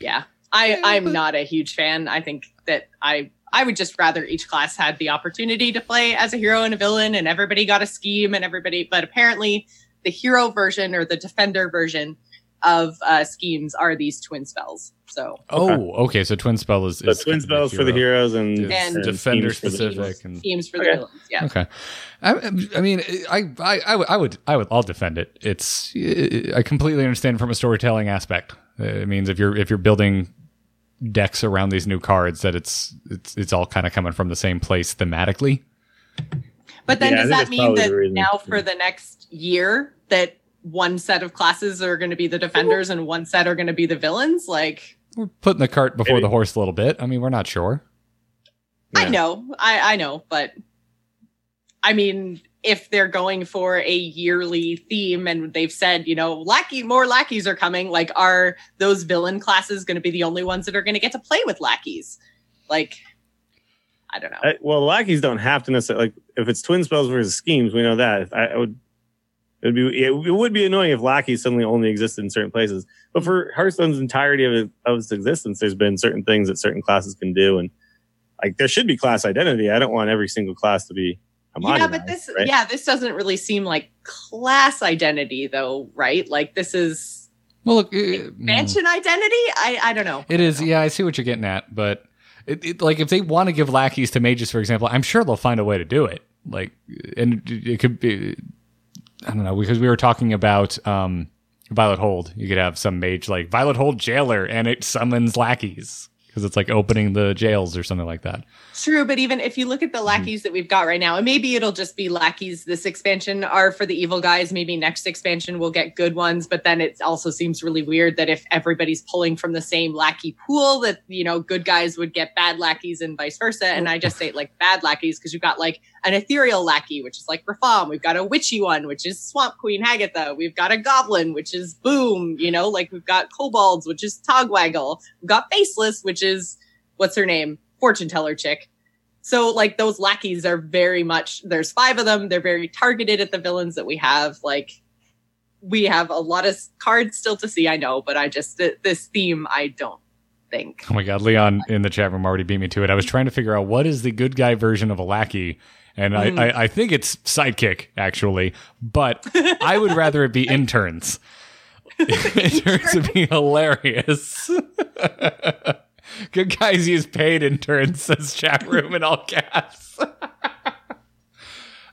yeah, I I'm not a huge fan. I think that I I would just rather each class had the opportunity to play as a hero and a villain, and everybody got a scheme and everybody. But apparently, the hero version or the defender version of uh, schemes are these twin spells. So Oh, okay. So twin spell is, the is twin kind of spells for the heroes and, Is And defender schemes for the specific and schemes for Okay. the villains. Yeah. Okay. I, I mean, I, I, I would, I would, I would, I'll defend it. It's, I completely understand from a storytelling aspect. It means if you're, if you're building decks around these new cards, that it's, it's, it's all kind of coming from the same place thematically. But then Yeah, does that mean that now for the next year that one set of classes are going to be the defenders and one set are going to be the villains? Like We're putting the cart before Maybe. the horse a little bit. I mean, we're not sure. I know, I I know, but I mean, if they're going for a yearly theme and they've said, you know, lackey more lackeys are coming, like are those villain classes going to be the only ones that are going to get to play with lackeys? Like I don't know. I, well, lackeys don't have to necessarily like if it's twin spells versus schemes. We know that. I, I would. It would be it, it would be annoying if lackeys suddenly only existed in certain places. But for Hearthstone's entirety of, it, of its existence, there's been certain things that certain classes can do, and like there should be class identity. I don't want every single class to be homogenized. yeah, but this right? yeah, this doesn't really seem like class identity though, right? Like this is Well, look, uh, mm. mansion identity. I I don't know. It is, yeah. I see what you're getting at, but it, it, like if they want to give lackeys to mages, for example, I'm sure they'll find a way to do it. Like, and it could be, I don't know, because we were talking about um, Violet Hold. You could have some mage like Violet Hold Jailer, and it summons lackeys because it's like opening the jails or something like that. True, but even if you look at the mm-hmm. lackeys that we've got right now, and maybe it'll just be lackeys this expansion are for the evil guys. Maybe next expansion we'll get good ones, but then it also seems really weird that if everybody's pulling from the same lackey pool, that you know, good guys would get bad lackeys and vice versa. And I just say like bad lackeys because you've got like an ethereal lackey, which is like Rafaam. We've got a witchy one, which is Swamp Queen Hagatha. We've got a goblin, which is Boom. You know, like we've got kobolds, which is Togwaggle. We've got Faceless, which is what's her name? Fortune teller chick. So like those lackeys are very much there's five of them. They're very targeted at the villains that we have. Like we have a lot of cards still to see, I know, but I just th- this theme I don't think. Oh my god, Leon in the chat room already beat me to it. I was trying to figure out what is the good guy version of a lackey, and Mm. I, I, I think it's sidekick actually, but I would rather it be interns. interns would be hilarious. good guys use paid interns, says chat room in all caps.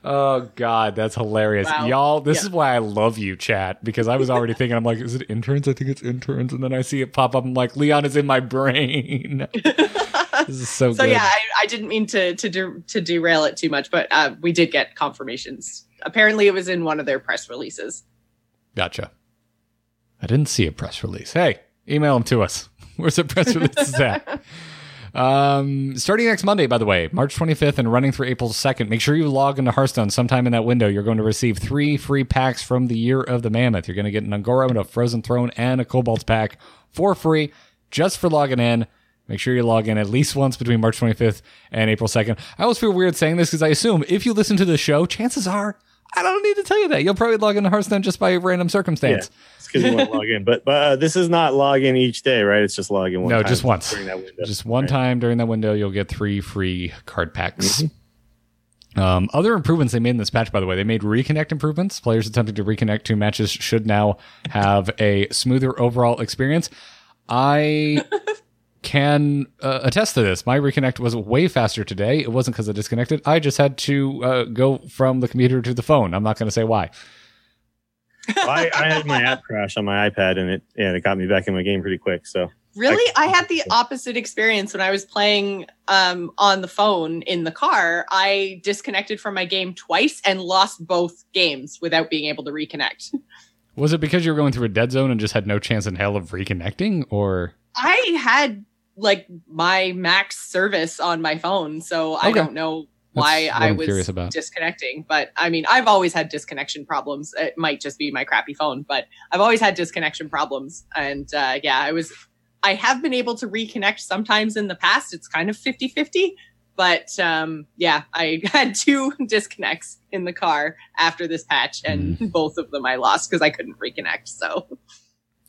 Oh God, that's hilarious, Wow. y'all! This Yeah. is why I love you, chat, because I was already thinking, I'm like, is it interns? I think it's interns, and then I see it pop up. I'm like, Leon is in my brain. this is so, So good. yeah, I, I didn't mean to to de- to derail it too much, but uh, we did get confirmations. Apparently, it was in one of their press releases. Gotcha. I didn't see a press release. Hey, email them to us. Where's the press releases at? Um, starting next Monday, by the way, March 25th and running through April 2nd. Make sure you log into Hearthstone sometime in that window. You're going to receive three free packs from the Year of the Mammoth. You're going to get an Un'Goro, and a Frozen Throne, and a Kobold pack for free just for logging in. Make sure you log in at least once between March 25th and April 2nd. I always feel weird saying this because I assume if you listen to the show, chances are I don't need to tell you that. You'll probably log into Hearthstone just by random circumstance. It's because you want to log in. But but uh, this is not log in each day, right? It's just log in one No, time just once. during that window. Just one Right. time during that window, you'll get three free card packs. Mm-hmm. Um, other improvements they made in this patch, by the way, they made reconnect improvements. Players attempting to reconnect two matches should now have a smoother overall experience. I can uh, attest to this. My reconnect was way faster today. It wasn't because I disconnected. I just had to uh, go from the computer to the phone. I'm not going to say why. Well, I, I had my app crash on my iPad, and it and it got me back in my game pretty quick. So Really? I had the opposite experience when I was playing um, on the phone in the car. I disconnected from my game twice and lost both games without being able to reconnect. Was it because you were going through a dead zone and just had no chance in hell of reconnecting, or I had like my max service on my phone, so I don't know why I was curious about. disconnecting. But I mean, I've always had disconnection problems. It might just be my crappy phone, but I've always had disconnection problems. And uh, yeah, I was, I have been able to reconnect sometimes in the past. It's kind of 50 50. But um, yeah, I had two disconnects in the car after this patch, and Mm-hmm. both of them I lost because I couldn't reconnect. So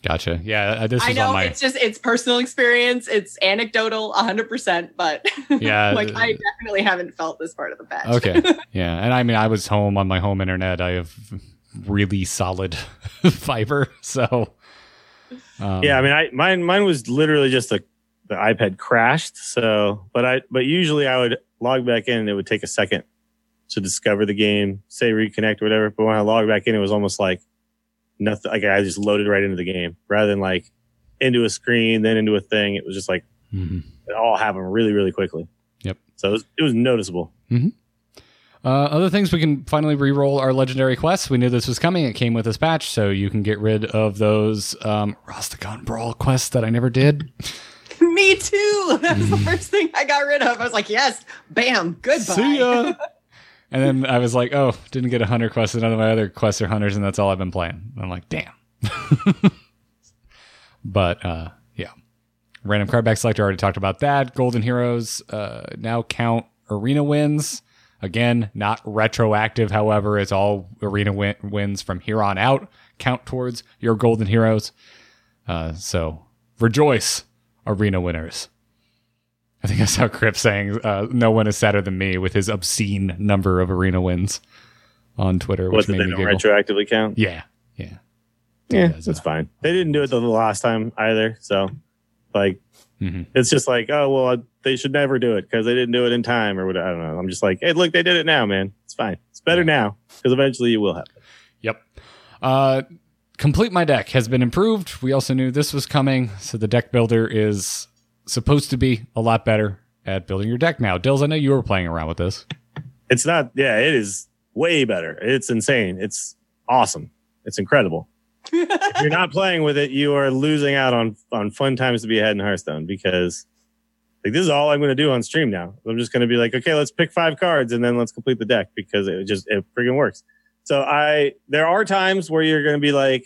gotcha? Yeah, uh, this I was know my it's just it's personal experience. It's anecdotal, hundred percent. But Yeah. like I definitely haven't felt this part of the patch. Okay. Yeah. And I mean, I was home on my home internet. I have really solid fiber. So, um, yeah, I mean, I mine mine was literally just a the iPad crashed. So, but I but usually I would log back in, and it would take a second to discover the game, say reconnect or whatever. But when I logged back in, it was almost like nothing. Like I just loaded right into the game rather than like into a screen, then into a thing. It was just like mhm. it all happened really, really quickly. Yep. So it was, it was noticeable. Uh, other things we can finally re-roll our legendary quests. We knew this was coming. It came with this patch, so you can get rid of those um, Rastakhan Brawl quests that I never did. Me too. That's the first thing I got rid of. I was like, yes, bam, goodbye. See ya. and then I was like, oh, didn't get a hunter quest. and None of my other quests are hunters, and that's all I've been playing. I'm like, damn. but uh, yeah, random card back selector. Already talked about that. Golden Heroes uh, now count arena wins. Again, not retroactive. However, it's all arena win- wins from here on out. Count towards your golden heroes. Uh, so rejoice, arena winners. I think I saw Kripp's saying uh, no one is sadder than me with his obscene number of arena wins on Twitter, What which did made they me don't giggle. retroactively count? Yeah, yeah. Yeah, does that's that. fine. They didn't do it the last time either. So, like, Mhm. it's just like, oh well, they should never do it because they didn't do it in time or whatever. I don't know. I'm just like, hey, look, they did it now, man. It's fine. It's better now because eventually you will have. It. Yep. Uh, complete my deck has been improved. We also knew this was coming, so the deck builder is supposed to be a lot better at building your deck now. Dills, I know you were playing around with this. It's not. Yeah, it is way better. It's insane. It's awesome. It's incredible. if you're not playing with it, you are losing out on on fun times to be ahead in Hearthstone because like this is all I'm going to do on stream now. I'm just going to be like, okay, let's pick five cards and then let's complete the deck because it just it friggin' works. So I there are times where you're going to be like,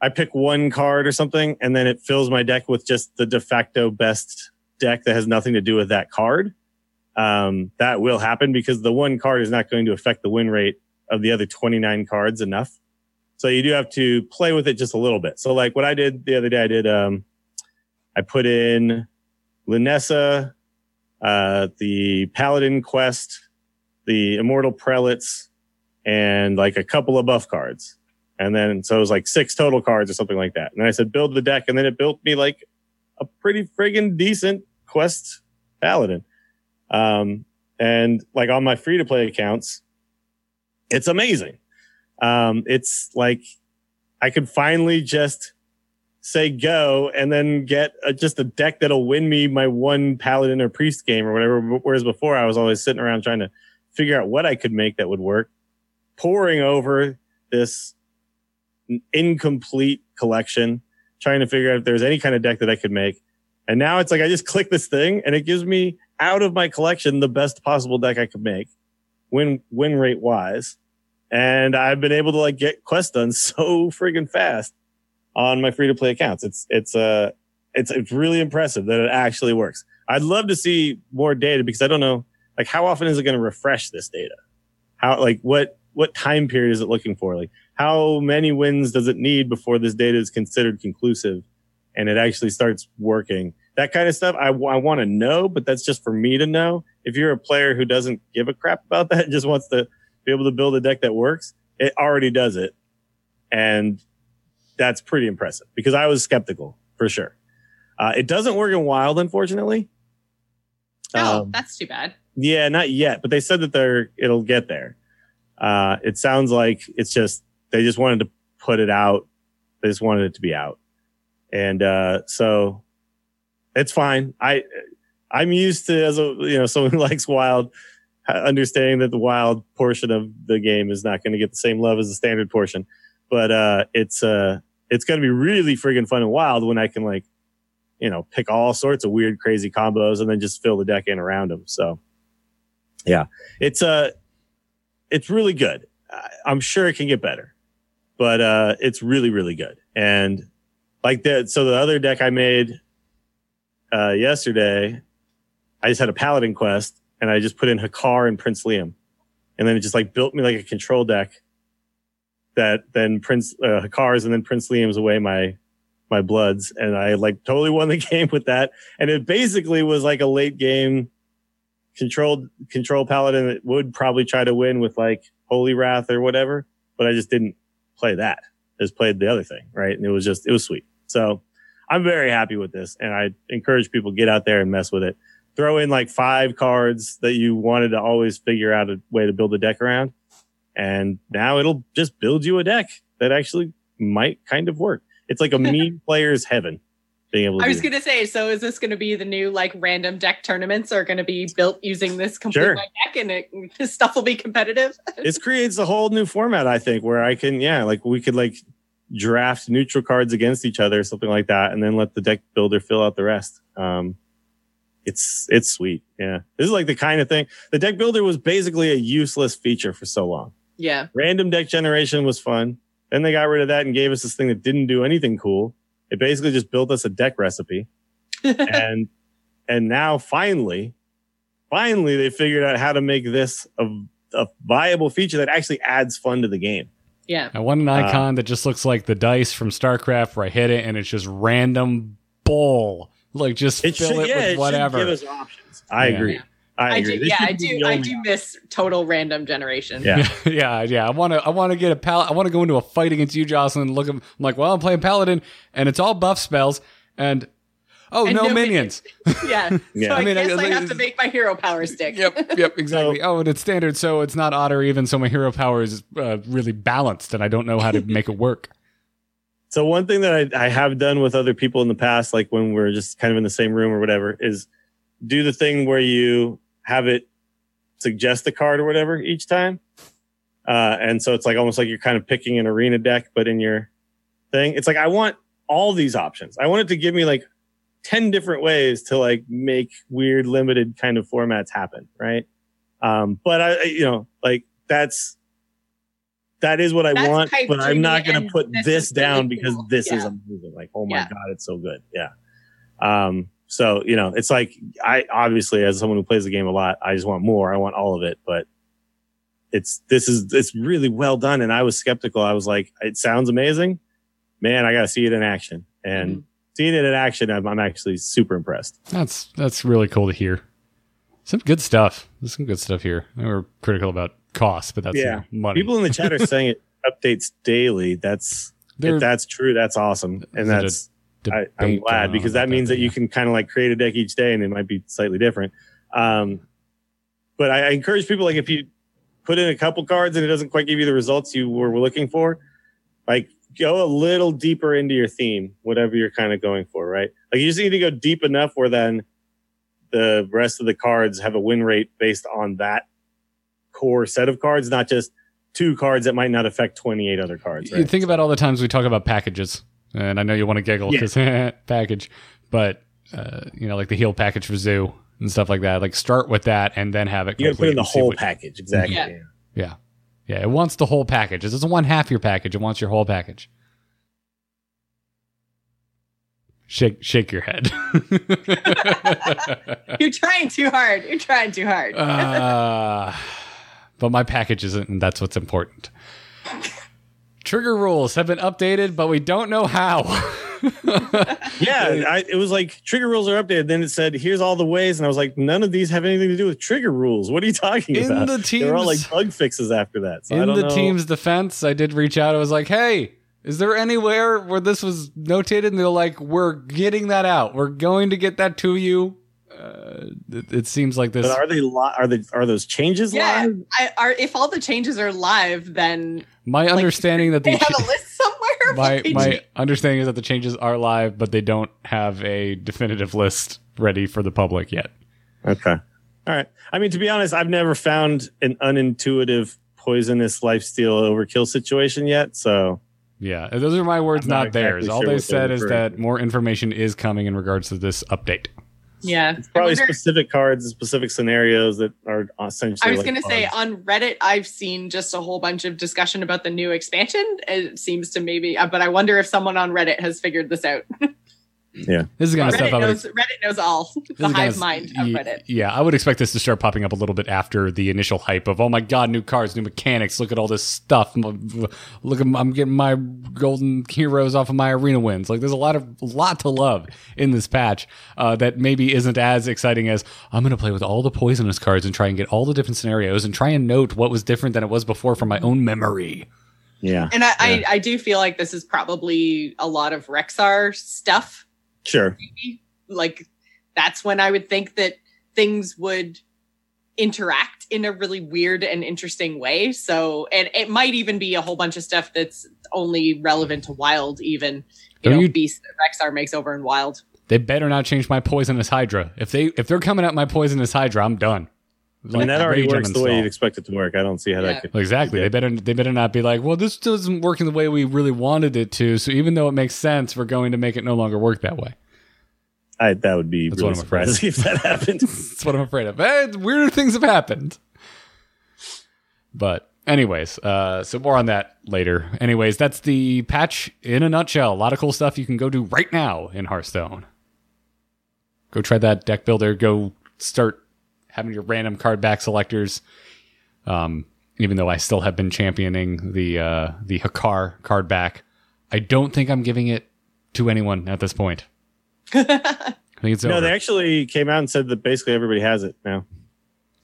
I pick one card or something and then it fills my deck with just the de facto best deck that has nothing to do with that card. Um, that will happen because the one card is not going to affect the win rate of the other 29 cards enough. So you do have to play with it just a little bit. So like what I did the other day, I did, um, I put in Lynessa, uh, the Paladin Quest, the Immortal Prelates, and like a couple of buff cards. And then, so it was like six total cards or something like that. And I said, build the deck. And then it built me like a pretty friggin' decent Quest Paladin. Um, and like on my free to play accounts, it's amazing. Um, it's like I could finally just say go and then get a, just a deck that'll win me my one paladin or priest game or whatever. Whereas before I was always sitting around trying to figure out what I could make that would work, pouring over this incomplete collection, trying to figure out if there's any kind of deck that I could make. And now it's like I just click this thing and it gives me out of my collection the best possible deck I could make, win win rate wise. And I've been able to like get quests done so friggin' fast on my free to play accounts. It's it's uh it's it's really impressive that it actually works. I'd love to see more data because I don't know like how often is it going to refresh this data? How like what what time period is it looking for? Like how many wins does it need before this data is considered conclusive and it actually starts working? That kind of stuff I, I want to know, but that's just for me to know. If you're a player who doesn't give a crap about that, just wants to be able to build a deck that works, it already does it. And that's pretty impressive because I was skeptical for sure. Uh, it doesn't work in wild, unfortunately. Oh, Um, that's too bad. yeah, not yet, but they said that they're it'll get there. Uh, it sounds like it's just they just wanted to put it out. They just wanted it to be out, and uh, so it's fine. I I'm used to as a you know someone who likes wild, uh, understanding that the wild portion of the game is not going to get the same love as the standard portion, but uh, it's uh it's going to be really friggin' fun and wild when I can like you know pick all sorts of weird crazy combos and then just fill the deck in around them. So yeah, it's uh it's really good. I'm sure it can get better, but uh, it's really really good. And like that, so the other deck I made uh, yesterday, I just had a paladin quest, and I just put in Hakkar and Prince Liam, and then it just like built me like a control deck. That then Prince uh, Hakkar's and then Prince Liam's away my my bloods, and I like totally won the game with that. And it basically was like a late game controlled control paladin that would probably try to win with like holy wrath or whatever but i just didn't play that. I just played the other thing right? And it was just it was sweet. So i'm very happy with this and i encourage people get out there and mess with it. Throw in like five cards that you wanted to always figure out a way to build a deck around and now it'll just build you a deck that actually might kind of work. It's like a mean player's heaven being able to I was gonna say, so is this gonna be the new like random deck tournaments are gonna be built using this complete Sure. deck and it, this stuff will be competitive? this creates a whole new format i think where i can yeah like we could like draft neutral cards against each other something like that and then let the deck builder fill out the rest um it's it's sweet yeah this is like the kind of thing the deck builder was basically a useless feature for so long Yeah. random deck generation was fun then they got rid of that and gave us this thing that didn't do anything cool it basically just built us a deck recipe and and now finally finally they figured out how to make this a, a viable feature that actually adds fun to the game Yeah. I want an icon that just looks like the dice from StarCraft where I hit it and it's just random bull. Like just it fill should it yeah with it whatever. give us options i Yeah. agree i I, agree do yeah, I do the I do miss total random generation. Yeah. yeah, yeah. I want to. I want to get a pal. I want to go into a fight against you, Jocelyn. Look, I'm like, well, I'm playing paladin, and it's all buff spells, and oh, And no, no minions. Yeah. Yeah. So I, I mean, I guess I, have to make my hero power stick. yep, yep, exactly. oh, and it's standard, so it's not odd or even. So my hero power is uh, really balanced, and I don't know how to make it work. So one thing that I, I have done with other people in the past, like when we're just kind of in the same room or whatever, is do the thing where you have it suggest a card or whatever each time. Uh, and so it's like almost like you're kind of picking an arena deck, but in your thing, it's like I want all these options. I want it to give me like 10 different ways to like make weird limited kind of formats happen. Right. Um, but I, you know, like that's, that is what I That's want, but I'm not going to put this this is really down because cool. this is amazing. Like, oh my Yeah. God, it's so good. Yeah. Um, so, you know, it's like, I obviously, as someone who plays the game a lot, I just want more. I want all of it, but it's, this is, it's really well done. And I was skeptical. I was like, it sounds amazing. Man, I got to see it in action. And Mm-hmm. seeing it in action, I'm, I'm actually super impressed. That's that's really cool to hear. Some good stuff. There's some good stuff here. We're critical about cost, but that's Yeah. money. People in the chat are saying it updates daily. That's, They're if that's true, that's awesome. And There's a that's, I, I'm glad because that means that you yeah. can kind of like create a deck each day and it might be slightly different. Um, but I, I encourage people like if you put in a couple cards and it doesn't quite give you the results you were, were looking for, like go a little deeper into your theme, whatever you're kind of going for, right? Like you just need to go deep enough where then the rest of the cards have a win rate based on that core set of cards, not just two cards that might not affect 28 other cards. You think about all the times we talk about packages, and I know you want to giggle Yeah. because package, but uh, you know, like the heal package for Zoo and stuff like that. Like start with that and then have it. You got to put in the whole what- package. Exactly. Yeah. yeah. Yeah, yeah. It wants the whole package. It doesn't want half your package. It wants your whole package. Shake, shake your head. You're trying too hard. You're trying too hard. uh, but my package isn't, and that's what's important. Trigger rules have been updated, but we don't know how. Yeah, I, it was like trigger rules are updated. Then it said, "Here's all the ways," and I was like, "None of these have anything to do with trigger rules. What are you talking In about?" the They're all like bug fixes after that. So I In the know. team's defense, I did reach out. I was like, "Hey, is there anywhere where this was notated?" And they're like, "We're getting that out. We're going to get that to you." Uh, it, it seems like this. But are they li- are they are those changes yeah. live? I, are, if all the changes are live, then my understanding that they the have a list somewhere. my what my understanding is that the changes are live, but they don't have a definitive list ready for the public yet. Okay. All right. I mean, to be honest, I've never found an unintuitive poisonous lifesteal overkill situation yet. So Yeah, those are my words, I'm not not, theirs. exactly All sure they they're said is that more information is coming in regards to this update. Yeah. probably wonder- specific cards and specific scenarios that are essentially. I was like going to say on Reddit, I've seen just a whole bunch of discussion about the new expansion. It seems to maybe, uh, but I wonder if someone on Reddit has figured this out. This is the kind of stuff Reddit I would. knows, Reddit knows all. The is the kind hive of- mind of Reddit. Yeah, I would expect this to start popping up a little bit after the initial hype of, oh my god, new cards, new mechanics. Look at all this stuff. Look, at I'm getting my golden heroes off of my arena wins. Like, there's a lot of lot to love in this patch uh, that maybe isn't as exciting as I'm going to play with all the poisonous cards and try and get all the different scenarios and try and note what was different than it was before from my own memory. yeah, And I, I, I do feel like this is probably a lot of Rexxar stuff. Sure. maybe. Like that's when I would think that things would interact in a really weird and interesting way. So, and it might even be a whole bunch of stuff that's only relevant to Wild, even you Don't know, you- beast that Rexxar makes over in Wild. They better not change my poisonous Hydra. If they if they're coming at my poisonous Hydra, I'm done. I mean, that already Rage works the way you'd expect it to work. I don't see how Yeah. that could. Exactly. They better they better not be like, well, this doesn't work in the way we really wanted it to. So even though it makes sense, we're going to make it no longer work that way. I, that would be That's really what I'm afraid surprising if that happened. That's what I'm afraid of. Eh, weirder things have happened. But anyways, uh, so more on that later. Anyways, that's the patch in a nutshell. A lot of cool stuff you can go do right now in Hearthstone. Go try that deck builder. Go start having your random card back selectors. Um, even though I still have been championing the uh, the Hakkar card back, I don't think I'm giving it to anyone at this point. I think it's no, over. they actually came out and said that basically everybody has it now.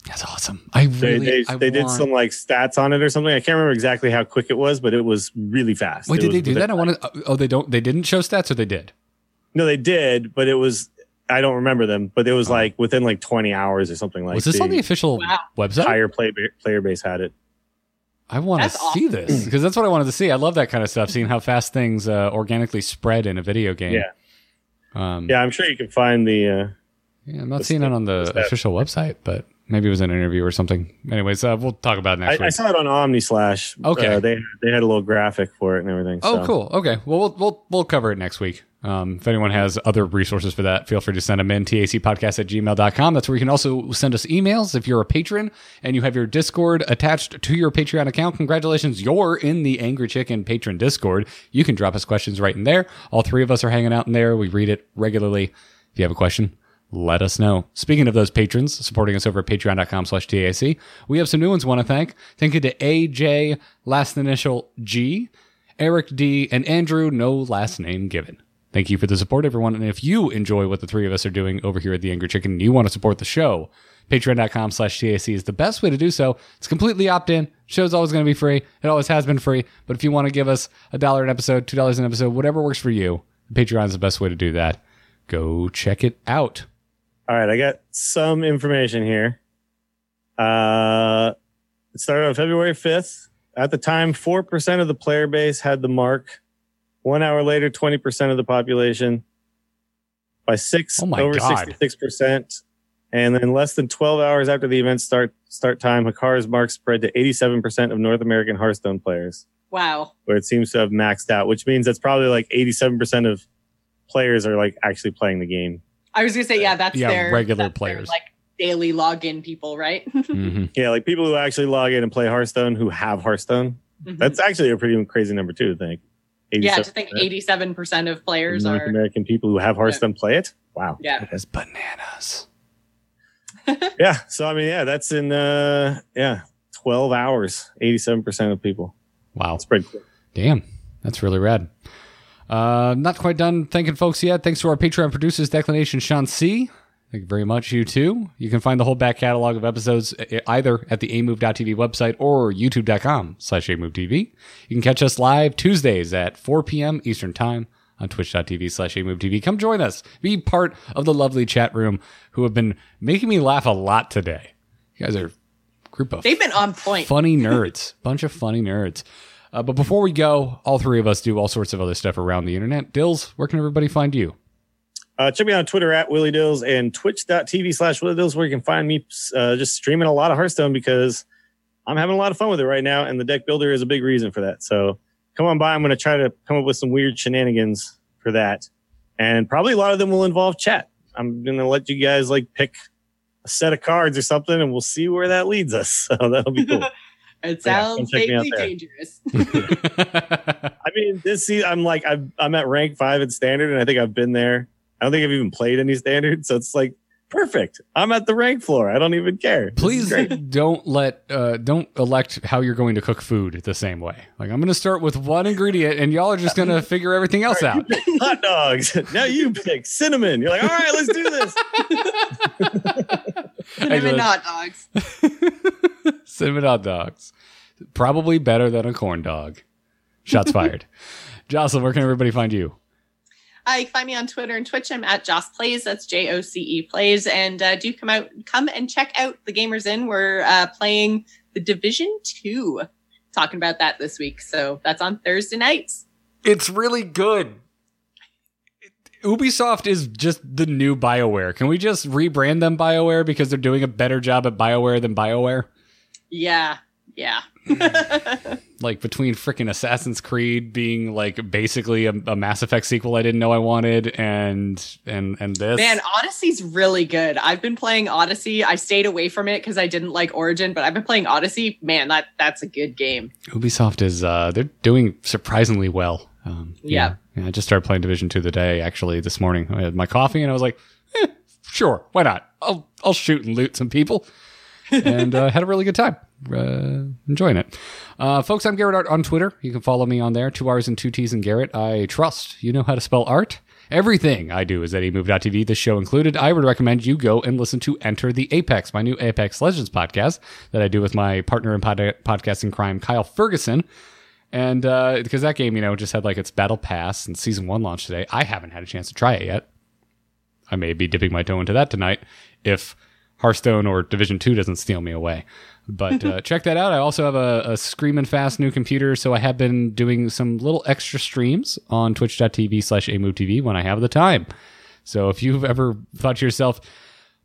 That's awesome. I They really, they, I they did some like stats on it or something. I can't remember exactly how quick it was, but it was really fast. Wait, It did they do within- that? I want to. Oh, they don't. They didn't show stats, or they did. No, they did, but it was. I don't remember them, but it was like within like 20 hours or something like. Oh. was this on the official Wow. website? entire play, player base had it? I want to see awesome. this because that's what I wanted to see. I love that kind of stuff, seeing how fast things uh, organically spread in a video game. Yeah. Um, Yeah, I'm sure you can find the. Uh, yeah, I'm not The seeing it on the the official website, but maybe it was an interview or something. Anyways, uh, we'll talk about it next I, I saw it on Omni Slash. Okay. uh, they they had a little graphic for it and everything. Oh, so. cool. Okay. Well, we'll we'll we'll cover it next week. Um, if anyone has other resources for that, feel free to send them in. TACpodcast at gmail.com. That's where you can also send us emails. If you're a patron and you have your Discord attached to your Patreon account, congratulations. You're in the Angry Chicken patron Discord. You can drop us questions right in there. All three of us are hanging out in there. We read it regularly. If you have a question, let us know. Speaking of those patrons supporting us over at patreon.com slash TAC, we have some new ones want to thank. Thank you to AJ, last initial G, Eric D, and Andrew, no last name given. Thank you for the support, everyone. And if you enjoy what the three of us are doing over here at The Angry Chicken and you want to support the show, patreon.com slash TAC is the best way to do so. It's completely opt in. Show's always going to be free. It always has been free. But if you want to give us a dollar an episode, two dollars an episode, whatever works for you, Patreon is the best way to do that. Go check it out. All right, I got some information here. Uh, it started on February 5th. At the time, 4% of the player base had the mark. One hour later, 20% of the population. By six, Oh over God. 66%. And then less than 12 hours after the event start start time, Hakkar's mark spread to 87% of North American Hearthstone players, Wow. where it seems to have maxed out, which means that's probably like 87% of players are like actually playing the game. I was gonna say, yeah, that's Yeah, their regular that's their, players. like daily login people, right? Mhm. Yeah, like people who actually log in and play Hearthstone who have Hearthstone. Mhm. That's actually a pretty crazy number too. I think. Yeah, to think eighty-seven percent of players North are. American people who have Hearthstone play it. Wow. Yeah. That's bananas. Yeah. So I mean, yeah, that's in uh yeah, twelve hours. Eighty-seven percent of people. Wow. That's pretty cool. Damn, that's really rad. Uh, not quite done thanking folks yet. Thanks to our Patreon producers, Declination Sean C. Thank you very much, you too. You can find the whole back catalog of episodes uh, either at the amove.tv website or youtube.com slash amovetv. You can catch us live Tuesdays at 4 p.m. Eastern Time on twitch.tv slash amovetv. Come join us. Be part of the lovely chat room who have been making me laugh a lot today. You guys are a group of They've been on point. funny nerds. Bunch of funny nerds. Uh, but before we go, all three of us do all sorts of other stuff around the internet. Dills, where can everybody find you? Uh, check me out on Twitter at Willie Dills and twitch.tv slash Willie Dills, where you can find me uh, just streaming a lot of Hearthstone because I'm having a lot of fun with it right now. And the deck builder is a big reason for that. So come on by. I'm going to try to come up with some weird shenanigans for that. And probably a lot of them will involve chat. I'm going to let you guys like pick a set of cards or something and we'll see where that leads us. So that'll be cool. It sounds come check me out vaguely dangerous. I mean, this season, I'm like, I'm, I'm at rank five in standard, and I think I've been there. I don't think I've even played any standard, so it's like perfect. I'm at the rank floor. I don't even care. Please don't let uh, don't elect how you're going to cook food the same way. Like I'm going to start with one ingredient, and y'all are just going to figure everything else out. hot dogs. now you pick cinnamon. You're like, all right, let's do this. Cinnamon hot dogs. Cinnamon hot dogs, probably better than a corn dog. Shots fired. Jocelyn, where can everybody find you? Uh, you can find me on Twitter and Twitch. I'm at Joce Plays. That's J O C E Plays. And uh, do come out, come and check out the Gamers Inn. We're uh, playing the Division Two. Talking about that this week. So that's on Thursday nights. It's really good. Ubisoft is just the new BioWare. Can we just rebrand them BioWare because they're doing a better job at BioWare than BioWare? Yeah, yeah. Like between freaking Assassin's Creed being like basically a, a Mass Effect sequel I didn't know I wanted and and and this. Man, Odyssey's really good. I've been playing Odyssey. I stayed away from it because I didn't like Origin, but I've been playing Odyssey. Man, that that's a good game. Ubisoft is uh they're doing surprisingly well. Um, Yeah. yeah. I just started playing Division 2 the day actually this morning. I had my coffee and I was like, eh, sure, why not? I'll I'll shoot and loot some people. and uh, had a really good time. Uh, enjoying it. Uh, folks, I'm Garrett Art on Twitter. You can follow me on there. Two R's and two T's and Garrett. I trust you know how to spell art. Everything I do is at amove.tv, this show included. I would recommend you go and listen to Enter the Apex, my new Apex Legends podcast that I do with my partner in pod- podcasting crime, Kyle Ferguson. And uh, because that game, you know, just had like its battle pass and season one launched today, I haven't had a chance to try it yet. I may be dipping my toe into that tonight if Hearthstone or Division Two doesn't steal me away. But uh, check that out. I also have a, a screaming fast new computer, so I have been doing some little extra streams on twitch.tv slash amovetv when I have the time. So if you've ever thought to yourself,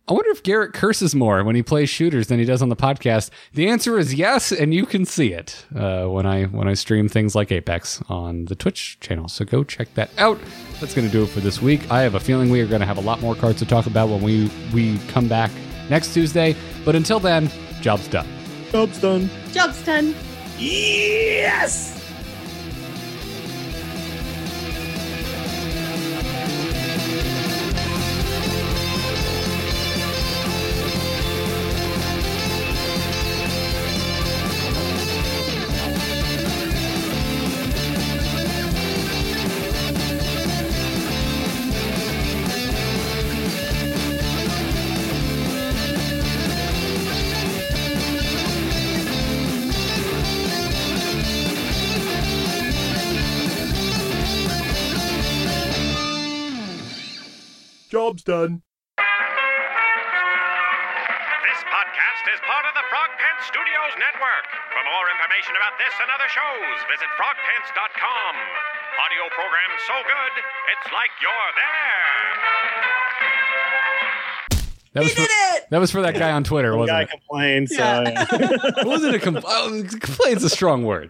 I wonder if Garrett curses more when he plays shooters than he does on the podcast. The answer is yes, and you can see it uh, when I when I stream things like Apex on the Twitch channel. So go check that out. That's going to do it for this week. I have a feeling we are going to have a lot more cards to talk about when we we come back next Tuesday. But until then, job's done. Job's done. Job's done. Yes. Done. This podcast is part of the Frog Pants Studios Network. For more information about this and other shows, visit frogpants.com. Audio program so good, it's like you're there. That was for, That was for that guy on Twitter, One wasn't guy it? complained. So Yeah. Uh, yeah. Wasn't a compl- oh, complain's a strong word.